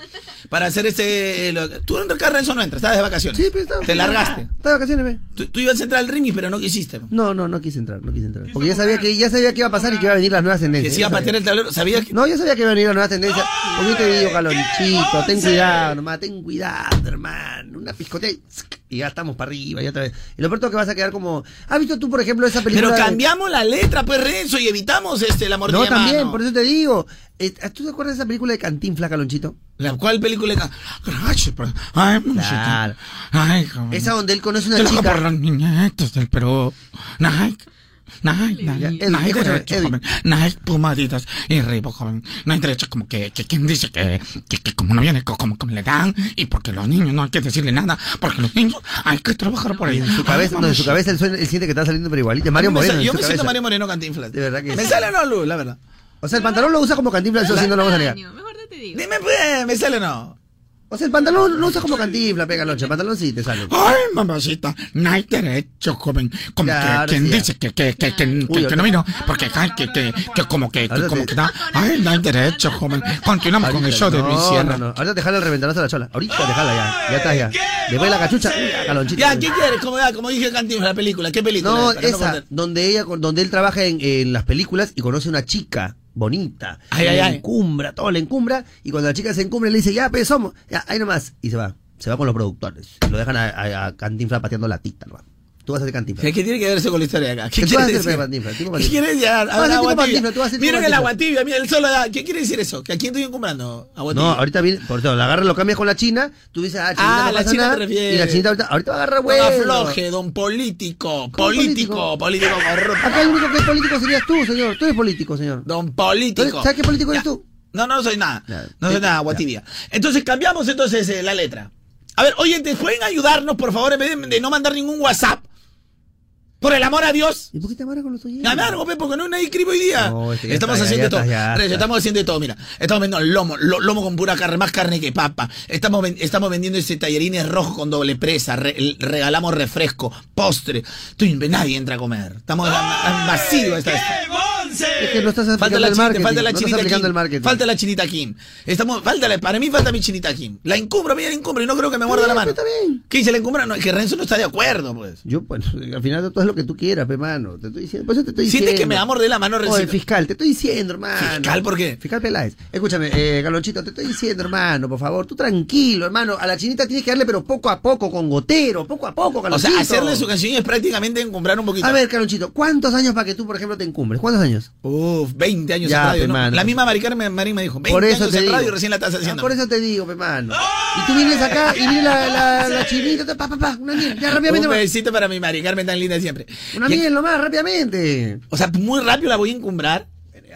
Para hacer ese... lo- tú en Renzo no entras, estás de vacaciones. Sí, pero está- Te largaste. Está de vacaciones, ve. Tú, tú ibas a entrar al ring, pero no quisiste. No, no, no quise entrar, no quise entrar. Porque ya sabía que ya sabía que iba a pasar y que iba a venir las nuevas Que tendencias. se iba a Ya patear sabía. el tablero. ¿Sabías que No, yo sabía que iba a venir las nuevas tendencias. Porque yo te digo, calonchito, ten cuidado, nomás, ten cuidado, hermano. Una piscotea y, y ya estamos para arriba, ya otra vez. Y lo peor es que vas a quedar como. ¿Has visto tú, por ejemplo, esa película? Pero de- cambiamos la letra, pues, Renzo, y evitamos este, la mordida No, de también, mano. por eso te digo. Eh, ¿Tú te acuerdas de esa película de Cantinfla, Calonchito? ¿La cuál película? Ay, pues, Ay. Claro. Ay. Esa donde él conoce una Te chica. por los niñetos del Perú. Nike. Edwin, Nike escúchame, derecho, joven. Nike, pumaditas y Reebok, joven. No hay derecho como que, que quien dice que, que, que como no viene, co- como, como le dan, y porque los niños no hay que decirle nada, porque los niños hay que trabajar por ellos. en su cabeza, no, en su cabeza él, suena- él siente que está saliendo pero igualito. Mario Yo me Moreno. Yo me siento cabeza. Mario Moreno Cantinflas. De verdad que ¿Me sí. sale o no, Luz? La verdad. O sea, el pantalón lo usa como Cantinflas, eso sí no lo vamos a negar. Año, Mejor no te digo. Dime, pues, ¿me sale o no? O sea, el pantalón lo usa como Cantinflas, pega noche. El pantalón sí te sale. Ay, mamacita, no hay derecho, joven. Como Ya, que quien sí, dice que, que, que, que, Uy, que- no vino, porque ay, que, que, que como que, como sí. que da. Ay, no hay derecho, joven. Continuamos con el show de Luis no, Sierra. no, no. Ahorita te jala el reventanazo a la chola. Ahorita te jala ya. Ya está ya. Después de la cachucha, uy, ya, ¿qué quieres? Como, ya, como dije Cantinflas, la película. ¿Qué película? No, esa, donde ella, donde él trabaja en, en las películas y conoce una chica bonita. Ay, encumbra, todo le encumbra. Y cuando la chica se encumbra, le dice, ya, pues somos, ya, ahí nomás. Y se va. Se va con los productores. Lo dejan a, a, a Cantinflas pateando la tita, nomás. Tú vas a ser Cantinflas. ¿Qué, tiene que ver eso con la historia de acá? ¿Qué ¿Qué tú vas a quiere hacer, decir? Cantinflas? Tipo ¿Qué Cantinflas. quiere decir? Tú vas a ser tipo Agua tibia. Cantinflas, tú vas a ser tipo Miren el Cantinflas. agua tibia, mira el solo. da- ¿Qué quiere decir eso? ¿Que a quién estoy encumbrando? Agua No, ahorita viene, por eso, la agarra, lo cambias con la china, tú dices, ah, Ah, no la china nada, te refieres. Y la chinita ahorita, ahorita va a agarrar No huevo. afloje, don político. Político, político corrupto. Acá el único que es político serías tú, señor. Tú eres político, señor. Don político. ¿Sabes qué político eres tú? No, no soy nada. No soy Ya. nada, Guatibia. Entonces cambiamos entonces eh, la letra. A ver, oyentes, ¿pueden ayudarnos, por favor, en vez de, de no mandar ningún WhatsApp? Por el amor a Dios. ¿Y por qué te amarras con los oyentes? Amargo, pe, porque no nadie escribe hoy día. No, este estamos haciendo ya todo. ya está. estamos haciendo de todo, mira. Estamos vendiendo lomo, lo- lomo con pura carne, más carne que papa. Estamos, ven- estamos vendiendo ese tallarines rojos con doble presa. re- regalamos refresco, postre. Tú, nadie entra a comer. Estamos vacíos esta Es que no estás Falta aplicando la, el chinita, marketing. falta la no estás chinita aplicando Kim. el marketing. Falta la chinita Kim. Estamos, falta la- para mí falta mi chinita Kim. La encumbro, mira la encumbro y no creo que me muerda la mano. Está bien. ¿Qué dice la encumbra? No, es que Renzo no está de acuerdo, pues. Yo, pues, al final todo es lo que tú quieras, pe, mano. Te estoy diciendo. Por eso te estoy diciendo. que me va a morder la mano, Oye, Rencito. fiscal, te estoy diciendo, hermano. ¿Fiscal por qué? Fiscal Peláez. Escúchame, eh, Galonchito, te estoy diciendo, hermano, por favor, tú tranquilo, hermano. A la chinita tienes que darle, pero poco a poco, con gotero, poco a poco, O Galonchito. sea, hacerle su canción es prácticamente encumbrar un poquito. A ver, Carlonchito, ¿cuántos años para que tú, por ejemplo, te encumbres? ¿Cuántos años? Uf, 20 años Ya, en radio. ¿no? La misma Mari Carmen Marín me dijo, 20 por eso años te en radio recién la estás Ah, haciendo. por eso te digo, pe, mano. Y tú vienes acá y viene la, la, la chinita, ta, pa, pa, pa, una miel, ya rápidamente. un besito para mi Mari Carmen tan linda siempre. Una miel nomás, rápidamente. O sea, muy rápido la voy a encumbrar.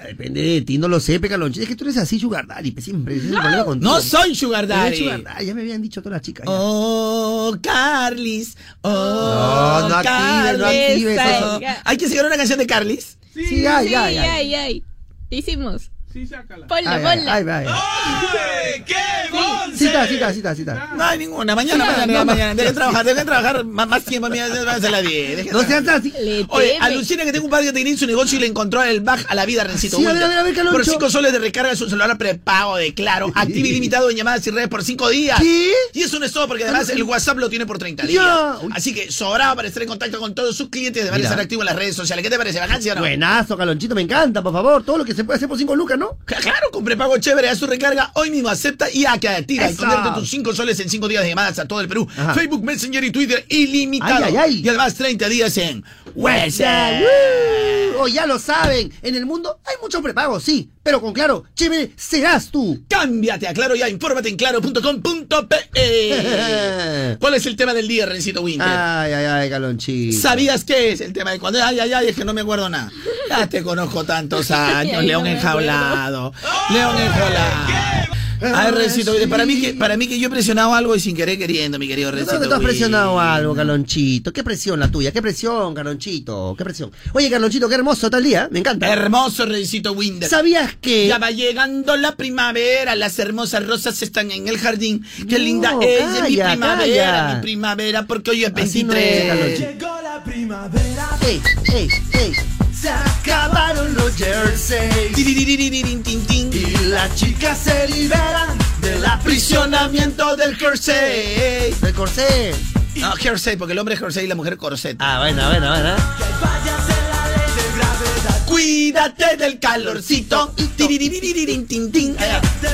Depende de ti, no lo sé, pe, Carlonchito. Es que tú eres así, Sugar Daddy, siempre. Es problema contigo. No soy Sugar Daddy. Sugar Daddy, ya me habían dicho todas las chicas. ya. Oh, Carlis. Oh, No, no actives, no actives eso. Hay que sacar una canción de Carlis. Sí, ay, sí, ay, ay. ay, ay. Hicimos. Sí, sácala. Ponla, Ay, ponla. ay, ay. Sí está, sí sí está, sí está. No hay ninguna. Mañana, Sí, mañana, no, mañana. Dejen trabajar, dejen trabajar más, más tiempo. Mira, van a las 10. dejen No trabajar. seas así. Le Oye, alucina que tengo un padre que tenía su negocio y le encontró el bug a la vida, Rencito. Sí, a ver, a ver, a ver, Caloncho. Por 5 soles de recarga su celular prepago de Claro. Activo ilimitado en llamadas y redes por 5 días. ¿Qué? Y eso no es todo, porque además el WhatsApp lo tiene por 30 Ya. días. Así que sobraba para estar en contacto con todos sus clientes. Además de Mira. ser activo en las redes sociales. ¿Qué te parece? ¿Vacancia o no? Buenazo, Calonchito, me encanta, por favor. Todo lo que se puede hacer por cinco lucas, ¿no? Claro, con prepago chévere, haz tu recarga hoy mismo, acepta y a que activa. Y convierte tus 5 soles en 5 días de llamadas a todo el Perú. Ajá. Facebook, Messenger y Twitter ilimitado. Ay, ay, ay. Y además 30 días en WhatsApp. O ya lo saben, en el mundo hay muchos prepagos, sí, pero con claro, chévere, serás tú. Cámbiate a Claro ya, infórmate en claro.com.pe. ¿Cuál es el tema del día, Rencito Winter? Ay, ay, ay, galonchito. ¿Sabías qué es el tema de cuando? Ay, ay, ay, es que no me acuerdo nada. Ya te conozco tantos años, Ay, León no me enjaulado. León enjaulado. Ay, Rencito, Winter, para mí, que, para mí que yo he presionado algo y sin querer queriendo, mi querido creo que tú has presionado algo, Carlonchito. ¿Qué presión la tuya? ¿Qué presión, Carlonchito? ¿Qué presión? Oye, Carlonchito, qué hermoso tal día. Me encanta. Hermoso, Rencito Winder. ¿Sabías que Ya va llegando la primavera, las hermosas rosas están en el jardín. Qué No, linda es mi primavera, calla. mi primavera, porque hoy es Así no es, 23. Carlonchito. Llegó la primavera, ¡Ey, ey, ey! Se acabaron los jerseys y las chicas se liberan del Aprisionamiento del jersey. ¡El corsé! No, jersey, porque el hombre es jersey y la mujer corset. Ah, bueno, bueno, bueno. fallas en la ley de gravedad. Cuídate del calorcito. Te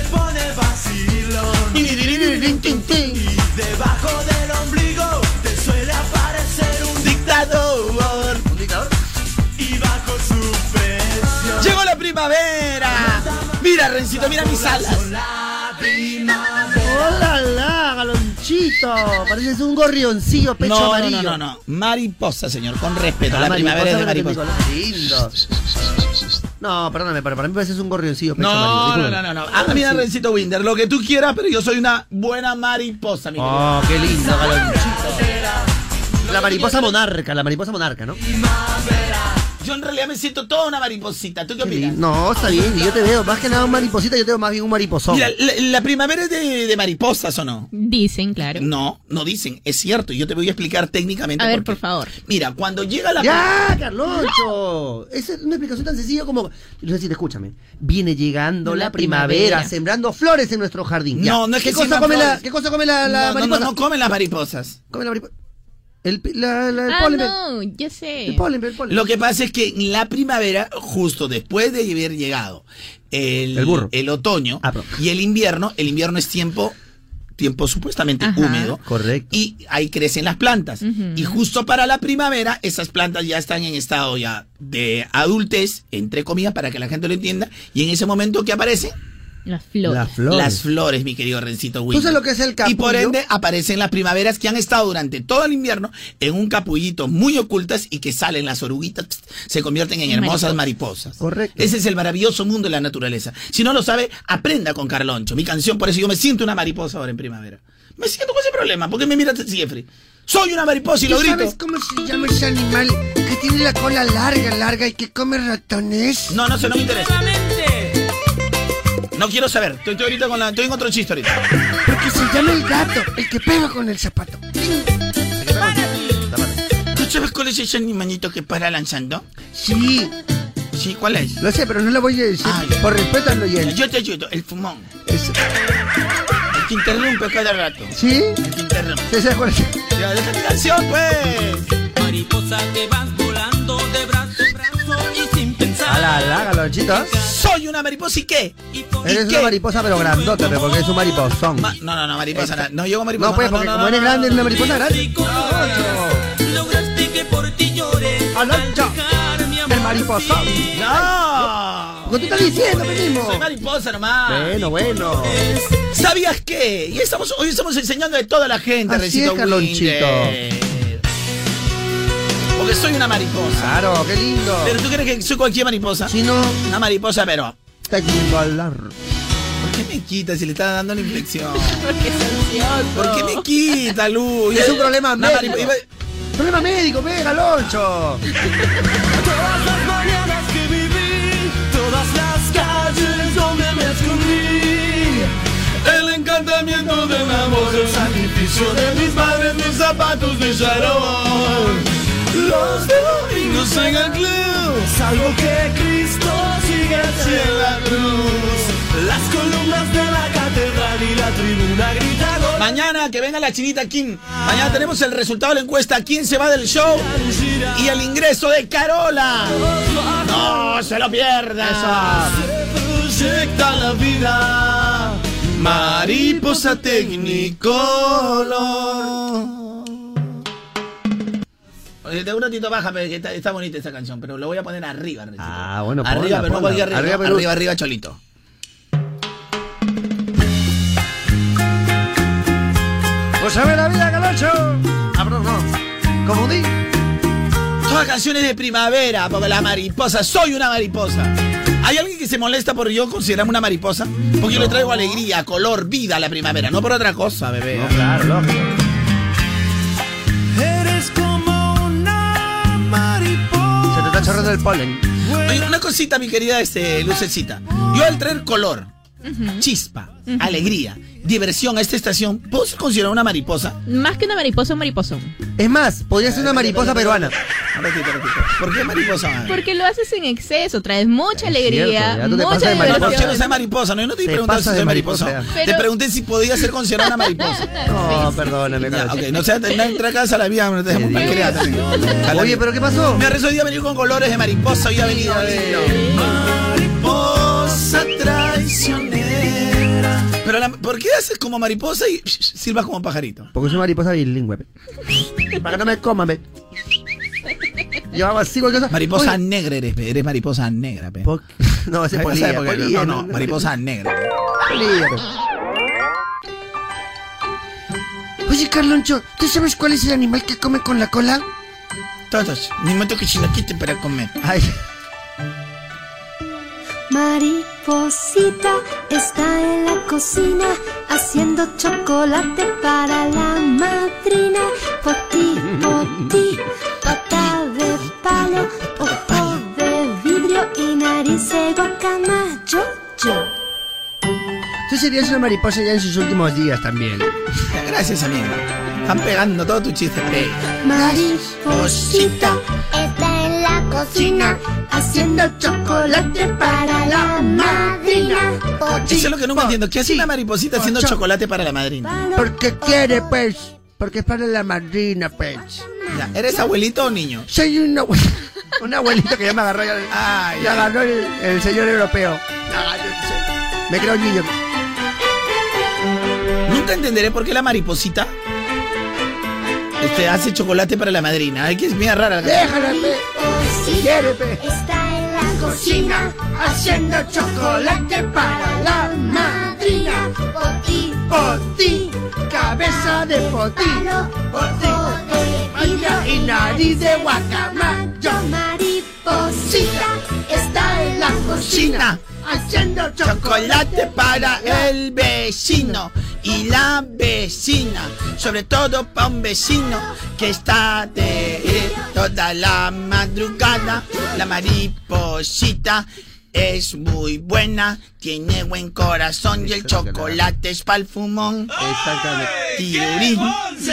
pone vacilón Tiririririntintin. y debajo del primavera. Mira, Rencito, mira mis alas. La primavera. ¡Hola, la, galonchito! Pareces un gorrioncillo pecho No, no, amarillo. no, no, no. Mariposa, señor, con respeto. Ah, la primavera es de mariposa. Lindo. No, perdóname, pero para mí pareces un gorrioncillo pecho No, amarillo. no, no, no, no. Ah, mira, sí. Rencito Winder, lo que tú quieras, pero yo soy una buena mariposa, mi querido. Oh, qué lindo, galonchito. La mariposa monarca, la mariposa monarca, ¿no? Yo en realidad me siento toda una mariposita. ¿Tú qué Qué opinas? No, está bien. y Yo te veo más que nada un mariposita, yo te veo más bien un mariposón. Mira, la, la primavera es de, de mariposas, ¿o no? Dicen, claro. No, no dicen. Es cierto. y Yo te voy a explicar técnicamente. A ver, por qué. por favor. Mira, cuando llega la... ¡Ya, Carloncho! Esa es una explicación tan sencilla como. Decir, escúchame. Viene llegando la, La primavera, primavera. sembrando flores en nuestro jardín. Ya. No, no es ¿Qué que cosa siembran come la, flores. ¿Qué cosa come la, la no, no, mariposa? no, no comen las mariposas. Come la mariposa. El, pi- la, la- el Ah, polen. no, ya sé. El polen, el polen. Lo que pasa es que en la primavera, justo después de haber llegado el, El burro. el otoño Ah, y el invierno, el invierno es tiempo, tiempo supuestamente Ajá. húmedo. Correcto. Y ahí crecen las plantas. Y justo para la primavera, esas plantas ya están en estado ya de adultez, entre comillas, para que la gente lo entienda. Y en ese momento que aparecen Las flores. Las flores. las flores, mi querido Rencito Winter. sabes lo que es el Y por capullo? ende aparecen las primaveras que han estado durante todo el invierno en un capullito muy ocultas y que salen las oruguitas, pst, se convierten en hermosas mariposas. Correcto. Ese es el maravilloso mundo de la naturaleza. Si no lo sabe, aprenda con Carloncho. Mi canción, por eso yo me siento una mariposa ahora en primavera. Me siento con ese problema. ¿Por qué me miras así, Jeffrey? Soy una mariposa y lo ¿Tú grito. sabes cómo se llama ese animal que tiene la cola larga, larga y que come ratones? No, no sé, no me interesa. No quiero saber. Estoy, estoy ahorita con la, estoy en otro chiste ahorita. Porque se llama el gato, el que pega con el zapato. ¿Tú sabes cuál es ese animalito que para lanzando? Sí, Sí, ¿cuál es? lo sé, pero no lo voy a decir. Ah, por respeto al oyente. Yo te ayudo, el fumón. Es- El que interrumpe cada rato. ¿Sí? El que interrumpe. ¿Sí se acuerda? Ya, deja mi canción, pues. Mariposa que vas volando de brazo pensar. Ala, ala, galonchito. Soy una mariposa y qué. Y Eres qué? una mariposa pero grandota, pero porque es un mariposón. Ma- no, no, no, mariposa. No, no llego mariposa. No, pues, porque como eres grande, eres una mariposa grande. lograste que por ti llore. El mariposón. No. ¿Qué tú estás diciendo, mismo? Soy mariposa nomás. Bueno, bueno. ¿Sabías qué? Y estamos, hoy estamos enseñando de toda la gente, Así Recito es. Porque soy una mariposa. Claro, qué lindo. Pero tú crees que soy cualquier mariposa. Si no, Una mariposa, pero. hablar. ¿Por qué me quita si le está dando la inflexión? Porque es ansioso. ¿Por qué me quita, Luz? Es un problema Una médico. mariposa- Problema médico, ve, galoncho. Todas las mañanas que viví, todas las calles donde me escondí. El encantamiento del amor, el sacrificio de mis padres, mis zapatos de charol. Los domingos en el club, Salvo que Cristo sigue en la cruz. Las columnas de la catedral y la tribuna gritan gol. Mañana que venga la chinita Kim. Mañana tenemos el resultado de la encuesta. ¿Quién se va del show? Y el ingreso de Carola. No se lo pierda. Se proyecta la vida. Mariposa Tecnicolor. Oye, de un ratito baja, pero está, está bonita esa canción, pero lo voy a poner arriba. Recito. Ah, bueno, Arriba, ponla, pero no ponla. voy arriba. Arriba, Arriba, pero- arriba, cholito. Pues sabe la vida, Calocho. Ah, perdón, no. Como di. Todas canciones de primavera, porque la mariposa, soy una mariposa. ¿Hay alguien que se molesta por yo considerarme una mariposa? Porque yo le traigo alegría, color, vida a la primavera, no por otra cosa, bebé. claro, lógico. Está polen. Oye, una cosita, mi querida este, Lucecita. Yo al traer color, chispa, alegría, diversión a esta estación, ¿puedo ser considerado una mariposa? Más que una mariposa, un mariposón. Es más, podría ser una mariposa peruana. ¿Por qué mariposa? Porque lo haces en exceso, traes mucha alegría, cierto, mucha de No, porque diversión. no soy mariposa, no, yo no te, Te pregunté si soy de mariposa. Te pregunté si podía ser considerada una mariposa. No, perdóname, Ya, Calocho. ok, no sea, no entra a casa la vida, no te dejamos malcriada Oye, ¿pero qué pasó? Me arrezo hoy día venir con colores de mariposa, hoy ha venido. Mariposa traicionera. Pero la- ¿por qué haces como mariposa y silbas como pajarito? Porque soy mariposa bilingüe. pe. Para que no me coman, ve. Yo hago así cualquier cosa. Mariposa Oye, negra eres, pe, eres mariposa negra, pe. No, ese No, no, mariposa negra. polilla, pe. Oye, Carloncho, ¿tú sabes cuál es el animal que come con la cola? Todos, ni me toques chinoquite para comer. Ay, Mariposita está en la cocina haciendo chocolate para la madrina. Poti, poti, pata de palo, ojo de vidrio y nariz de guacamayo. Yo. tú serías una mariposa ya en sus últimos días también. Gracias, amigo. Están pegando todo tu chiste. Mariposita Está en la cocina haciendo chocolate para la madrina. Eso es lo que nunca entiendo. ¿Qué hace una mariposita haciendo chocolate para la madrina? Porque quiere, pues. Porque es para la madrina, pues. Ya, ¿Eres abuelito o niño? Soy una, abue- una abuelita que ya me agarró ya, Ay, ya agarró el, el señor europeo. Sé. Me creo un niño. Nunca entenderé por qué la mariposita este, hace chocolate para la madrina. Ay, que es bien rara. la- Déjala, pe. Quiere, pe. Está en la cocina Haciendo chocolate para la madrina. Poti, Poti, cabeza de poti. Poti, vaya y nariz de guacamayo. mariposita está en la Cocina, haciendo Chocolate para el vecino y la vecina, sobre todo para un vecino que está de toda la madrugada. La mariposita es muy buena, tiene buen corazón y el chocolate es para el fumón. Exactamente. Tirurín, Eso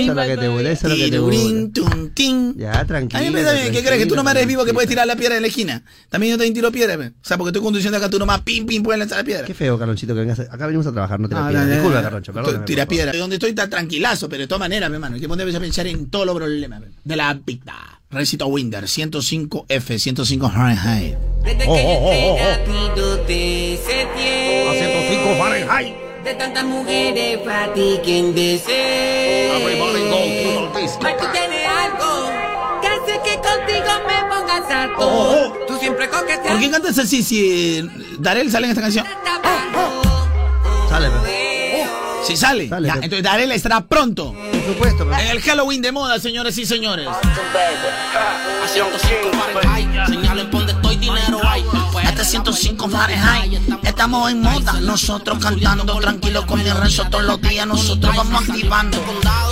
es lo que te gusta, eso es lo que te gusta. tirurín, tuntín. Ya, tranquilo. A mí me da bien, ¿qué crees? Que tú nomás eres vivo que puedes tirar la piedra en la esquina. También yo también tiro piedra, pe. O sea, porque estoy conduciendo acá, tú nomás pim, pim, puedes lanzar la piedra. Qué feo, Carlonchito, que vengas. a- Acá venimos a trabajar, no te la piedra. Disculpa. Carloncho, perdóname. Tira piedra. De donde estoy está tranquilazo, pero de todas maneras, mi hermano, hay que ponerse a pensar en todos los problemas pe, de la vida. Recito Winder, 105F, 105 Fahrenheit. Desde Oh, que oh, oh, llegué oh, oh. a ti te setié. A 105 Fahrenheit. De tantas mujeres para ti quien desee. Mas tú tienes algo que hace que contigo me pongas harto. Oh, oh. Tú siempre coqueteas. ¿Por qué cantas así si eh, Darel sale en esta canción? Sale. Si sale. Sale, Ya, entonces Darel estará pronto. Por supuesto, pe. En el Halloween de moda, señores y señores. 305 Fahrenheit. Estamos en moda, nosotros cantando tranquilos con mi rezo todos los días. Nosotros vamos activando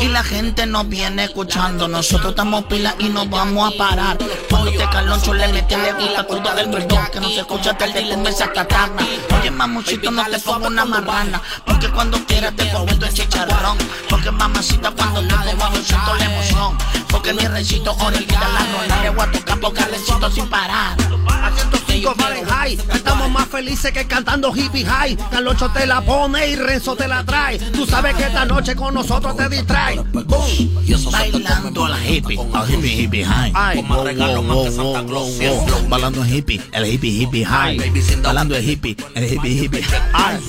y la gente nos viene escuchando. Nosotros estamos pila y nos vamos a parar. Cuando te caloncho le mete le gusta toda del perdón que no se escucha tal de conversa catarna. Oye, mamuchito, no te como una marrana. Porque cuando quieras te vuelto el chicharrón. Porque mamacita, cuando te como siento la emoción. Porque mi recito ahorita la no la voy a tocar porque le siento sin parar. A 105 Fahrenheit high. Estamos más felices que cantando hippie high. Caloncho te la pone y Renzo te la trae. Tú sabes que esta noche con nosotros te distrae. Bailando la hippie, la hippie hippie high. Como regalo más que Santa Claus. Bailando hippie, el hippie hippie high. Bailando el hippie, el hippie hippie high.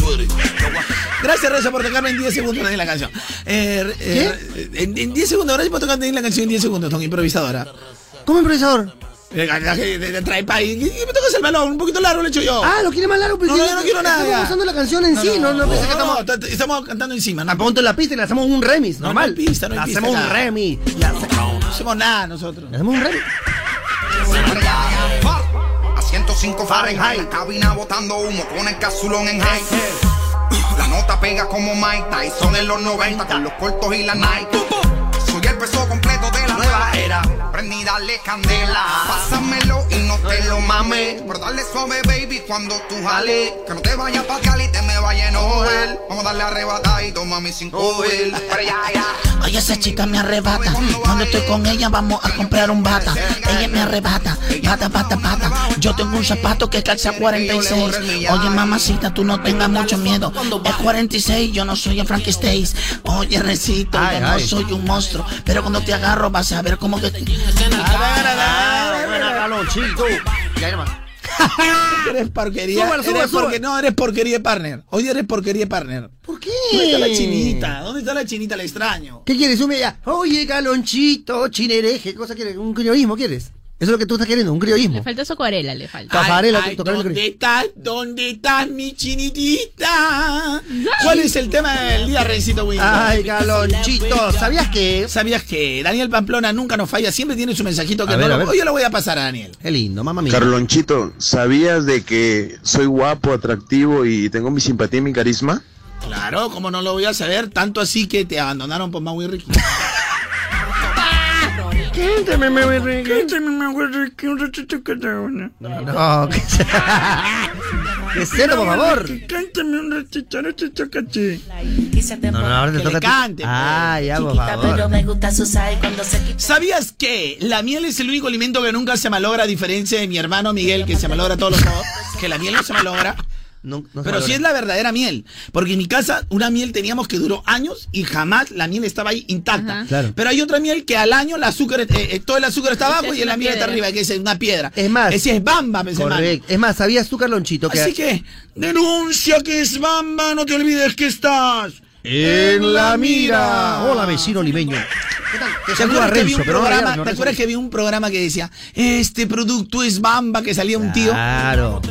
Gracias, Reza, por tocarme en 10 segundos de la canción. Eh, eh, en, en 10 segundos, gracias por tocarme la canción en 10 segundos, Ton, improvisadora. ¿Cómo improvisador? Trae pa' ahí. ¿Qué me tocas el balón? Un poquito largo lo he hecho yo. Ah, ¿lo quiere más largo? No, yo no quiero nada. Estamos usando la canción en sí, no, no, que no, estamos... no, estamos cantando encima. A punto en la pista y le hacemos un remix, No, normal. no hay pista, no hay Le pista hacemos un remix. No hacemos nada nosotros. Le hacemos un remix. A 105 Fahrenheit, la cabina botando humo con el casulón en high. La nota pega como Mike Tyson en los 90 con los cortos y la Nike. Soy el peso completo de la era. Prendí, dale candela. Pásamelo y no te lo mames. Pero dale suave, baby, cuando tú jales. Que no te vayas pa' Cali y te me vaya a enojar. Vamos a darle arrebatada y toma mi ya, ya. Oye, esa chica me arrebata. Cuando estoy con ella, vamos a comprar un bata. Ella me arrebata. Bata, bata, bata. Yo tengo un zapato que calza 46. Oye, mamacita, tú no tengas mucho miedo. Es 46, yo no soy el Frankie Stace. Oye, recito, yo no soy un monstruo. Pero cuando te agarro, vas a ver que. Calonchito. Ya, nomás. Eres porquería. Eres porque, no, eres porquería de partner. Hoy eres porquería de partner. ¿Por qué? ¿Dónde está la chinita? ¿Dónde está la chinita? La extraño. ¿Qué quieres? Un ya. Oye, Calonchito, chinereje. ¿Qué cosa quieres? ¿Un criollismo quieres? Eso es lo que tú estás queriendo, un criollismo. Le falta su acuarela, le falta. Tafarela, Ay, ay, tocar el ¿Dónde estás? ¿Dónde estás, mi chinitita? ¿Cuál es el tema del día, Rencito Winter? Ay, Calonchito, ¿sabías que? ¿Sabías que Daniel Pamplona nunca nos falla? Siempre tiene su mensajito que A no ver, lo- a ver. Hoy yo lo voy a pasar a Daniel. Qué lindo, mamá mía. Carlonchito, ¿sabías de que soy guapo, atractivo y tengo mi simpatía y mi carisma? Claro, ¿cómo no lo voy a saber? Tanto así que te abandonaron por Maui Ricky. Cántame, Maui Ricky. No, que Que cero, por favor. Cántame un ratito, ratito, caché. No, no, ahora te Que toca a ti. cante, Ah, ya, por favor. me gusta su sal cuando se quita. ¿Sabías que la miel es el único alimento que nunca se malogra, a diferencia de mi hermano Miguel, que se malogra todos los modos? Que la miel no se malogra. No, Pero sí es la verdadera miel. Porque en mi casa, una miel teníamos que duró años y jamás la miel estaba ahí intacta. Claro. Pero hay otra miel que al año el azúcar, eh, eh, todo el azúcar está abajo es y la miel está arriba, que es una piedra. Es más- Ese es bamba, hermano. Correcto. Es más, ¿sabías tú, Carlonchito, que Así que, denuncia que es bamba, no te olvides que estás. En la mira? Hola, vecino limeño. ¿Qué tal? Te ¿Te saluda acuerdas, que vi Renzo, un no programa, no, ¿te Renzo. acuerdas que vi un programa que decía, este producto es bamba, que salía un tío? Claro.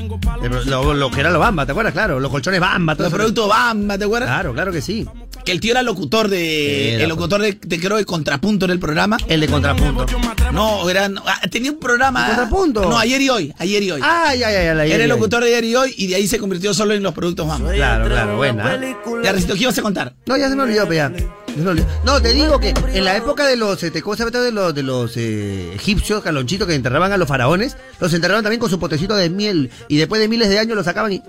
Lo, lo que era lo bamba, ¿te acuerdas? Claro, los colchones bamba, todo Los productos bamba, ¿te acuerdas? Claro, claro que sí. Que el tío era locutor de. Era, el locutor de, de, creo, de contrapunto en el programa. El de contrapunto. No, era, no, ah, tenía un programa. ¿De contrapunto? No, ayer y hoy. Ayer y hoy. Ay, ay, ay, ay, ay, era el locutor de ayer y hoy y de ahí se convirtió solo en los productos bamba. Claro, claro, buena. ¿eh? Ya, Recito, ¿qué ibas a contar? No, ya se me olvidó, pero ya. Ya. No, te digo que en la época de los, este, ¿cómo se llama? De los, de los eh, egipcios, calonchitos que enterraban a los faraones, los enterraban también con su potecito de miel y después de miles de años lo sacaban y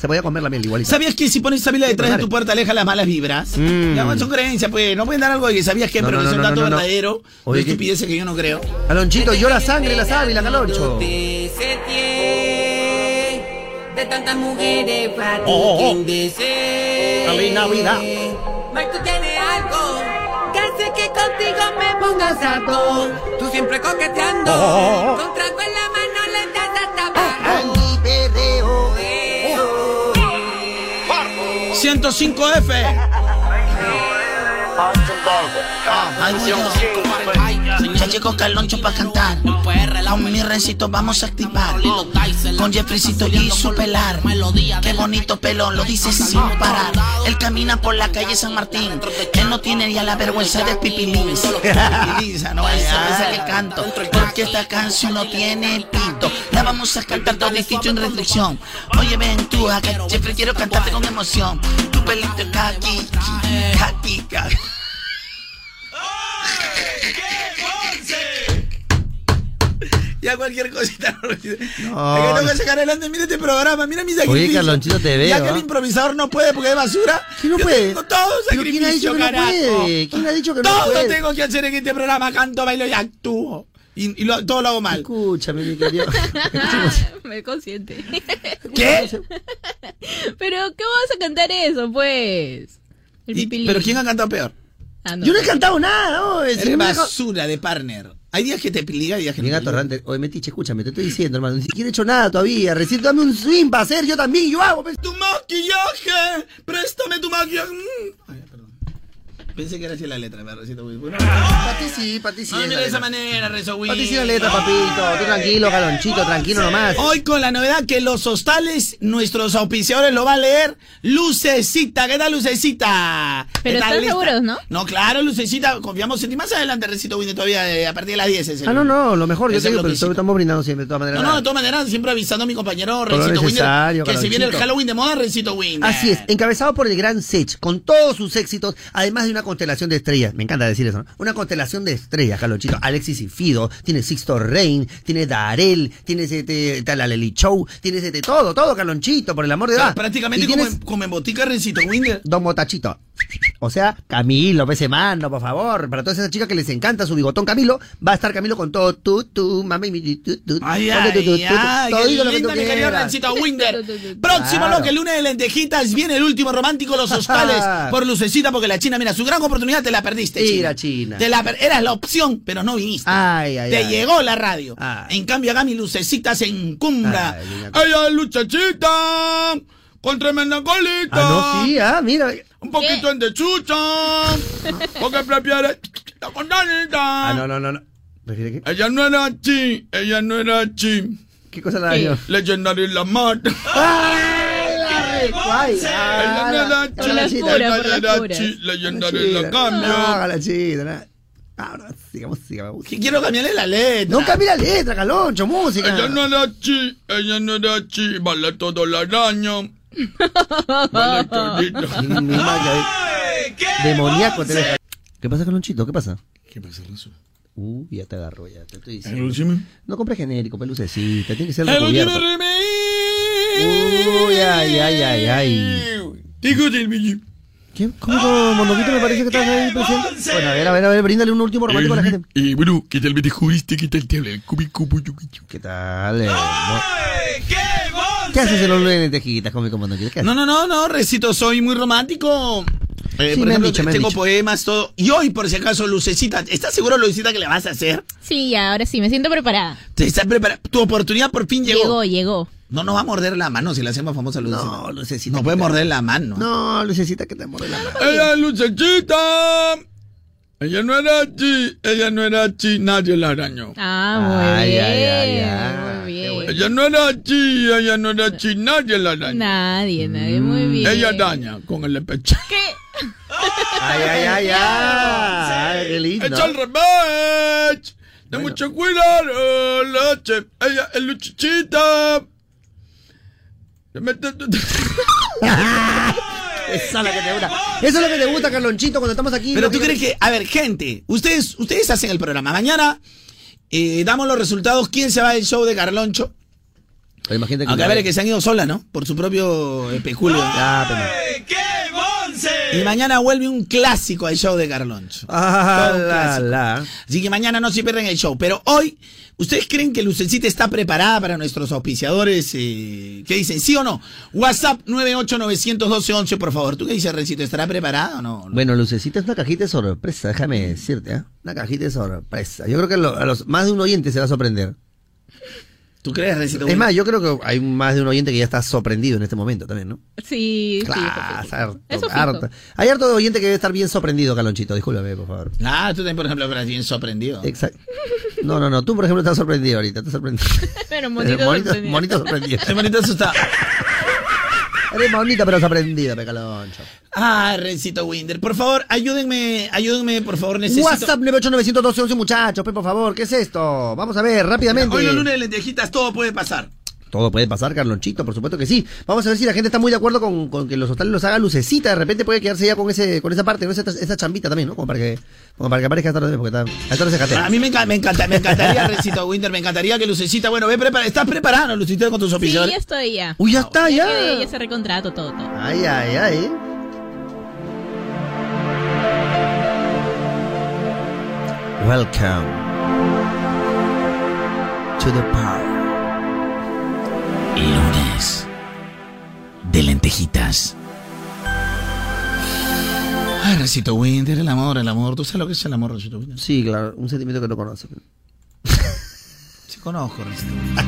se podía comer la miel igualito. ¿Sabías que si pones esa vela detrás de tu puerta aleja las malas vibras? Mm. Ya, son creencias, pues. No pueden dar algo de que sabías que, No, pero no, que es un dato no, no. verdadero. Oye, de ¿qué? estupideces que yo no creo. Calonchito, llora sangre la sábila, caloncho. De tantas mujeres para Oh, oh, oh. Feliz Navidad. Mike, tú tienes algo que hace que contigo me pongas harto. Tú siempre coqueteando. Oh, oh, oh. Con trago en la 105F. Ay, voy yo. Ya llegó Carloncho para cantar. Con mi recito vamos a activar. Con Jeffreycito y su pelar. Qué bonito pelón, lo dice sin parar. Él camina por la calle San Martín. Él no tiene ya la vergüenza de pipilín. Pipilín, no es esa que canto. Porque esta canción no tiene pito. La vamos a cantar todo distinto en restricción. Oye, ven tú acá, Jeffrey, quiero cantarte con emoción. Tu pelito kaki, kaki, kaki. Ya cualquier cosita. No. Es que tengo que sacar adelante. Mira este programa, mira mi sacrificio. Oye, Carlonchito, te veo, Ya que el ¿ah? improvisador no puede porque es basura. ¿Quién no yo puede? tengo todo ¿Pero sacrificio, quién ha dicho que no carajo. puede? ¿Quién ha dicho que no todo puede? tengo que hacer en este programa. Canto, bailo y actúo. Y, y lo- todo lo hago mal. Escúchame, mi querido. Me consciente. ¿Qué? Pero, ¿qué vas a cantar eso, pues? El Y-. ¿Pero quién ha cantado peor? Ah, no. Yo no he cantado nada, ¿no? No deja- basura de partner. Hay días que te peliga y días que Bien no te peliga. atorrante. Oye, Metiche, escúchame, te estoy diciendo, hermano. Ni siquiera he hecho nada todavía. Recién dame un swing para hacer, yo también, yo hago. pues. Tu maquillaje, préstame tu maquillaje. Pensé que era así la letra, me recito muy bueno. Para ti sí, para ti sí. No, es mira la de esa letra. manera, Rezo Para ti sí la letra, papito. Tú tranquilo, galonchito, tranquilo nomás. Hoy con la novedad que los hostales, nuestros auspiciadores lo van a leer. Lucecita, ¿qué tal Lucecita? Pero ¿Qué tal, están lista? seguros, ¿no? No, claro, Lucecita, confiamos en ti. Más adelante, Recito Winnie, todavía eh, a partir de las 10. es el- Ah, no, no, lo mejor, yo digo, pero estamos brindando siempre, de todas maneras. No, no, de todas maneras, siempre avisando a mi compañero Recito necesario, que se viene el. Halloween de moda, Recito Winnie. Así es, encabezado por el gran Sech, con todos sus éxitos, además de una constelación de estrellas. Me encanta decir eso, ¿no? Una constelación de estrellas, Carlonchito. Alexis y Fido, tiene Sixto Rain, tiene Darel, tienes este, tal, la Leli Show, tienes este, todo, todo, Carlonchito, por el amor de Dios. Prácticamente como, tienes en, como en botica Recito Winnie. Don Motachito. O sea, Camilo, pese mano, por favor. Para todas esas chicas que les encanta su bigotón Camilo, va a estar Camilo con todo tu, tu, mami, mi, tu, tu, Ay, ponte tu, tu, ay, tu, ay, que tú mi querido. Rencito Winder. Próximo Claro. bloque, lunes de lentejitas, viene el último romántico, los hostales, por lucecita, porque la China, mira, su gran oportunidad te la perdiste, Sí, China. China. Te la per- Eras la opción, pero no viniste. Ay, ay, te ay. llegó la radio. En cambio, acá mi lucecita se encumbra. Ella es lucecita, con tremenda colita. Ah, no, sí, ah, mira. Un poquito de chucha, porque prefiere la condanita. Ah, no, no, no, no. ¿Prefiere qué? Ella no era chi, ella no era chi. ¿Qué cosa la daño? Legendario la mata. Ay, Ella no era por chi, las puras, ella por no las era puras. chi, legendario Chida. la cambio. No, chida, no. Ahora, sigamos, sigamos. Quiero cambiarle la letra. No cambie la letra, Caloncho, música. Ella no era chi, ella no era chi, vale todo el araño. Madre, Demoníaco te deja. ¿Qué pasa, Calonchito? ¿Qué pasa? ¿Qué pasa, Renzo? Uh, ya te agarró, ya te estoy El diciendo. último. No compres genérico, pelucecita, tiene que ser El último recubierto. Uy, ay, ay, ay, ay. ¿Qué? ¿Cómo, Mondoquito, me parece que estás ahí presente? Bueno, a ver, a ver, a ver, bríndale un último romántico a la gente. Eh, bueno, ¿qué tal me descubriste? ¿Qué tal te habla el cúbico? ¿Qué tal? eh, ¿Qué haces en los lunes de tejitas con mi haces? No, no, no, no, Recito, soy muy romántico. Eh, Sí, por ejemplo, dicho, tengo dicho. poemas, todo. Y hoy, por si acaso, Lucecita, ¿estás seguro, Lucecita, que le vas a hacer? Sí, ahora sí, me siento preparada. ¿Te estás preparada? Tu oportunidad por fin llegó. Llegó, llegó. No, no va a morder la mano si la hacemos famosa a Lucecita. No, Lucecita. No puede morder la mano. No, Lucecita, que te muere la mano. Ella es Lucecita. Ella no era chi, ella no era chi, nadie la arañó. Ah, muy Ay, bien. ay, ay, bien. Ella no era chi, ella no era chi, nadie la arañó. Nadie, nadie, muy bien. Ella daña con el pecho. ¿Qué? Ay, ay, ay, ay. Ay, qué lindo. Echa el revés. De mucho cuidado, leche. Ella es mete- Esa es la que te gusta. Eso es lo que te gusta, Carlonchito, cuando estamos aquí. Pero tú crees que, a ver, gente, ustedes, ustedes hacen el programa. Mañana eh, damos los resultados. ¿Quién se va del show de Carloncho? Imagínate Aunque a ver, que se han ido sola, ¿no? Por su propio eh, peculio. Ya, pero- Y mañana vuelve un clásico al show de Carloncho. Ah, la. Así que mañana no se pierdan el show. Pero hoy, ¿ustedes creen que Lucecita está preparada para nuestros auspiciadores? Eh, ¿Qué dicen? ¿Sí o no? WhatsApp 9891211, por favor. ¿Tú qué dices, Rencito? ¿Estará preparada o no? Bueno, Lucecita es una cajita de sorpresa, déjame decirte, ¿eh? Una cajita de sorpresa. Yo creo que lo- a los más de un oyente se va a sorprender. ¿Tú crees, Rencito? Es más, yo creo que hay más de un oyente que ya está sorprendido en este momento también, ¿no? Sí, Claro, sí. harto, Eso fijo. harto. Hay harto oyente que debe estar bien sorprendido, Calonchito. Discúlpame, por favor. Ah, tú también, por ejemplo, estás bien sorprendido. Exacto. No, no, no. Tú, por ejemplo, estás sorprendido ahorita. Estás sorprendido. Pero monito, monito, sorprendido. monito sorprendido. Qué bonito asustado. Eres bonita, pero sorprendida, pe Caloncho. Ah, Rencito Winder. Por favor, ayúdenme, ayúdenme, por favor, necesito... WhatsApp 9891211, muchachos, por favor. ¿Qué es esto? Vamos a ver, rápidamente. Hoy los lunes de lentejitas todo puede pasar. Todo puede pasar, Carlonchito, por supuesto que sí. Vamos a ver si la gente está muy de acuerdo con, con que los hostales los haga lucecita. De repente puede quedarse ya con ese con esa parte, con esa, esa chambita también, ¿no? Como para que, como para que aparezca esta tarde, porque está, a esta hora se jatea. A mí me, encanta, me, encanta, me encantaría, Rencito Winder, me encantaría que Lucecita, bueno, ve, prepara, ¿estás preparado, Lucecita, con tus Sí, oficiales? ya estoy ya. Uy, ya está, Ya ya. ya se recontrato todo, todo. Ay, ay, ay. Welcome to the power. Lunes de lentejitas. Ay, Recito Winter, el amor, el amor. ¿Tú sabes lo que es el amor, Recito Winter? Sí, claro, un sentimiento que no conoce. Sí, conozco, Recito Winter.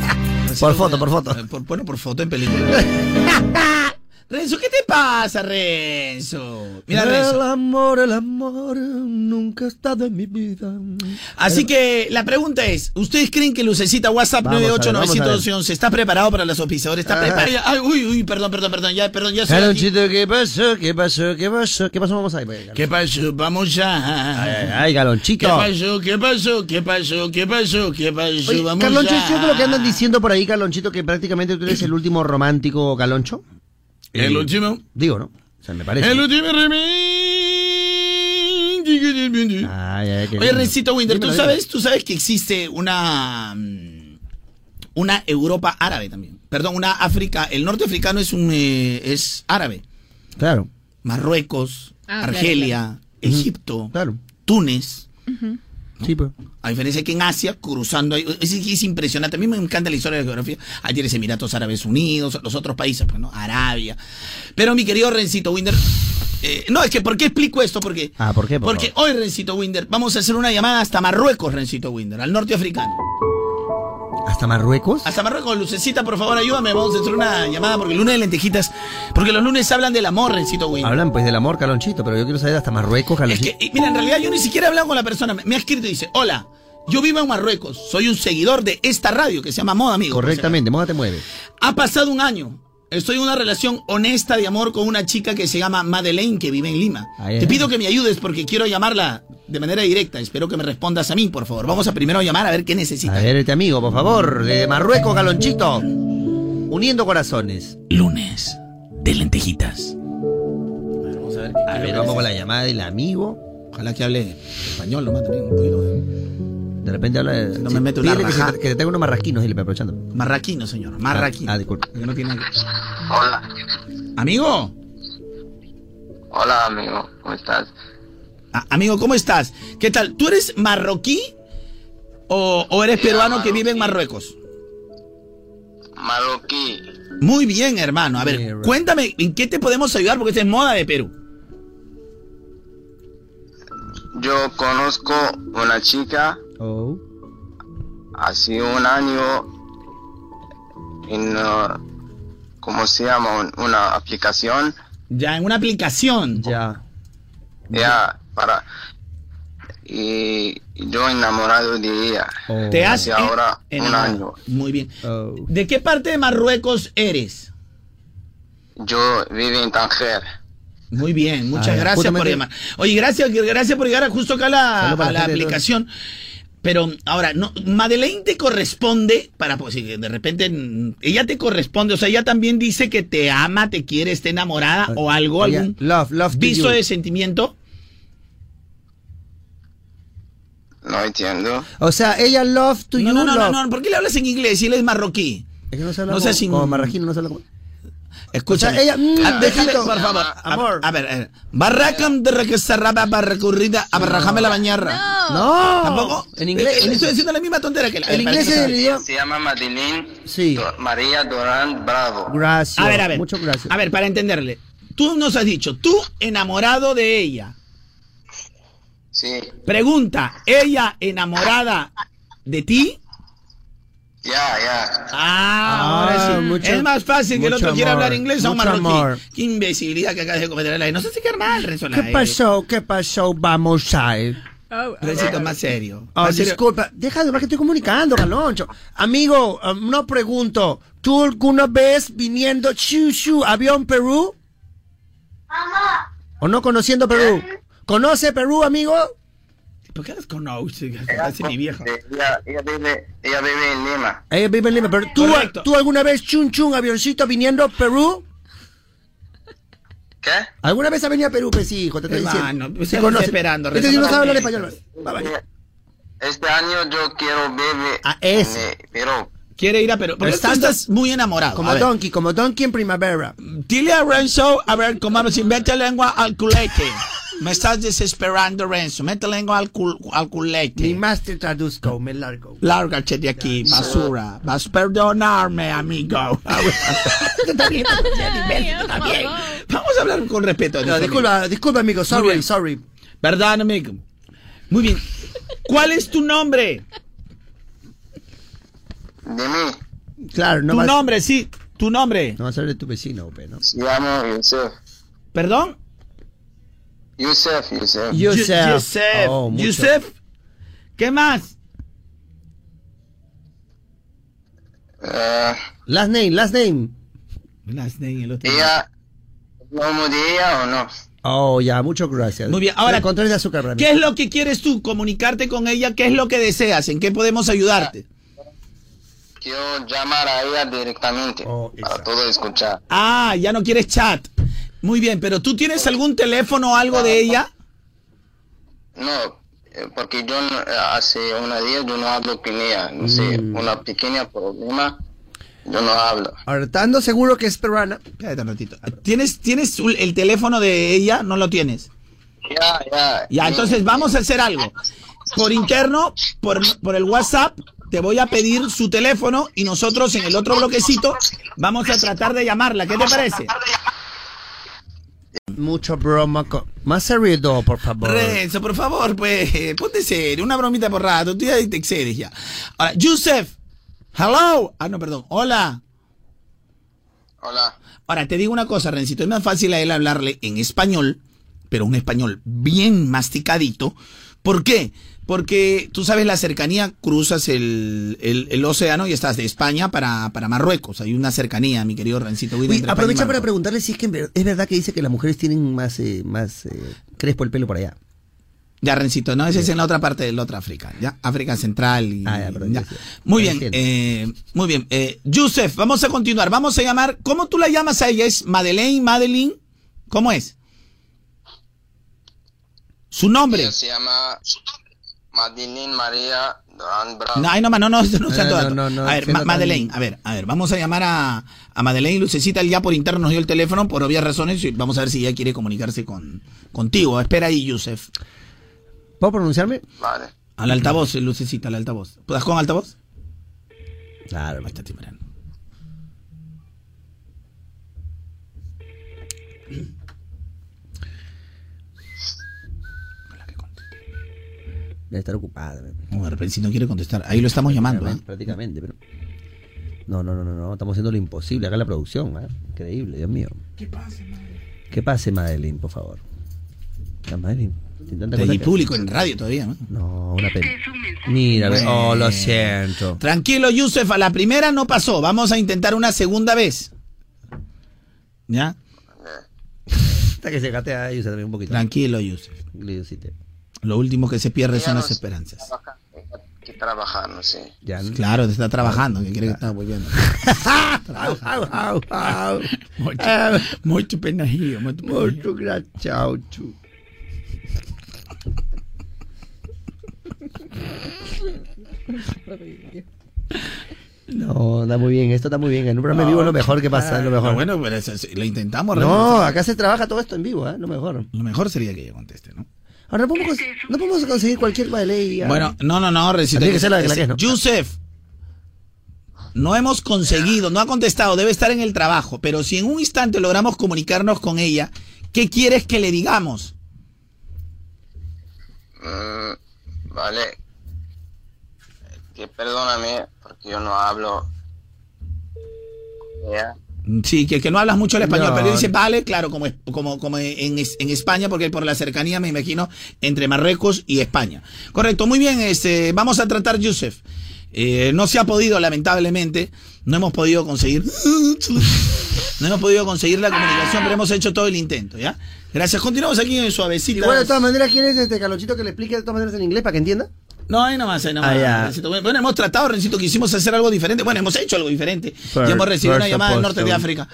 Por foto, por foto. Eh, Por, bueno, por foto en película. Renzo, ¿qué te pasa, Renzo? Mira, el Renzo. amor, el amor nunca ha estado en mi vida. Así que la pregunta es, ¿ustedes creen que Lucecita WhatsApp Vamos a ver, vamos a ver. 98911 está preparado para los auspiciadores? ¿Está Ah. preparado? Ay, uy, uy, perdón, perdón, perdón, ya, perdón, ya soy. Galonchito, ¿qué pasó? ¿Qué pasó? ¿Qué pasó? ¿Qué pasó? Vamos ahí. ¿Qué pasó? Vamos ya. Ay, ay, ay, Galonchito. ¿Qué pasó? ¿Qué pasó? ¿Qué pasó? ¿Qué pasó? ¿Qué pasó? Oye, Vamos Carloncho, ya. ¿es cierto lo que andan diciendo por ahí, Carlonchito, que prácticamente tú eres el último romántico Caloncho? ¿El último? Digo, ¿no? O sea, me parece. El último remake. Ay, ay, qué Oye. Rencito Winter, ¿tú Dímelo, sabes, tú sabes que existe una mm, una Europa árabe también. Perdón, una África. El norte africano es un eh, es árabe. Claro. Marruecos, Ah, claro, Argelia, Egipto, Túnez. Sí, pues. A diferencia que en Asia, cruzando es, es impresionante. A mí me encanta la historia de la geografía. Ahí tienes Emiratos Árabes Unidos, los otros países, pues, ¿no? Arabia. Pero mi querido Rencito Winder, eh, no, es que ¿por qué explico esto? Porque, Ah, ¿por qué? Por porque hoy, Rencito Winder, vamos a hacer una llamada hasta Marruecos, Rencito Winder, al norte africano. ¿Hasta Marruecos? Hasta Marruecos, Lucecita, por favor, ayúdame. Vamos a hacer una llamada porque el lunes de lentejitas. Porque los lunes hablan del amor, Rencito Winder. Hablan pues del amor, Calonchito, pero yo quiero saber hasta Marruecos, Calonchito. Mira, en realidad yo ni siquiera he hablado con la persona. Me, me ha escrito y dice, hola, yo vivo en Marruecos, soy un seguidor de esta radio que se llama Moda Amigo. Correctamente, moda te mueve. Ha pasado un año. Estoy en una relación honesta de amor con una chica que se llama Madeleine, que vive en Lima. Te pido que me ayudes porque quiero llamarla de manera directa. Espero que me respondas a mí, por favor. Vamos a primero llamar a ver qué necesita. A ver, este amigo, por favor, de Marruecos, Calonchito. Uniendo corazones. Lunes de lentejitas. Vamos a ver, a ver vamos con la llamada del amigo. Ojalá que hable español nomás también, un poquito. De repente habla de... No me meto una Dile que, se- que te tenga unos marrasquinos, dile, aprovechando. Marraquino, señor. Marraquino. Ah, disculpe. Que no tiene- Hola. Amigo. Hola, amigo. ¿Cómo estás? Ah, amigo, ¿cómo estás? ¿Qué tal? ¿Tú eres marroquí o, o eres peruano que vive en Marruecos? Marroquí. Muy bien, hermano. A ver, cuéntame, ¿en qué te podemos ayudar? Porque esta es moda de Perú. Yo conozco una chica Oh. hace un año en, uh, ¿cómo se llama? Un- Una aplicación. Ya, en una aplicación. Ya. Ya, para... Y yo enamorado de ella. Te has Hace ahora en- un año. Muy bien. ¿De qué parte de Marruecos eres? Yo vivo en Tanger. Muy bien, muchas Ah, gracias por llamar. Oye, gracias, gracias por llegar a justo acá a la, a la aplicación. Pero ahora, no, Madeleine te corresponde para, pues, si de repente ella te corresponde, o sea, ella también dice que te ama, te quiere, está enamorada o algo, algún love, love viso you. de sentimiento. No entiendo. O sea, ella love to No, you, no, no, no, love. no, ¿por qué le hablas en inglés si él es marroquí? Es que no se habla No como, marraquino, no se habla como... Sea, ella- mm, Ah, déjame, por favor. Amor. A, ver, a ver. Barracam de requesarraba barracurrida abarrajame la bañarra. No. ¿Tampoco? En inglés- Eh, Estoy diciendo la misma tontera que la. El inglés es el idioma... Se llama Madeline Sí. María Durán Bravo. Gracias. A ver, a ver. Muchas gracias. A ver, para entenderle. Tú nos has dicho, tú enamorado de ella. Sí. Pregunta, ¿ella enamorada de ti? Ya, ya. Ah, ahora sí. mucho- es más fácil que el otro quiera amor, hablar inglés a un marroquí. amor. Qué imbecilidad que acabas de cometer al aire. No se te queda mal, Renzola. ¿Qué pasó? ¿Qué pasó? Vamos a ir. Rencito, más serio. Oh, Más serio. disculpa, deja de hablar que estoy comunicando, Caloncho. Amigo, um, no pregunto, ¿tú alguna vez viniendo chu chu avión Perú? ¿O no conociendo Perú? ¿Conoce Perú, amigo? ¿Por qué hablas con? Parece mi vieja. Ella, ella vive, ella vive en Lima. Ella vive en Lima, pero ¿tú, Correcto. ¿tú alguna vez chun chun avioncito viniendo a Perú? ¿Qué? ¿Alguna vez ha venido a Perú, pues hijo? Te estoy diciendo. pues Sí estamos conoce. esperando, Este sí no sabe hablar no español. Va, va. Este año yo quiero vivir Ah, eso. en eh, Perú. Quiere ir a Perú. Porque Estando- estás muy enamorado. Como A. Donkey, como Donkey en primavera. Dile a Renzo, a ver, como si mete lengua al culete. Me estás desesperando, Renzo. Métele al, cul al culete. Mi master traduzco, me largo. Lárgate de aquí, basura. Vas a perdonarme, amigo. Está bien, está bien, está bien. Vamos a hablar con respeto. No, disculpa, amigo. disculpa, amigo. Muy Sorry, bien. sorry. ¿Verdad, amigo? Muy bien. ¿Cuál es tu nombre? De mí. Claro, no tu vas- nombre, sí. Tu nombre. No va a ser de tu vecino, pe, ¿no? Se llama Yusef. ¿Perdón? Yusef, Yusef. Yusef. Yusef. Oh. Yusef. ¿Qué más? Eh, Last name, last name. Last name, el otro. ella, ¿Nombre de ella o no? Oh, ya, muchas gracias. Muy bien, ahora, control de azúcar. ¿Qué es lo que quieres tú? Comunicarte con ella. ¿Qué es lo que deseas? ¿En qué podemos ayudarte? Quiero llamar a ella directamente para todo escuchar. Ah, ya no quieres chat. Muy bien, pero ¿tú tienes algún teléfono o algo de ella? No, eh, porque yo no- eh, hace unos días yo no hablo con ella. No sé, Mm. una pequeña problema, yo no hablo. Ahora, estando seguro que es peruana. Espérate un ratito. ¿Tienes, ¿Tienes un- el teléfono de ella? ¿No lo tienes? Ya, ya. Ya, entonces vamos a hacer algo. Por interno, por, por el WhatsApp, te voy a pedir su teléfono y nosotros en el otro bloquecito vamos a tratar de llamarla. ¿Qué te parece? Mucho broma. con- Más seriedad, por favor. Renzo, por favor, pues, ponte serio. Una bromita por rato. Tú ya te excedes ya. Ahora, Yusef. Hello. Ah, no, perdón. Hola. Hola. Ahora, te digo una cosa, Rencito. Es más fácil a él hablarle en español, pero un español bien masticadito. ¿Por qué? Porque tú sabes la cercanía, cruzas el, el- el océano y estás de España para, para Marruecos. Hay una cercanía, mi querido Rencito. Guido, Uy, aprovecha para preguntarle si es que es verdad que dice que las mujeres tienen más, eh, más eh, crespo el pelo por allá. Ya, Rencito, no, ese es en la otra parte de la otra África, ¿ya? África Central y... Ah, ya, ya sé. Muy bien, eh, muy bien. Eh, Yusef, vamos a continuar. Vamos a llamar... ¿Cómo tú la llamas a ella? ¿Es Madeleine, Madeline? ¿Cómo es? Su nombre. Ella se llama Madeline María Durán Bravo. No, ay, no, no, no, no, No, no, no, no, a ver, Ma- Madeleine, a ver, a ver, vamos a llamar a, a Madeleine Lucecita, él ya por interno nos dio el teléfono por obvias razones y vamos a ver si ella quiere comunicarse con contigo. Espera ahí, Yusef. ¿Puedo pronunciarme? Vale. Al altavoz, Lucecita, al altavoz. ¿Puedes con altavoz? Claro. Ahí está timbrando. Debe estar ocupada. No, de repente si no quiere contestar. Ahí lo estamos llamando, ¿eh? Prácticamente, pero. No, no, no, no, no. Estamos haciendo lo imposible acá en la producción. ¿eh? Increíble, Dios mío. ¿Qué pasa, Madeleine? ¿Qué pase, Madeline, por favor? La Madeline. Y público en radio todavía, ¿no? No, una pena. Mira, ve- oh, lo siento. Tranquilo, Yusef, a la primera no pasó. Vamos a intentar una segunda vez. ¿Ya? Hasta que se gatea a ellos también un poquito. Tranquilo, Yusef. Lo último que se pierde Ella son no las esperanzas. trabajar, ella que no. Ya, ¿no? Claro, está trabajando, que quiere que está au. Mucho, mucho penajillo, mucho. Mucho gracias, chao, chu. No, está muy bien, esto está muy bien. En un programa en vivo es lo mejor que pasa, es lo mejor. Ah, bueno, pero eso- lo intentamos. No, realmente. acá se trabaja todo esto en vivo, ¿eh? Lo mejor. Lo mejor sería que ella conteste, ¿no? Ahora, ¿no podemos, no podemos conseguir cualquier baile Bueno, no, no, no, recito. Tiene que ser la de la que es, ¿no? Yusef, no hemos conseguido, no ha contestado, debe estar en el trabajo, pero si en un instante logramos comunicarnos con ella, ¿qué quieres que le digamos? Mm, vale. Que perdóname porque yo no hablo. Ya. Sí, que, que no hablas mucho el español, No. pero dice, vale, claro, como, como, como en, es- en España, porque por la cercanía me imagino entre Marruecos y España. Correcto, muy bien, este, vamos a tratar Yusef. Eh, no se ha podido, lamentablemente, no hemos podido conseguir, no hemos podido conseguir la comunicación, pero hemos hecho todo el intento, ¿ya? Gracias, continuamos aquí en Suavecita. Igual, de todas maneras, ¿quién es este Carlonchito que le explique de todas maneras en inglés para que entienda? No, ahí nomás, ahí nomás. Ah. Bueno, hemos tratado, Rencito, quisimos hacer algo diferente. Bueno, hemos hecho algo diferente. Y hemos recibido una llamada del norte de. África.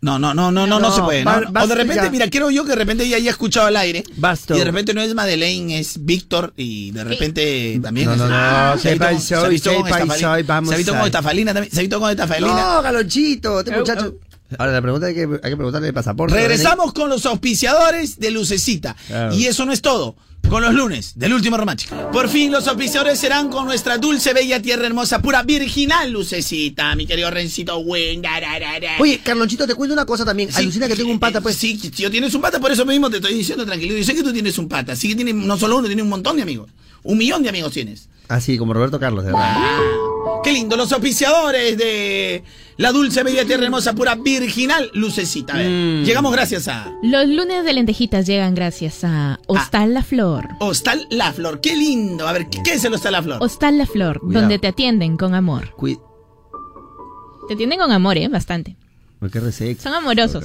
No, no, no, no, no, no, No, se puede. ¿no? va- o de repente, ya. mira, quiero yo que de repente ella haya escuchado al aire. Basto. Y de repente no es Madeleine, es Víctor. Y de repente también. No, es- no, no, se ha ¿qué visto con- pasó? se ha visto ¿Qué con? Estafalina. Vamos Se ha visto a- con Estafalina también. Se ha visto con Estafalina. No, Galonchito, este muchacho. Ahora la pregunta hay que, hay que preguntarle el pasaporte. Regresamos con los auspiciadores de Lucecita. Claro. Y eso no es todo. Con los lunes del último romántico. Por fin los auspiciadores serán con nuestra dulce, bella tierra hermosa, pura virginal Lucecita, mi querido Rencito da. Oye, Carlonchito, te cuento una cosa también. Sí, Alucina que tengo un pata, pues. Sí, tío, tienes un pata, por eso mismo te estoy diciendo tranquilo. Yo sé que tú tienes un pata. Sí que tienes no solo uno, tienes un montón de amigos. Un millón de amigos tienes. Así, como Roberto Carlos, de verdad. Qué lindo, los auspiciadores de la dulce, bella tierra hermosa, pura virginal Lucecita. A ver, Mm. Llegamos gracias a Los lunes de lentejitas llegan gracias a Hostal La Flor. Hostal La Flor. Qué lindo. A ver, ¿qué, qué es el Hostal La Flor? Hostal La Flor, Cuidado. donde te atienden con amor. Te atienden con amor, ¿eh? Bastante. Resexo. Son amorosos.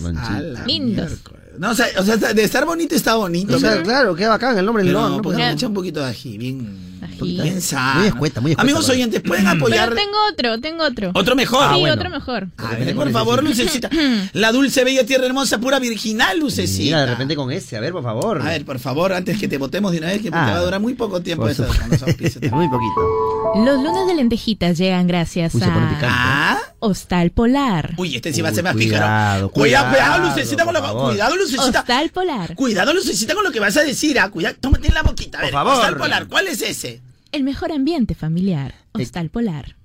Lindos. No, o sea, o sea, de estar bonito está bonito. O sea, claro, qué bacán el nombre del don, no, ¿no? pues, Porque- un poquito de ají, bien, Ají. bien sano. Muy escueta, muy escueta, Amigos oyentes, pueden apoyar. Pero tengo otro, tengo otro. Otro mejor. Ah, Sí, bueno. otro mejor. A ver, por favor, Lucecita. La dulce, bella tierra hermosa, pura virginal, Lucecita. Mira, de repente con ese, a ver, por favor. A ver, por favor, antes que te votemos de una vez, que Ah. te va a durar muy poco tiempo Por eso supuesto. con los auspicios. Muy poquito. Los lunes de lentejitas llegan gracias Uy, a picante. Ah. Hostal Polar. Uy, este sí va a ser más cuidado, pícaro. Cuidado, cuidado, cuidado, Lucecita, con lo por. Cuidado, Lucecita. Hostal Polar. Cuidado, Lucecita, con lo que vas a decir, ah. Cuidado, tómate en la boquita. A Por ver, favor. Hostal Polar, ¿cuál es ese? El mejor ambiente familiar. Eh. Hostal Polar.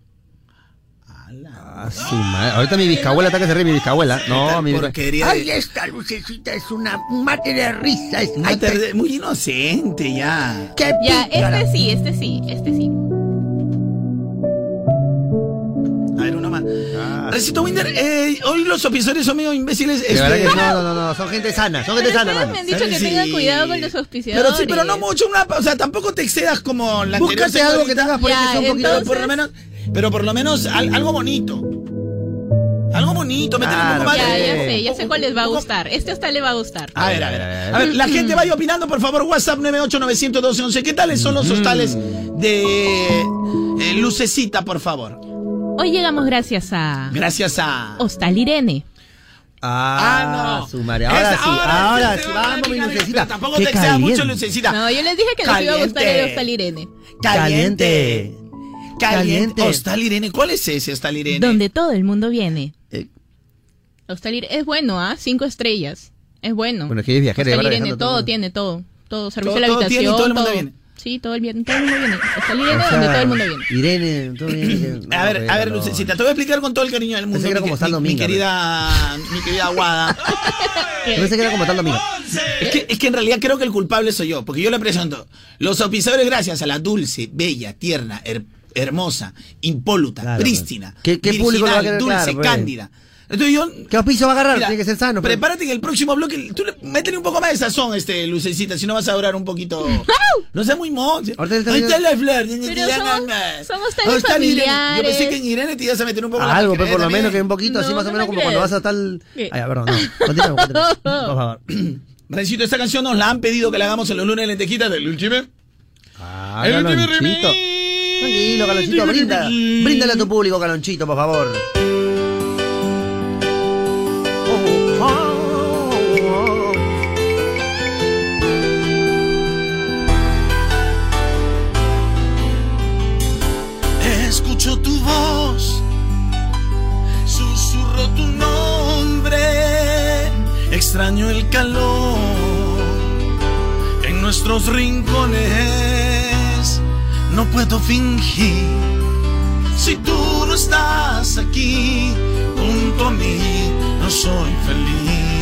Ah, su madre. Ahorita mi bisabuela está que se ríe, mi bisabuela. No, mi bisabuela. Porquería Ay, de- esta lucecita es una un mate de risa. Es, ay, tarde- muy inocente ya. qué Ya, pícara. este sí, este sí, este sí. Recito Winder, eh, hoy los episodios son medio imbéciles. De verdad este- que no, no, no, no, son gente sana, son gente Pero sana, me han dicho que Sí. tengan cuidado con los auspiciadores. Pero sí, pero no mucho, una, o sea, tampoco te excedas como la anterior Búscate algo que tengas por ahí que Ya, sea un poquito. Pero por lo menos, pero por lo menos al- algo bonito. Algo bonito, métele un poco Claro, más. Ya, ya sé, ya sé cuál les va a gustar. Este hasta le va a gustar. A ver, a ver, a ver. A ver, la gente vaya opinando, por favor, WhatsApp 9891211. ¿Qué tales son los hostales de eh, Lucecita, por favor? Hoy llegamos gracias a Gracias a... Hostal Irene. Ah, Ah, no. su madre. Ahora Esa- sí, ahora sí, sí, vamos, mi lucecita. Tampoco Qué te excedas mucho. Lucecita. No, yo les dije que les iba a gustar el. Hostal Irene. Caliente. Caliente. Caliente. Hostal Irene. ¿Cuál es ese Hostal Irene? Donde todo el mundo viene. Eh. Hostal Irene es bueno, ¿ah? Cinco estrellas. Es bueno. Bueno, es que es viajera, Hostal Irene, todo todo tiene, todo. Todo, servicio Todo- a la todo habitación. tiene y todo el mundo viene. Sí, todo el, bien- todo el mundo viene. Hostal Irene, O sea, donde todo el mundo viene. Irene, todo bien. no, A ver, a ver, no. Lucecita, te voy a explicar con todo el cariño del mundo. Pensé que era mi- como mi, mi Dominga, querida, mi querida Aguada. Pensé que era como tal amiga. Es que, es que en realidad creo que el culpable soy yo, porque yo le presento los auspiciadores gracias a la dulce, bella, tierna, her- hermosa, impoluta, Claro, prístina, pues. ¿Qué- qué virginal, público lo va a querer? dulce, Claro, pues. cándida. Entonces yo... ¿Qué auspicio va a agarrar? Mira, Tiene que ser sano. pues. Prepárate que el próximo bloque, tú le, métele un poco más de sazón, este, lucecita, si no vas a durar un poquito... No sea muy mozo. Ahorita está Ahí está la flor. Pero somos- somos tan Irene. Yo familiares. pensé que en Irene te ibas a meter un poco la Algo, pero por lo menos que un poquito, así más o no menos me como cuando vas a tal. Ay, perdón, no. Continúa, continúa. Por favor. Rencito, esta canción nos la han pedido que la hagamos en los lunes de lentejitas del últime. Ah, El remix. Tranquilo, Calonchito, brinda. Bríndale a tu público, Calonchito, por favor. Voz, susurro tu nombre, extraño el calor en nuestros rincones, no puedo fingir si tú no estás aquí junto a mí, no soy feliz.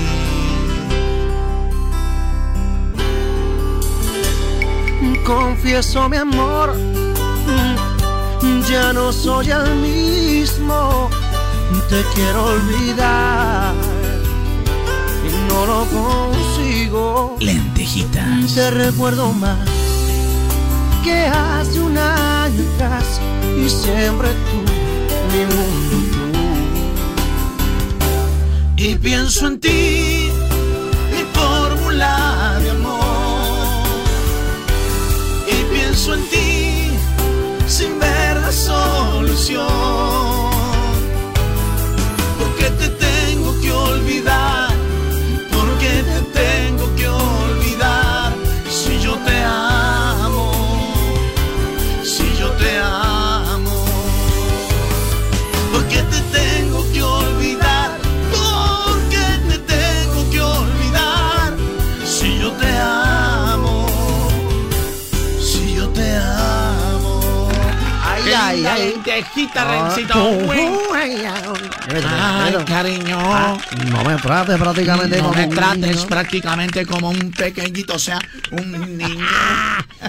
Confieso mi amor, ya no soy el mismo. Te quiero olvidar y no lo consigo. Lentejitas. Te recuerdo más que hace un año atrás y siempre tú, mi mundo tú. Y pienso en ti, mi fórmula de amor. Y pienso en ti, solución. Lentejita, Ah, Rencito. Oh, oh, Ay, cariño. No me trates prácticamente No como me un trates niño. prácticamente como un pequeñito, o sea, un niño.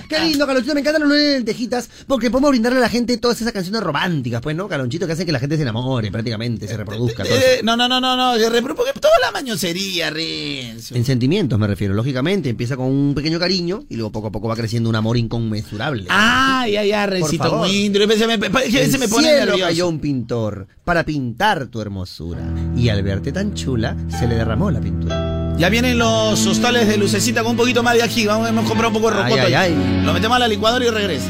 Qué lindo, Calonchito, me encantan los lunes de lentejitas porque podemos brindarle a la gente todas esas canciones románticas, pues, ¿no? Calonchito, que hacen que la gente se enamore prácticamente, se reproduzca. todo. Eh, no, no, no, no, no, porque toda la mañosería, Renzo. En sentimientos me refiero, lógicamente, empieza con un pequeño cariño y luego poco a poco va creciendo un amor inconmensurable. Ah, ya, ya, Por Rencito. Se me, se me pone nervioso. cayó un pintor para pintar tu hermosura y al verte tan chula se le derramó la pintura. Ya vienen los hostales de lucecita con un poquito más de ají. Vamos, hemos comprado un poco de rocoto. ay, ahí. ay. Lo metemos a la licuadora y regresa.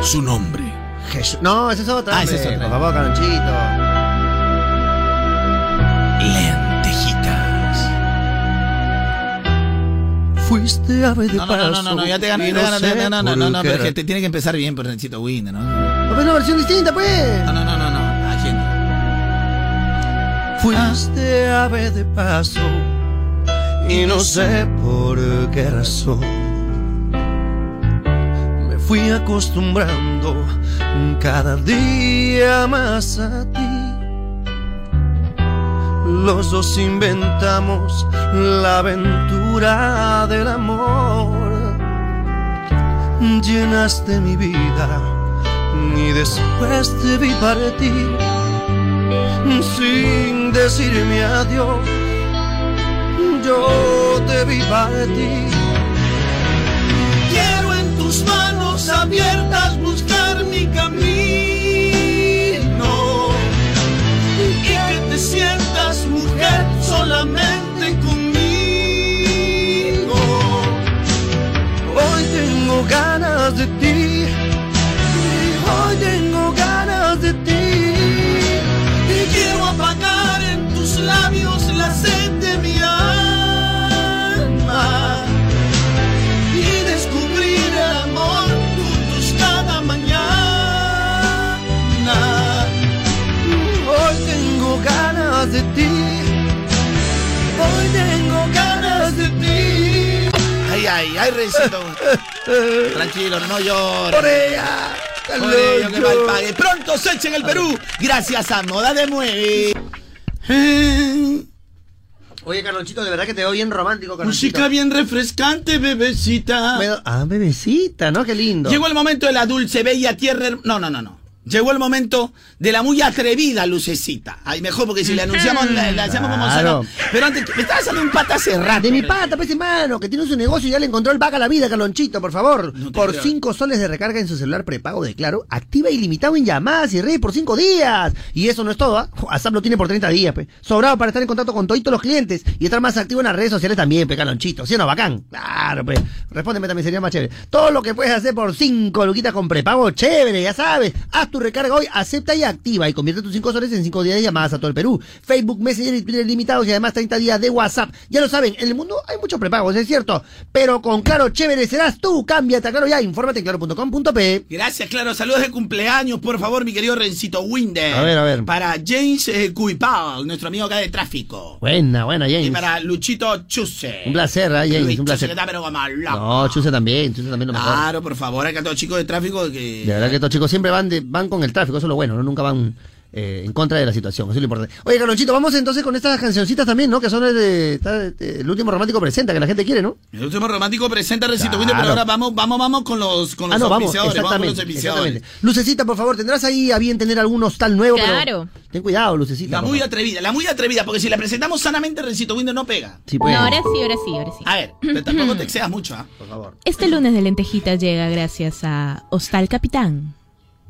Su nombre. Jesús. No, esa es otra. Ah, esa es otra. Por favor, Calonchito. Fuiste ave de No, no, no, no, no, no, ya te gané. no, no, no, no, no, qué pero es que te tiene que empezar bien por Rencito Winder, ¿no? No, pero una versión distinta, pues. No, no, no, no, no. Entra. Fuiste ave de paso y no sé por qué razón. Me fui acostumbrando cada día más a ti. Los dos inventamos la aventura del amor. Llenaste mi vida y después te vi partir sin decirme adiós. Yo te vi partir. Quiero en tus manos abiertas buscar mi camino y que te sientas mujer solamente conmigo. Ganas de ti. Hoy tengo ganas de ti. Y quiero apagar en tus labios la sed de mi alma y descubrir el amor juntos cada mañana. Hoy tengo ganas de ti. Hoy tengo ganas de ti. Ay, ay, ay, Rencito. Tranquilo, no llores. Por ella. Por ello que mal pague. Pronto se echa en el Perú. Gracias a Moda de Mueve. Oye, Carlonchito, de verdad que te veo bien romántico, Carlonchito. Música bien refrescante, bebecita. Ah, bebecita, ¿no? Qué lindo. Llegó el momento de la dulce, bella, tierra. No, no, no, no. Llegó el momento de la muy atrevida lucecita. Ay, mejor porque si le anunciamos, la, la hacemos como Claro. sano. Pero antes, me estaba haciendo un pata hace rato. De mi pata, pues hermano, que tiene su negocio y ya le encontró el vaca a la vida, Carlonchito, por favor. por creo. 5 soles de recarga en su celular prepago de Claro, activa ilimitado en llamadas y redes por 5 días. Y eso no es todo, ¿ah? WhatsApp lo tiene por 30 días, pues. Sobrado para estar en contacto con todos los clientes y estar más activo en las redes sociales también, pues, Carlonchito. ¿Sí o no, bacán? Claro, pues. Respóndeme también, sería más chévere. Todo lo que puedes hacer por 5 luquitas con prepago, chévere, ya sabes. Haz tu recarga hoy, acepta y activa y convierte tus 5 soles en 5 días de llamadas a todo el Perú. Facebook, Messenger y Twitter limitados y además 30 días de WhatsApp. Ya lo saben, en el mundo hay muchos prepagos, es cierto. Pero con Claro Chévere serás tú. Cámbiate a Claro ya. Infórmate en claro.com.p. Gracias, claro. Saludos de cumpleaños, por favor, mi querido Rencito Winder. A ver, a ver. Para James eh, Cuipao, nuestro amigo acá de tráfico. Buena, buena, Y James. para Luchito Chuse. Un placer, ¿eh, James? Luis Un Chuse, placer. pero loco. No, Chuse también, Chuse también lo mejor. Claro, por favor, acá todos chicos de tráfico que... De verdad que estos chicos siempre van de, van con el tráfico, eso es lo bueno, ¿no? Nunca van eh, en contra de la situación, eso es lo importante. Oye, Carlonchito, vamos entonces con estas cancioncitas también, ¿no? Que son de, de- el último romántico presenta, que la gente quiere, ¿no? El último romántico presenta Rencito Claro. Pero ahora vamos, vamos, vamos con los, con los Ah, no, vamos, auspiciadores. Vamos con los exactamente, exactamente. Lucecita, por favor, tendrás ahí a bien tener algún hostal nuevo, pero Claro. ten cuidado, Lucecita. La muy favor. atrevida, la muy atrevida, porque si la presentamos sanamente, Rencito Winder no pega. Sí, pues. No, ahora sí, ahora sí, ahora sí. A ver, pero tampoco te excedas mucho, ¿ah? Por favor. Este lunes de lentejitas llega gracias a Hostal Capitán.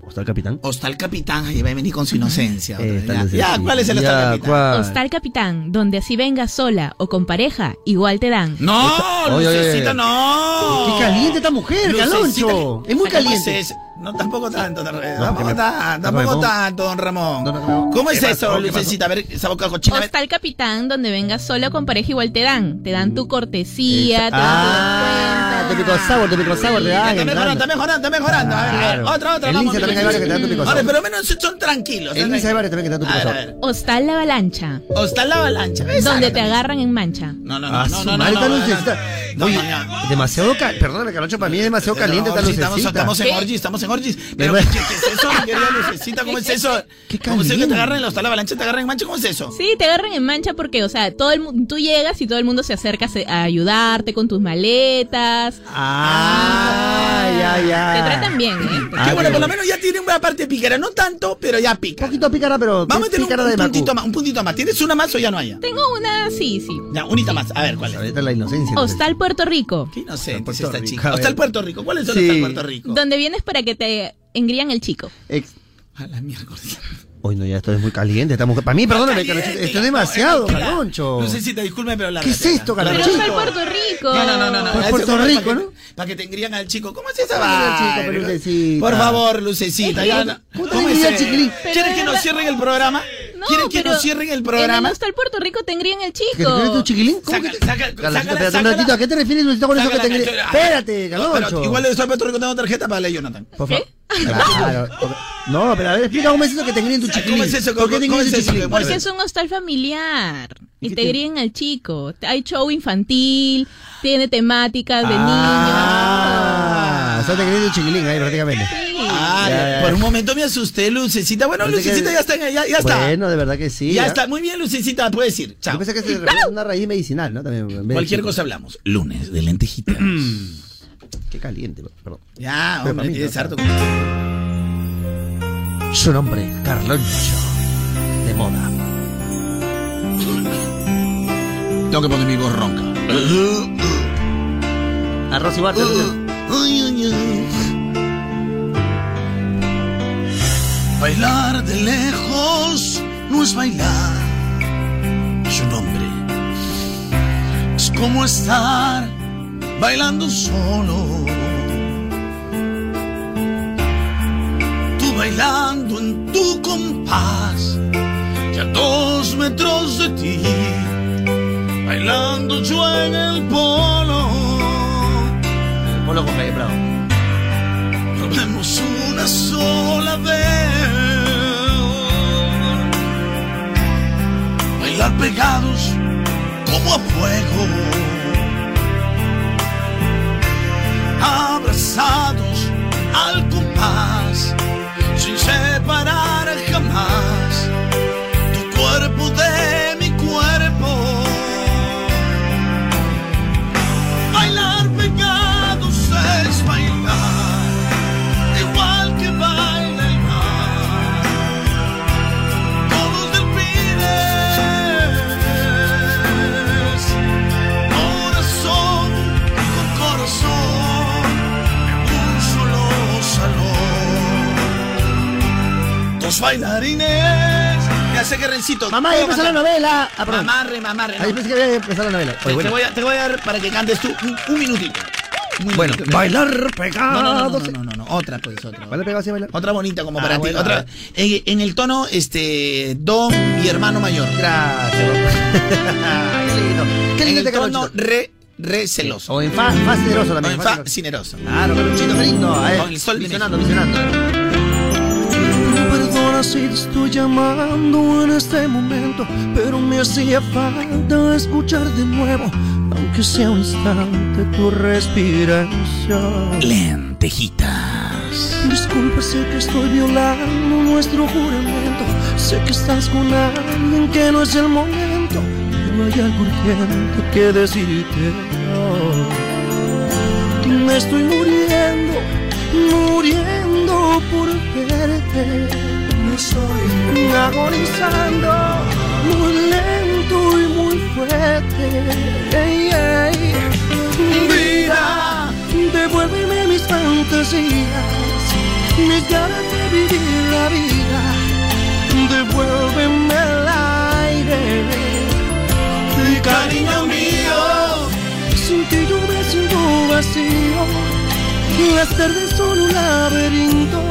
¿Hostal Capitán? Hostal Capitán, ahí va a venir con su inocencia. Eh, ya, ¿cuál es el Ya, Hostal Capitán? ¿cuál? Hostal Capitán, donde así vengas sola o con pareja, igual te dan. No, Oye, oye, Lucecita, oye. no. ¡Qué caliente esta mujer, Lucecita, Caloncho! Es muy ¿cómo caliente. es eso? No, tampoco tanto, don- No, tampoco me- tanto, tampoco tanto, don Ramón. No, no, no. ¿Cómo es ¿Qué eso, pasó? Lucecita? A ver, esa boca cochina. Hostal Capitán, donde vengas sola o con pareja, igual te dan. Te dan tu cortesía, te dan Ah, tu Tu pico sour, tu pico sour te Está mejorando, está mejorando, está mejorando. A ver, Claro. otra, otra. En vamos, Lince también hay varios que te dan tu pico sour. pero menos son tranquilos. En Lince hay varios también que te dan tu pico sour. ver. Hostal La Avalancha. Hostal La Avalancha. Donde te agarran en mancha. No, no, Ah, no, no, su no, no, esta no, lucecita. no, Oye, demasiado ca- perdóname, Calocho, para mí es demasiado caliente esta No, sí, estamos, lucecita. estamos en ¿Qué? orgis, estamos en orgis. Pero, ¿qué, qué es eso? mi querida lucecita? ¿Cómo es eso? Qué ¿Cómo es eso que te caliente. agarran en la hostal La Avalancha? ¿Te agarran en mancha? ¿Cómo es eso? Sí, te agarran en mancha porque, o sea, todo el mu- tú llegas y todo el mundo se acerca a se- a ayudarte con tus maletas. Ah, ya, ya. Te tratan bien, ¿eh? Ah, que bueno, qué por lo menos ya tiene una parte pícara. No tanto, pero ya pica. Un poquito pícara, pero Vamos a tener un, pícara un puntito más, un puntito más. ¿Tienes una más o ya no hay? Tengo una, sí, sí. Ya, unita más. A ver, ¿cuál es? Ahorita la inocencia. Hostal Puerto Rico. Qué inocente es Puerto esta chica. Hostal Puerto Rico. ¿Cuál es el Sí. hostal Puerto Rico? Donde vienes para que te engrían el chico. Ex- A la miércoles. Hoy no, ya esto es muy caliente. Estamos... Para mí, perdóname, esto es demasiado, Caloncho. Lucecita, disculpe, pero la ¿Qué es esto, Pero Caloncho? Hostal Puerto Rico. No, no, no, no. no. Puerto fue Rico, para ¿no? Que, para que te engrían al chico. ¿Cómo es esa vaina? chico, pero Lucecita. Por favor, Lucecita. ya no- ¿Cómo te ¿Cómo engría es, el chiquilín? Pero ¿Quieren de que nos cierren el programa? No, ¿Quieren que pero nos cierren el En el programa? Hostal Puerto Rico te engrían el ¿Que te engrían tu chico. chiquilín? ¿Cómo que Saca- te... saca- Calonchito, sácala, espérate un ratito. ¿A qué te refieres, Lucecita, con eso que Sácala, te engrían? que- Espérate, Caloncho. igual de Hostal Puerto Rico tengo tarjeta para leer Jonathan. Por favor. Claro. No, pero a ver, explica cómo es eso que te engrían tu chiquilín. ¿Cómo es eso? ¿Por qué te ¿Cómo es eso? chiquilín? Porque es un hostal familiar. Y qué te engrían al chico. Hay show infantil, tiene temáticas de Ah, o sea, te engrían tu chiquilín ahí prácticamente. niños. Sí. Ah, Ya, ya, por un momento me asusté, Lucecita. Bueno, Pensé que- Lucecita ya está, en- ya, ya está. Bueno, de verdad que sí. ya está. Muy bien, Lucecita, puedes ir. Chao. Yo pensé que a una raíz medicinal, ¿no? También. Cualquier cosa hablamos. Lunes de lentejitas. Qué caliente, perdón. ya, Pero hombre, mí, tienes ¿no? harto. Su nombre, Carloncho. De moda. Tengo que poner mi voz ronca. Arroz y Barta. Bailar de lejos no es bailar. Su nombre es como estar bailando solo. Tú bailando en tu compás, y a dos metros de ti, bailando yo en el polo. Polo con Bravo. Una sola vez. Pegados como a fuego. Abrazados al compás, sin separar Dos bailarines. Ya sé que Rencito. Mamá, ya empezó la novela. Ah. Mamarre, mamarre. Ahí pensé que había empezado la novela. Oye, Te, voy a, te voy a dar para que cantes tú un, un minutito. Bueno, bailar No, no, no, no, no, no, no, otra pues, otra. ¿Bailar pegados y bailar? Otra bonita como Ah, para ti. bueno, Otra, en, en el tono, este, do, mi hermano mayor. Gracias. Qué lindo. Qué En lindo el este tono, re, re celoso. O en fa, fa cineroso también. en fa cineroso. Claro, Carlonchito, qué lindo. eh. Con el sol visionando, visionando. Si te estoy llamando en este momento, pero me hacía falta escuchar de nuevo, aunque sea un instante, tu respiración. Lentejitas. Disculpa, sé que estoy violando nuestro juramento, sé que estás con alguien que no es el momento, pero hay algo urgente que decirte. hoy. Me estoy muriendo, muriendo por verte. Estoy agonizando, muy lento y muy fuerte. Ey, ey. Vida, devuélveme mis fantasías, mis ganas de vivir la vida. Devuélveme el aire. Y cariño mío, sin ti yo me siento vacío. Las tardes son un laberinto,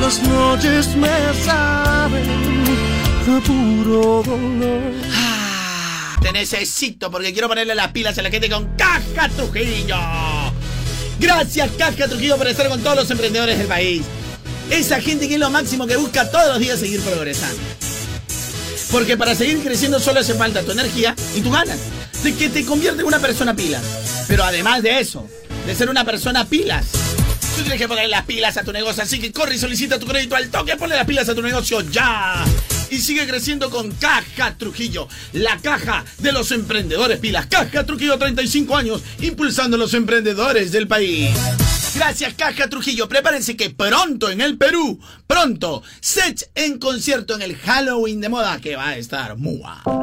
las noches me saben a puro dolor. Ah, Te necesito porque quiero ponerle las pilas a la gente con Caja Trujillo. Gracias Caja Trujillo por estar con todos los emprendedores del país. Esa gente que es lo máximo que busca todos los días seguir progresando. Porque para seguir creciendo solo hace falta tu energía y tu ganas. De que te convierte en una persona pilas. Pero además de eso, de ser una persona pilas, tú tienes que poner las pilas a tu negocio. Así que corre y solicita tu crédito al toque. Ponle las pilas a tu negocio ya. Y sigue creciendo con Caja Trujillo, la caja de los emprendedores pilas. Caja Trujillo, 35 años, impulsando a los emprendedores del país. Gracias, Caja Trujillo. Prepárense que pronto en el Perú, pronto, Sech en concierto en el Halloween de moda que va a estar guau.